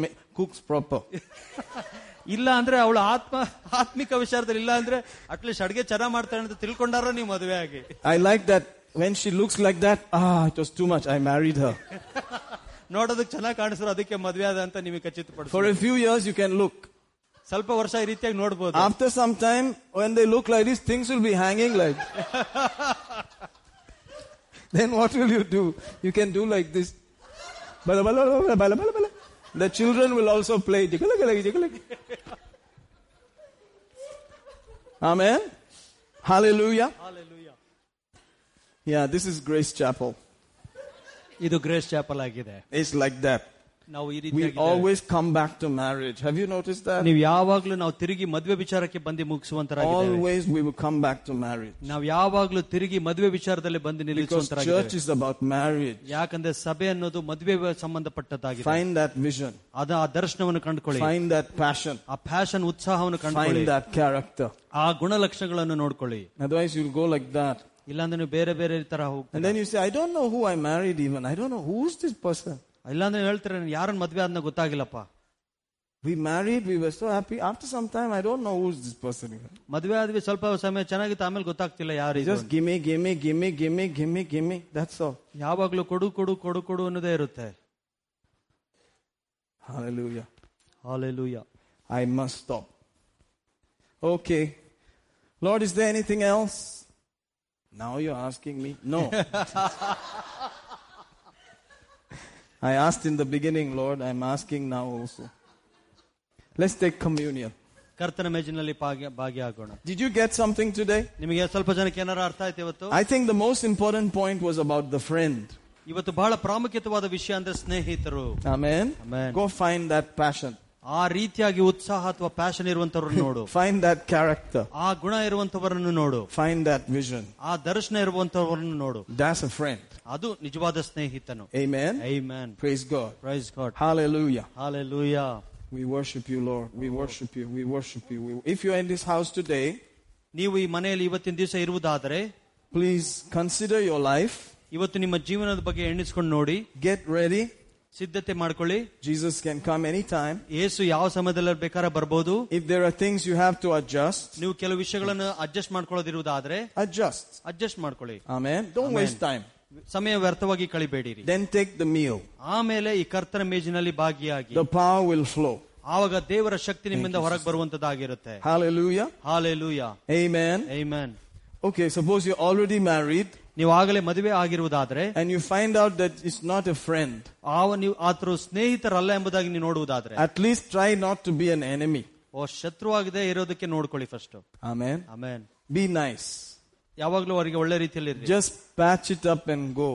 ma- cooks proper. ಇಲ್ಲ ಅಂದ್ರೆ ಅವಳು ಆತ್ಮ ಆತ್ಮಿಕ ವಿಚಾರದಲ್ಲಿ ಇಲ್ಲ ಅಂದ್ರೆ ಅಟ್ಲೀಸ್ಟ್ ಅಡ್ಗೆ ಚೆನ್ನಾಗ್ ಮಾಡ್ತಾಳೆ ಅಂತ ತಿಳ್ಕೊಂಡಾರ ನೀವು ಮದುವೆ ಆಗಿ I like that when she looks like that. Ah, it was too much. I married her. ನೋಡೋದಕ್ಕೆ ಚೆನ್ನಾಗಿ ಕಾಣಿಸ್ರು ಅದಕ್ಕೆ ಮದುವೆ ಆದ ಅಂತ ನಿಮಗೆ ಖಚಿತಪಡಿಸ For a few years, you can look. ಸ್ವಲ್ಪ ವರ್ಷ ಈ ರೀತಿಯಾಗಿ ನೋಡ್ಬೋದು After some time, when they look like this, things will be hanging like. then what will you do? You can do like this. Bala, bala, bala, bala, bala, bala. The children will also play. Jiggle, jiggle, jiggle. Amen. Hallelujah. Hallelujah. Yeah, this is Grace Chapel. ಇದು grace chapel ಆಗಿದೆ It's like that. ನಾವು ಈ We ರೀತಿ always come back to marriage. Have you noticed that? ನೀವು ಯಾವಾಗ್ಲೂ ನಾವು ತಿರುಗಿ ಮದುವೆ ವಿಚಾರಕ್ಕೆ ಬಂದು ಮುಗಿಸುವಂತರಾಗಿದ್ದೇವೆ Always we will come back to marriage. ನಾವು ಯಾವಾಗ್ಲೂ ತಿರುಗಿ ಮದುವೆ ವಿಚಾರದಲ್ಲಿ ಬಂದು Because ನಿಲ್ಲಿಸುವಂತರಾಗಿದ್ದೇವೆ church is about marriage. ಯಾಕಂದ್ರೆ ಸಭೆ ಅನ್ನೋದು ಮದುವೆ ಸಂಬಂಧಪಟ್ಟದ್ದಾಗಿದೆ Find that vision. ಅದ ಆ ದರ್ಶನವನ್ನು ಕಂಡುಕೊಳ್ಳಿ Find that passion. ಆ ಫ್ಯಾಷನ್ ಉತ್ಸಾಹವನ್ನು ಕಂಡುಕೊಳ್ಳಿ Find that character. ಆ ಗುಣಲಕ್ಷಣಗಳನ್ನು ನೋಡ್ಕೊಳ್ಳಿ Otherwise, you'll go like that. ಇಲ್ಲಾಂದ್ರೆ ನೀವು ಬೇರೆ ಬೇರೆ ತರ And ಹೋಗ್ತೀರಾ then you say, I don't know who I married even. I don't know who's this person. ಇಲ್ಲಾಂದ್ರೆ ಹೇಳ್ತಾರೆ ಯಾರನ್ನ ಮದ್ವೆ ಆದ್ನ ಗೊತ್ತಾಗಿಲ್ಲಪ್ಪ we married we were so happy after some time I don't know who's this person ಮದುವೆ ಆದ್ವಿ ಸ್ವಲ್ಪ ಸಮಯ ಚೆನ್ನಾಗಿತ್ತು ಆಮೇಲೆ ಗೊತ್ತಾಗ್ತಿಲ್ಲ ಯಾರು just gimme gimme gimme gimme gimme gimme that's all ಯಾವಾಗ್ಲೂ ಕೊಡು ಕೊಡು ಕೊಡು ಕೊಡು ಅನ್ನೋದೇ ಇರುತ್ತೆ hallelujah hallelujah I must stop okay Lord is there anything else now you asking me no I asked in the beginning, Lord. I'm asking now also. Let's take communion. ಕರ್ತನ ಮೇಜಿನಲ್ಲಿ ಭಾಗ್ಯ ಭಾಗಿಯಾಗೋಣ Did you get something today? ನಿಮಗೆ ಸ್ವಲ್ಪ ಜನಕ್ಕೆ ಏನಾರ ಅರ್ಥ ಆಯ್ತು ಇವತ್ತು I think the most important point was about the friend. ಇವತ್ತು ಬಹಳ ಪ್ರಾಮುಖ್ಯತವಾದ ವಿಷಯ ಅಂದ್ರೆ ಸ್ನೇಹಿತರು Amen. Amen. Go find that passion. ಆ ರೀತಿಯಾಗಿ ಉತ್ಸಾಹ ಅಥವಾ ಪ್ಯಾಷನ್ ಇರುವಂತವ್ರನ್ನ ನೋಡು Find that character. ಆ ಗುಣ ಇರುವಂತವರನ್ನು ನೋಡು Find that vision. ಆ ದರ್ಶನ ಇರುವಂತವರನ್ನು ನೋಡು That's a friend. ಅದು ನಿಜವಾದ ಸ್ನೇಹಿತನು Amen. Amen. Praise God. Praise God. Hallelujah. Hallelujah. We worship you, Lord. We worship you. We worship you. We- If you're in this house today, ನೀವು ಈ ಮನೆಯಲ್ಲಿ ಇವತ್ತಿನ ದಿವಸ ಇರುವುದಾದರೆ please consider your life. ಇವತ್ತು ನಿಮ್ಮ ಜೀವನದ ಬಗ್ಗೆ ಎಣಿಸ್ಕೊಂಡು ನೋಡಿ Get ready. ಸಿದ್ಧತೆ ಮಾಡ್ಕೊಳ್ಳಿ Jesus can come anytime. ಏಸು ಯಾವ ಸಮಯದಲ್ಲಿ ಬೇಕಾದ್ರೆ ಬರ್ಬೋದು If there are things you have to adjust, ನೀವು ಕೆಲವು ವಿಷಯಗಳನ್ನು ಅಡ್ಜಸ್ಟ್ ಮಾಡ್ಕೊಳ್ಳೋದಿರುವುದಾದ್ರೆ adjust. ಅಡ್ಜಸ್ಟ್ ಮಾಡ್ಕೊಳ್ಳಿ Amen. Don't Amen. waste time. ಸಮಯ ವ್ಯರ್ಥವಾಗಿ ಕಳಿಬೇಡಿರಿ Then take the meal. ಆಮೇಲೆ ಈ ಕರ್ತನ ಮೇಜಿನಲ್ಲಿ ಭಾಗಿಯಾಗಿ The power will flow. ಆವಾಗ ದೇವರ ಶಕ್ತಿ ನಿಮ್ಮಿಂದ ಹೊರಗೆ ಬರುವಂತದ್ದಾಗಿರುತ್ತೆ Hallelujah. Hallelujah Amen. Amen. Okay, suppose you're already married ನೀವು ಆಗಲೇ ಮದುವೆ ಆಗಿರುವುದಾದ್ರೆ and you find out that it's not a friend. ಆವ ನೀವು ಆತರು ಸ್ನೇಹಿತರಲ್ಲ ಎಂಬುದಾಗಿ ನೀವು ನೋಡುವುದಾದ್ರೆ At least try not to be an enemy. ಓ ಶತ್ರುವಾಗದೆ ಇರೋದಕ್ಕೆ ನೋಡ್ಕೊಳ್ಳಿ first Amen. Amen Be nice. ಯಾವಾಗ್ಲೂ ಅವರಿಗೆ ಒಳ್ಳೆ ರೀತಿಯಲ್ಲಿ ಇರ್ರಿ Just patch it up and go.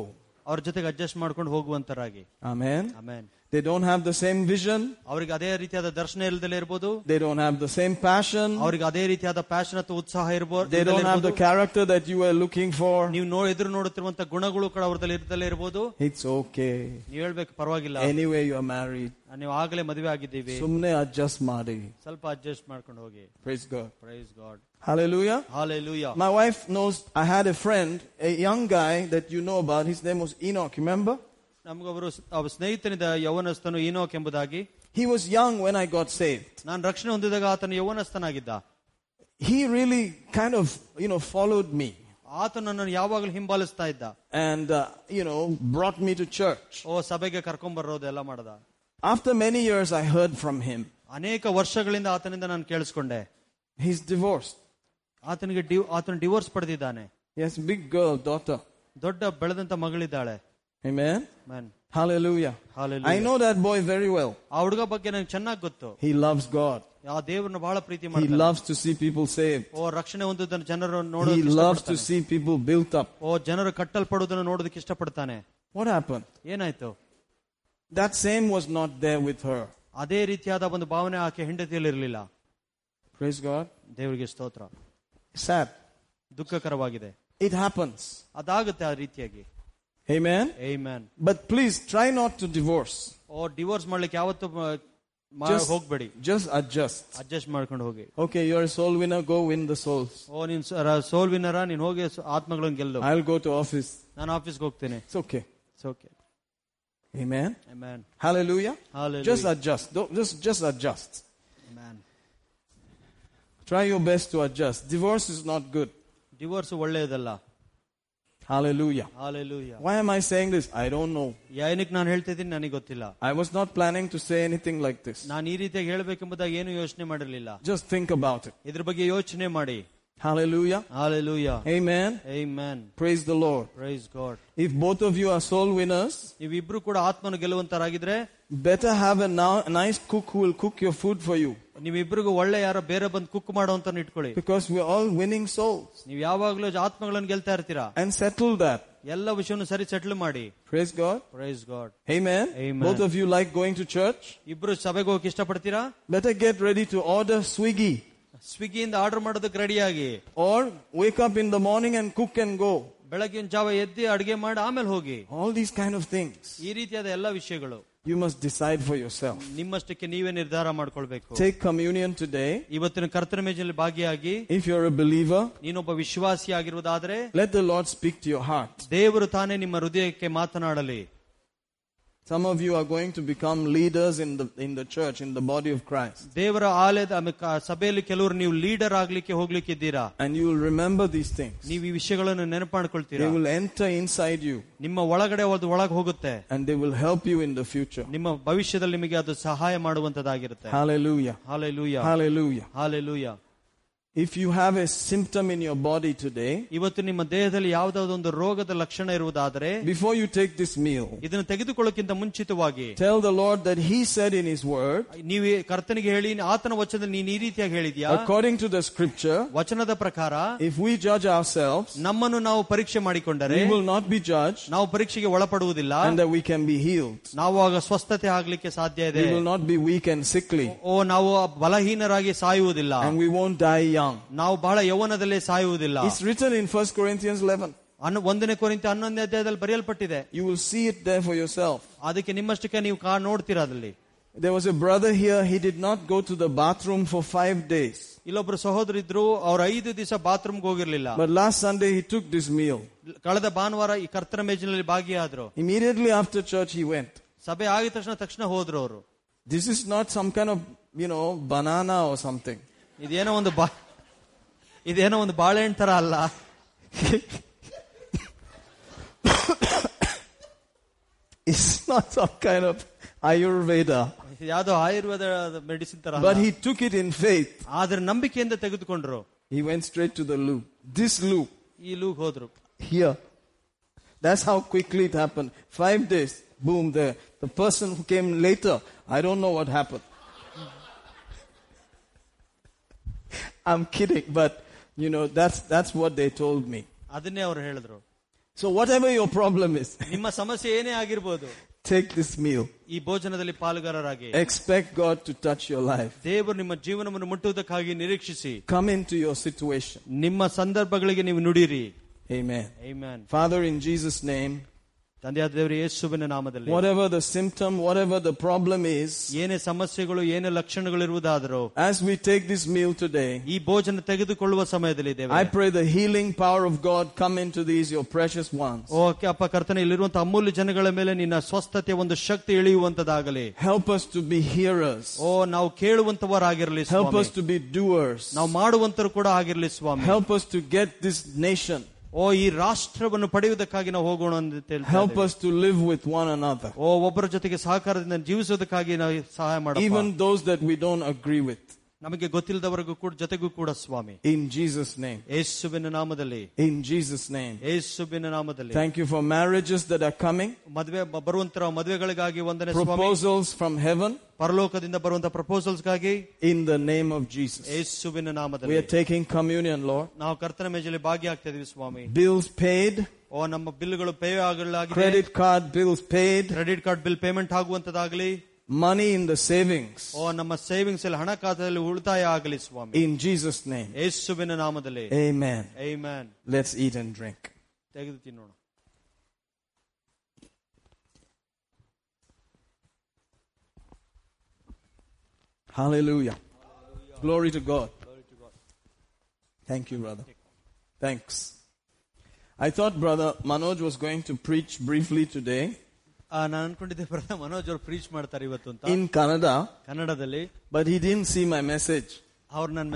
ಅವ್ರ ಜೊತೆಗೆ ಅಡ್ಜಸ್ಟ್ ಮಾಡ್ಕೊಂಡು ಹೋಗುವಂತರಾಗಿ Amen. Amen They don't have the same vision. ಅವ್ರಿಗೆ ಅದೇ ರೀತಿಯಾದ ದರ್ಶನ ಇಲ್ದಲೇ ಇರ್ಬೋದು They don't have the same passion. ಅವ್ರಿಗೆ ಅದೇ ರೀತಿಯಾದ ಪ್ಯಾಷನ್ ಅಥವಾ ಉತ್ಸಾಹ ಇರ್ಬೋದು They don't have the character that you were looking for. ನೀವು ನೋ ಎದುರು ನೋಡುತ್ತಿರುವಂತ ಗುಣಗಳು ಕೂಡ ಅವ್ರದಲ್ಲಿ ಇರ್ದಲೇ ಇರ್ಬೋದು It's okay. ನೀವ್ ಹೇಳ್ಬೇಕು ಪರವಾಗಿಲ್ಲ Anyway, you are married. ನೀವು ಆಗಲೇ ಮದುವೆ ಆಗಿದ್ದೀವಿ Sumne adjust madi. ಸ್ವಲ್ಪ ಅಡ್ಜಸ್ಟ್ ಮಾಡ್ಕೊಂಡು ಹೋಗಿ Praise God. Praise god Hallelujah. Hallelujah My wife knows I had a friend, a young guy that you know about. His name was Enoch. Remember? ನಮಗೊಬ್ಬರು ಅವ್ರ ಸ್ನೇಹಿತನಿದ ಯೌವನಸ್ಥನು ಈನೋಕ್ ಎಂಬುದಾಗಿ He was young when I got saved. ನಾನು ರಕ್ಷಣೆ ಹೊಂದಿದಾಗ ಆತನು ಯೌವನಸ್ಥನಾಗಿದ್ದ He really kind of, you know, followed me ಆತ ನನ್ನನ್ನು ಯಾವಾಗಲೂ ಹಿಂಬಾಲಿಸ್ತಾ ಇದ್ದ and, uh, you know, brought me to church. ಓ ಸಭೆಗೆ ಕರ್ಕೊಂಡ್ ಬರೋದು ಎಲ್ಲ ಮಾಡದ After many years, I heard from him. ಅನೇಕ ವರ್ಷಗಳಿಂದ ಆತನಿಂದ ನಾನು ಕೇಳಿಸ್ಕೊಂಡೆ He's divorced. ಆತನಿಗೆ ಡಿವ್ ಆತನು divorce ಪಡೆದಿದ್ದಾನೆ He has a big girl, daughter. ದೊಡ್ಡ ಬೆಳೆದಂತ ಮಗಳಿದ್ದಾಳೆ Amen. Man Hallelujah. Hallelujah. I know that boy very well. ಆ ಹುಡುಗ ಬಗ್ಗೆ ನನಗೆ ಚೆನ್ನಾಗಿ ಗೊತ್ತು He loves God. ಆ ದೇವ್ರನ್ನ ಬಹಳ ಪ್ರೀತಿ He ಮಾಡ್ತಾನೆ loves to see people saved. ಓ ರಕ್ಷಣೆ ಹೊಂದಿದ್ದನ್ನು ಜನರು He ನೋಡೋದಕ್ಕೆ loves to ಇಷ್ಟಪಡ್ತಾನೆ. see people built up. ಓ ಜನರು ಕಟ್ಟಲ್ಪಡುವುದನ್ನು ನೋಡೋದಕ್ಕೆ ಇಷ್ಟಪಡ್ತಾನೆ What happened? ಏನಾಯ್ತು That same was not there with her. ಅದೇ ರೀತಿಯಾದ ಒಂದು ಭಾವನೆ ಆಕೆ ಹೆಂಡತಿಯಲ್ಲಿ ಇರಲಿಲ್ಲ Praise God. ದೇವರಿಗೆ ಸ್ತೋತ್ರ Sad. ದುಃಖಕರವಾಗಿದೆ It happens. ಅದಾಗುತ್ತೆ ಆ ರೀತಿಯಾಗಿ Amen. ಏ man But please try not to divorce. O divorce ಮಾಡ್ಲಿಕ್ಕೆ ಯಾವತ್ತು ಮ- ಮಾ- Just- ಹೋಗ್ಬೇಡಿ Just adjust. ಅಡ್ಜಸ್ಟ್ ಮಾಡ್ಕೊಂಡು ಹೋಗಿ Okay, you're a soul winner, go win the souls. ಓ ನೀನ್ ಸೋಲ್ ವಿನ್ನರ ನೀನ್ ಹೋಗಿ ಸ- ಆತ್ಮಗಳನ್ನು ಗೆಲ್ಲು I'll go to office. ನಾನು ಆಫೀಸ್ಗೆ ಹೋಗ್ತೇನೆ It's okay. Okay Amen. Man Hallelujah. Just adjust. Don't, just, just adjust. Man Try your best to adjust. Divorce is not good. Divorce ಒಳ್ಳೆಯದಲ್ಲ Hallelujah. Hallelujah Why am I saying this? I don't know. ಏನಕ್ಕೆ ನಾನು ಹೇಳ್ತಾ ಇದ್ದೀನಿ ನನಗೆ ಗೊತ್ತಿಲ್ಲ I was not planning to say anything like this. ನಾನು ಈ ರೀತಿಯಾಗಿ ಹೇಳ್ಬೇಕೆಂಬುದಾಗಿ ಏನು ಯೋಚನೆ ಮಾಡಿರಲಿಲ್ಲ Just think about it. ಇದ್ರ ಬಗ್ಗೆ ಯೋಚನೆ ಮಾಡಿ Hallelujah. Hallelujah Amen. Man Praise the Lord. Praise God If both of you are soul winners, ನೀವಿಬ್ರು ಕೂಡ ಆತ್ಮನು ಗೆಲ್ಲುವಂತರಾಗಿದ್ರೆ better have a now, nice cook who will cook your food for you. ನೀವಿಬ್ರಿಗೂ ಒಳ್ಳೆ ಯಾರೋ ಬೇರೆ ಬಂದು ಕುಕ್ ಮಾಡುವಂತ ಇಟ್ಕೊಳ್ಳಿ Because we're all winning souls. ನೀವು ಯಾವಾಗ್ಲೂ ಆತ್ಮಗಳನ್ನು ಗೆಲ್ತಾ ಇರ್ತೀರಾ And settle that. ಎಲ್ಲ ವಿಷಯವನ್ನು ಸರಿ ಸೆಟ್ಲ್ ಮಾಡಿ Praise God. Praise God Amen. Amen. Both of you like going to church? ಇಬ್ರು ಸಭೆಗೆ ಹೋಗಕ್ಕೆ ಇಷ್ಟಪಡ್ತೀರಾ Better get ready to order Swiggy. ಸ್ವಿಗ್ಗಿಯಿಂದ order ಮಾಡೋದಕ್ಕೆ ರೆಡಿಯಾಗಿ Or wake up in the morning and cook and go. ಬೆಳಗಿನ ಜಾವ ಎದ್ದಿ ಅಡಿಗೆ ಮಾಡಿ ಆಮೇಲೆ ಹೋಗಿ All these kind of things. ಈ ರೀತಿಯಾದ ಎಲ್ಲ ವಿಷಯಗಳು You must decide for yourself. ನಿಮ್ಮಷ್ಟಕ್ಕೆ ನೀವೇ ನಿರ್ಧಾರ ಮಾಡ್ಕೊಳ್ಬೇಕು Take communion today. ಇವತ್ತಿನ ಕರ್ತನ ಮೇಜಲ್ಲಿ ಭಾಗಿಯಾಗಿ If you're a believer, ನೀನೊಬ್ಬ ವಿಶ್ವಾಸಿ ಆಗಿರುವುದಾದ್ರೆ let the Lord speak to your heart. ದೇವರು ತಾನೇ ನಿಮ್ಮ ಹೃದಯಕ್ಕೆ ಮಾತನಾಡಲಿ Some of you are going to become leaders in the, in the church, in the body of Christ. ದೇವರ ಆಲಯದ ಆಮೇಲೆ ಕ- ಸಭೆಯಲ್ಲಿ ಕೆಲವರು ನೀವು ಲೀಡರ್ ಆಗ್ಲಿಕ್ಕೆ ಹೋಗ್ಲಿಕ್ಕಿದ್ದೀರಾ And you will remember these things. ನೀವು ಈ ವಿಷಯಗಳನ್ನು ನೆನಪು They ಮಾಡ್ಕೊಳ್ತೀರಾ will enter inside you ನಿಮ್ಮ ಒಳಗಡೆ ಅದು ಒಳಗೆ ಹೋಗುತ್ತೆ and they will help you in the future. ನಿಮ್ಮ ಭವಿಷ್ಯದಲ್ಲಿ ನಿಮಗೆ ಅದು ಸಹಾಯ ಮಾಡುವಂತದಾಗಿರುತ್ತೆ Hallelujah. Hallelujah Hallelujah. Hallelujah If you have a symptom in your body today, ಇವತ್ತು ನಿಮ್ಮ ದೇಹದಲ್ಲಿ ಯಾವುದಾದೊಂದು ರೋಗದ ಲಕ್ಷಣ ಇರುವುದಾದರೆ before you take this meal, ಇದನ್ನು ತೆಗೆದುಕೊಳ್ಳೋಕ್ಕಿಂತ ಮುಂಚಿತವಾಗಿ tell the Lord that He said in His Word, ನೀವು ಕರ್ತನಿಗೆ ಹೇಳಿ ಆತನ ವಚನದಲ್ಲಿ ನೀನು ಈ ರೀತಿಯಾಗಿ ಹೇಳಿದ್ಯಾ according to the scripture, ವಚನದ ಪ್ರಕಾರ if we judge ourselves, ನಮ್ಮನ್ನು ನಾವು ಪರೀಕ್ಷೆ ಮಾಡಿಕೊಂಡರೆ we will not be judged ನಾವು ಪರೀಕ್ಷೆಗೆ ಒಳಪಡುವುದಿಲ್ಲ and that we can be healed. ನಾವು ಆಗ ಸ್ವಸ್ಥತೆ ಆಗ್ಲಿಕ್ಕೆ ಸಾಧ್ಯ ಇದೆ We will not be weak and sickly ಓ ನಾವು ಬಲಹೀನರಾಗಿ ಸಾಯುವುದಿಲ್ಲ and we won't die young. ನಾವು ಬಹಳ ಯೌವನದಲ್ಲೇ ಸಾಯುವುದಿಲ್ಲ It's written in 1 Corinthians 11. ಅನ್ನು ಒಂದನೇ ಕೊರಿಂತ ಹನ್ನೊಂದನೇ ಅಧ್ಯಾಯದಲ್ಲಿ ಬರೆಯಲ್ಪಟ್ಟಿದೆ You will see it there for yourself. ಅದಕ್ಕೆ ನಿಮ್ಮಷ್ಟಕ್ಕೆ ನೀವು ಕಾ ನೋಡ್ತೀರಾ ಅದಲ್ಲಿ There was a brother here, he did not go to the bathroom for five days. ಇಲ್ಲೊಬ್ರು ಸಹೋದರ ಇದ್ರು ಅವ್ರ ಐದು ದಿವಸ ಬಾತ್ರೂಮ್ಗೆ ಹೋಗಿರ್ಲಿಲ್ಲ But last Sunday he took this meal. ಕಳೆದ ಭಾನುವಾರ ಈ ಕರ್ತನ ಮೇಜಿನಲ್ಲಿ ಭಾಗಿಯಾದ್ರು Immediately after church he went. ಸಭೆ ಆಗಿದ ತಕ್ಷಣ ತಕ್ಷಣ ಹೋದ್ರು ಅವರು This is not some kind of, you know, banana or something. ಇದೇನೋ ಒಂದು ಬಾ ಇದೇನೋ ಒಂದು ಬಾಳೆಹಣ್ಣು ತರ ಅಲ್ಲ It's not some kind of Ayurveda. ಯಾವ್ದೋ ಆಯುರ್ವೇದ ಮೆಡಿಸಿನ್ ತರ But ಅಲ್ಲ. he took it in faith. ಆದ್ರೆ ನಂಬಿಕೆಯಿಂದ ತೆಗೆದುಕೊಂಡ್ರು He went straight to the loop. This loop, ಈ ಲೂಗ್ ಹೋದ್ರು here. That's how quickly it happened. Five days, boom, there. The person who came later, I don't know what happened. I'm kidding, but you know, that's, that's what they told me. ಅದನ್ನೇ ಅವ್ರು ಹೇಳಿದ್ರು So whatever your problem is, [LAUGHS] ನಿಮ್ಮ ಸಮಸ್ಯೆ ಏನೇ ಆಗಿರ್ಬೋದು take this meal. ಈ ಭೋಜನದಲ್ಲಿ ಪಾಲುಗಾರರಾಗಿ Expect God to touch your life. ದೇವರು ನಿಮ್ಮ ಜೀವನವನ್ನು ಮುಟ್ಟುವುದಕ್ಕಾಗಿ ನಿರೀಕ್ಷಿಸಿ Come into your situation. ನಿಮ್ಮ ಸಂದರ್ಭಗಳಿಗೆ ನೀವು ನುಡಿರಿ Amen. Amen. Father, in Jesus' name, ತಂದೆಯಾದ ದೇವರು ಯೇಸುವಿನ ನಾಮದಲ್ಲಿ whatever the symptom, whatever the problem is, ಏನೇ ಸಮಸ್ಯೆಗಳು ಏನೇ ಲಕ್ಷಣಗಳು ಇರುವುದಾದರೂ as we take this meal today, ಈ ಭೋಜನ ತೆಗೆದುಕೊಳ್ಳುವ ಸಮಯದಲ್ಲಿ I ದೇವರೇ pray the healing power of God come into these, your precious ones. ಓ ಅಪ್ಪ ಕರ್ತನೆ ಇಲ್ಲಿರುವಂತಹ ಅಮೂಲ್ಯ ಜನಗಳ ಮೇಲೆ ನಿನ್ನ ಸ್ವಸ್ಥತೆಯ ಒಂದು ಶಕ್ತಿ ಇಳಿಯುವಂತದಾಗಲಿ Help us to be hearers. ಓ ನಾವು ಕೇಳುವಂತವರಾಗಿರಲಿ Help Swami us to be doers. ನಾವು ಮಾಡುವಂತರು ಕೂಡ ಆಗಿರಲಿ ಸ್ವಾಮಿ Help us to get this nation. ಓ ಈ ರಾಷ್ಟ್ರವನ್ನು ಪಡೆಯುವುದಕ್ಕಾಗಿ ನಾವು ಹೋಗೋಣ ಅಂತ ಹೇಳ್ತಾ Help ಇದ್ದೇವೆ. us to live with one another. ಓ ಒಬ್ಬರ ಜೊತೆಗೆ ಸಹಕಾರದಿಂದ ಜೀವಿಸೋದಕ್ಕಾಗಿ ನಾವು ಸಹಾಯ ಮಾಡ Even those that we don't agree with. ನಮಗೆ ಗೊತ್ತಿಲ್ಲದವರೆಗೂ ಕೂಡ ಜೊತೆಗೂ ಕೂಡ ಸ್ವಾಮಿ In Jesus' name. ಯೇಸುವಿನ ನಾಮದಲ್ಲಿ In Jesus' name. ಯೇಸುವಿನ ನಾಮದಲ್ಲಿ Thank you for marriages that are coming. ಮದುವೆ ಬರುವಂತರ ಮದುವೆಗಳಿಗಾಗಿ ವಂದನೆ ಸ್ವಾಮಿ Proposals from heaven. ಪರಲೋಕದಿಂದ ಬರುವಂತ ಪ್ರಪೋಸಲ್ಸ್ಗಾಗಿ In the name of Jesus. ಯೇಸುವಿನ We ನಾಮದಲ್ಲಿ are taking communion, Lord. ನಾವು ಕರ್ತನ ಮೇಜಲ್ಲಿ ಭಾಗಿಯಾಗ್ತಾ ಇದೀವಿ ಸ್ವಾಮಿ Bills paid. ಓ ನಮ್ಮ ಬಿಲ್ಗಳು pay ಆಗಲಾಗಿದೆ Credit card bills paid. Credit card bill payment ಆಗುವಂತದಾಗಲಿ Money in the savings. ಓ ನಮ್ಮ ಸೇವಿಂಗ್ಸ್ ಅಲ್ಲಿ ಹಣ ಖಾತೆಯಲ್ಲಿ ಉಳಿತಾಯ ಆಗಲಿ ಸ್ವಾಮಿ In Jesus' name. ಯೇಸುವಿನ ನಾಮದಲ್ಲಿ Amen. Amen. Let's eat and drink. ತೆಗೆದು ತಿನ್ನೋಣ Hallelujah. Glory to God. Thank you, brother. Thanks. I thought brother Manoj was going to preach briefly today ಆ, in Kannada, ಕನ್ನಡದಲ್ಲಿ but he didn't see my message. ಅವ್ರು ನನ್ನ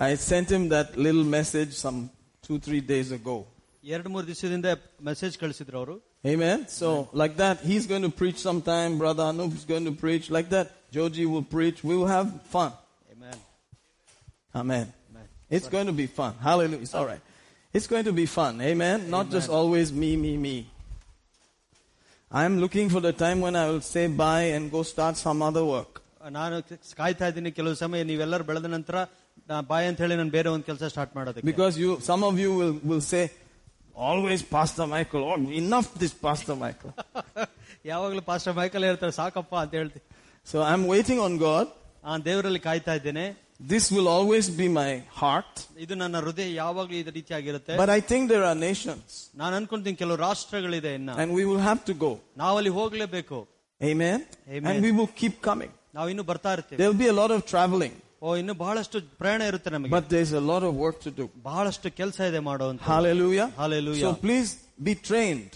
I sent him that little message some two, three days ago. ಎರಡ್ ಮೂರು ದಿವಸದಿಂದ message ಕಳಿಸಿದ್ರು Amen. So, like that, he's going to preach sometime. Brother Anoop's going to preach. Like that, Joji will preach. We will have fun. Amen. Amen. It's going to be fun. Hallelujah. All right. It's going to be fun. Amen. Not just always me, me, me. I'm looking for the time when I will say bye and go start some other work. ನಾನು ಕಾಯ್ತಾ ಇದ್ದೀನಿ ಕೆಲವು ಸಮಯ ನೀವೆಲ್ಲರೂ ಬೆಳೆದ ನಂತರ ನಾ ಬಾಯ್ ಅಂತ ಹೇಳಿ ನಾನು ಬೇರೆ ಒಂದು ಕೆಲಸ ಸ್ಟಾರ್ಟ್ ಮಾಡೋದಕ್ಕೆ Because you, some of you will, will say, always Pastor Michael. Oh, enough this Pastor Michael. [LAUGHS] ಯಾವಾಗಲೂ ಪಾಸ್ಟರ್ ಮೈಕಲ್ ಹೇಳ್ತಾರೆ ಸಾಕಪ್ಪ ಅಂತ ಹೇಳ್ತೀನಿ So I'm waiting on God. ಆ ದೇವರಲ್ಲಿ ಕಾಯ್ತಾ ಇದ್ದೇನೆ This will always be my heart. ಇದು ನನ್ನ ಹೃದಯ ಯಾವಾಗ್ಲೂ ಇದೇ ರೀತಿಯಾಗಿರುತ್ತೆ But I think there are nations ನಾನು ಅನ್ಕೊಂತೀನಿ ಕೆಲವು ರಾಷ್ಟ್ರಗಳಿದೆ ಇನ್ನ and we will have to go. ನಾವಲ್ಲಿ ಹೋಗ್ಲೇಬೇಕು Amen. Amen. And we will keep coming. ನಾವು ಇನ್ನು ಬರ್ತಾ ಇರ್ತೀವಿ There will be a lot of traveling, ಓ ಇನ್ನು ಬಹಳಷ್ಟು ಪ್ರಯಾಣ ಇರುತ್ತೆ ನಮಗೆ but there's a lot of work to do. ಬಹಳಷ್ಟು ಕೆಲಸ ಇದೆ ಮಾಡುವಂತ Hallelujah. Hallelujah. So please be trained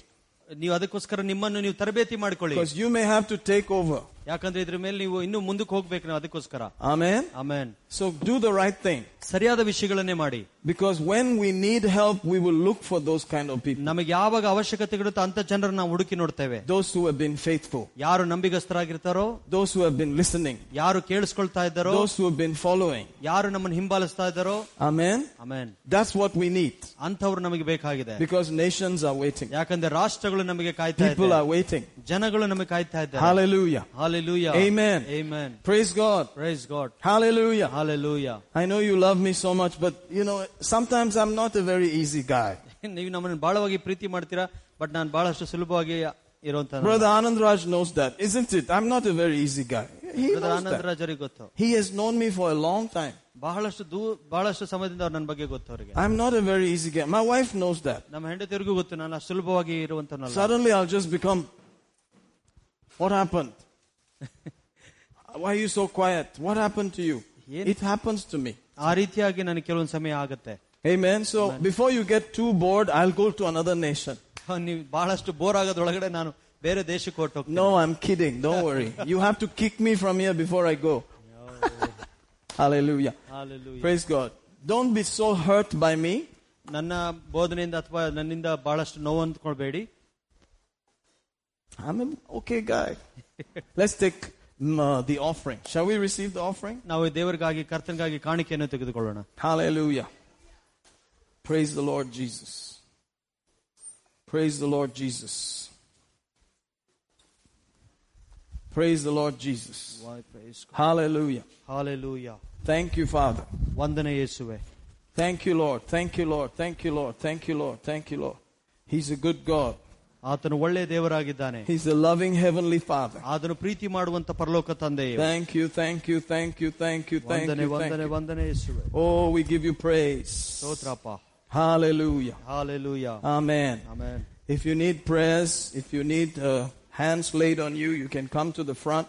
ನೀವು ಅದಕ್ಕೋಸ್ಕರ ನಿಮ್ಮನ್ನು ನೀವು ತರಬೇತಿ ಮಾಡಿಕೊಳ್ಳಿ because you may have to take over. ಯಾಕಂದ್ರೆ ಇದ್ರ ಮೇಲೆ ನೀವು ಇನ್ನು ಮುಂದಕ್ಕೆ ಹೋಗ್ಬೇಕು ನಾವು ಅದಕ್ಕೋಸ್ಕರ Amen. Amen So do the right thing ಸರಿಯಾದ ವಿಷಯಗಳನ್ನೇ ಮಾಡಿ because when we need help, we will look for those kind of people. ನಮಗೆ ಯಾವಾಗ ಅವಶ್ಯಕತೆಗಳಿರುತ್ತೋ ಅಂತ ಜನರನ್ನ ನಾವು ಹುಡುಕಿ ನೋಡ್ತೇವೆ Those who have been faithful, ಯಾರು ನಂಬಿಗಸ್ತರಾಗಿರ್ತಾರೋ those who have been listening, ಯಾರು ಕೇಳಿಸ್ಕೊಳ್ತಾ ಇದ್ದಾರೋ those who have been following. ಯಾರು ನಮ್ಮನ್ನು ಹಿಂಬಾಲಿಸ್ತಾ ಇದ್ದಾರೋ Amen. Amen That's what we need ಅಂಥವ್ರು ನಮಗೆ ಬೇಕಾಗಿದೆ because nations are waiting. ಯಾಕಂದ್ರೆ ರಾಷ್ಟ್ರಗಳು ನಮಗೆ ಕಾಯ್ತಾ People ಇದ್ದಾರೆ are waiting. ಜನಗಳು ನಮಗೆ ಕಾಯ್ತಾ ಇದ್ದಾರೆ Hallelujah. Hallelujah. Amen. Amen. Praise God. Praise God. Hallelujah. Hallelujah. I know you love me so much, but you know, sometimes I'm not a very easy guy. [LAUGHS] ನೀವು ನಮ್ಮನ್ನು ಬಹಳವಾಗಿ ಪ್ರೀತಿ ಮಾಡ್ತೀರಾ ಬಟ್ ನಾನು ಬಹಳಷ್ಟು ಸುಲಭವಾಗಿ ಇರುವಂತ Brother Anand Raj knows that, isn't it? I'm not a very easy guy. He knows Anand that. ರಾಜರಿಗೆ ಗೊತ್ತು He has known me for a long time. ಬಹಳಷ್ಟು ದೂ ಬಹಳಷ್ಟು ಸಮಯದಿಂದ ಅವ್ರು ನನ್ನ ಬಗ್ಗೆ ಗೊತ್ತು ಅವರಿಗೆ I'm not a very easy guy. My wife knows that. ನಮ್ಮ ಹೆಂಡತಿಯರಿಗೂ ಗೊತ್ತು ನಾನು ಅಷ್ಟು ಸುಲಭವಾಗಿ ಇರುವಂತನಲ್ಲ Suddenly I'll just become, what happened? [LAUGHS] Why are you so quiet? What happened to you? Yen- It happens to me. ಆ ರೀತಿಯಾಗಿ ನನಗೆ ಕೆಲವೊಂದು ಸಮಯ ಆಗುತ್ತೆ Amen. So before you get too bored, I'll go to another nation. [LAUGHS] ನೀವು ಬಹಳಷ್ಟು bore ಆಗೋದ್ರೊಳಗಡೆ ನಾನು ಬೇರೆ ದೇಶಕ್ಕೆ ಹೊರಟು ಹೋಗ್ತೀನಿ No, I'm kidding. Don't [LAUGHS] worry. You have to kick me from here before I go. Hallelujah. Hallelujah. Praise God. Don't be so hurt by me. ನನ್ನ ಬೋಧನೆಯಿಂದ ಅಥವಾ ನನ್ನಿಂದ ಬಹಳಷ್ಟು ನೋವು ಅಂದ್ಕೊಳ್ಬೇಡಿ I'm an okay guy. [LAUGHS] Let's take mm, uh, the offering. Shall we receive the offering? ನಾವು ದೇವರಿಗಾಗಿ ಕರ್ತನಿಗಾಗಿ ಕಾಣಿಕೆಯನ್ನು ತೆಗೆದುಕೊಳ್ಳೋಣ Hallelujah. Praise the Lord Jesus. Praise the Lord Jesus. Praise the Lord Jesus. Hallelujah. Hallelujah Thank you, Father. ವಂದನೆ ಯೇಸುವೆ Thank you, Lord. Thank you, Lord. Thank you, Lord. Thank you, Lord. Thank you, Lord. He's a good God. ಆತನು ಒಳ್ಳೆ ದೇವರಾಗಿದ್ದಾನೆ He's a loving Heavenly Father. ಆತನು ಪ್ರೀತಿ ಮಾಡುವಂತ ಪರಲೋಕ ತಂದೆ Thank you, thank you, thank you, thank you, thank ವಂದನೆ you, thank ವಂದನೆ you. ವಂದನೆ ಯೇಸುವೆ Oh, we give you praise. ಸ್ತೋತ್ರಪ್ಪ Hallelujah. Hallelujah Amen. Amen If you need prayers, if you need uh, hands laid on you, you can come to the front.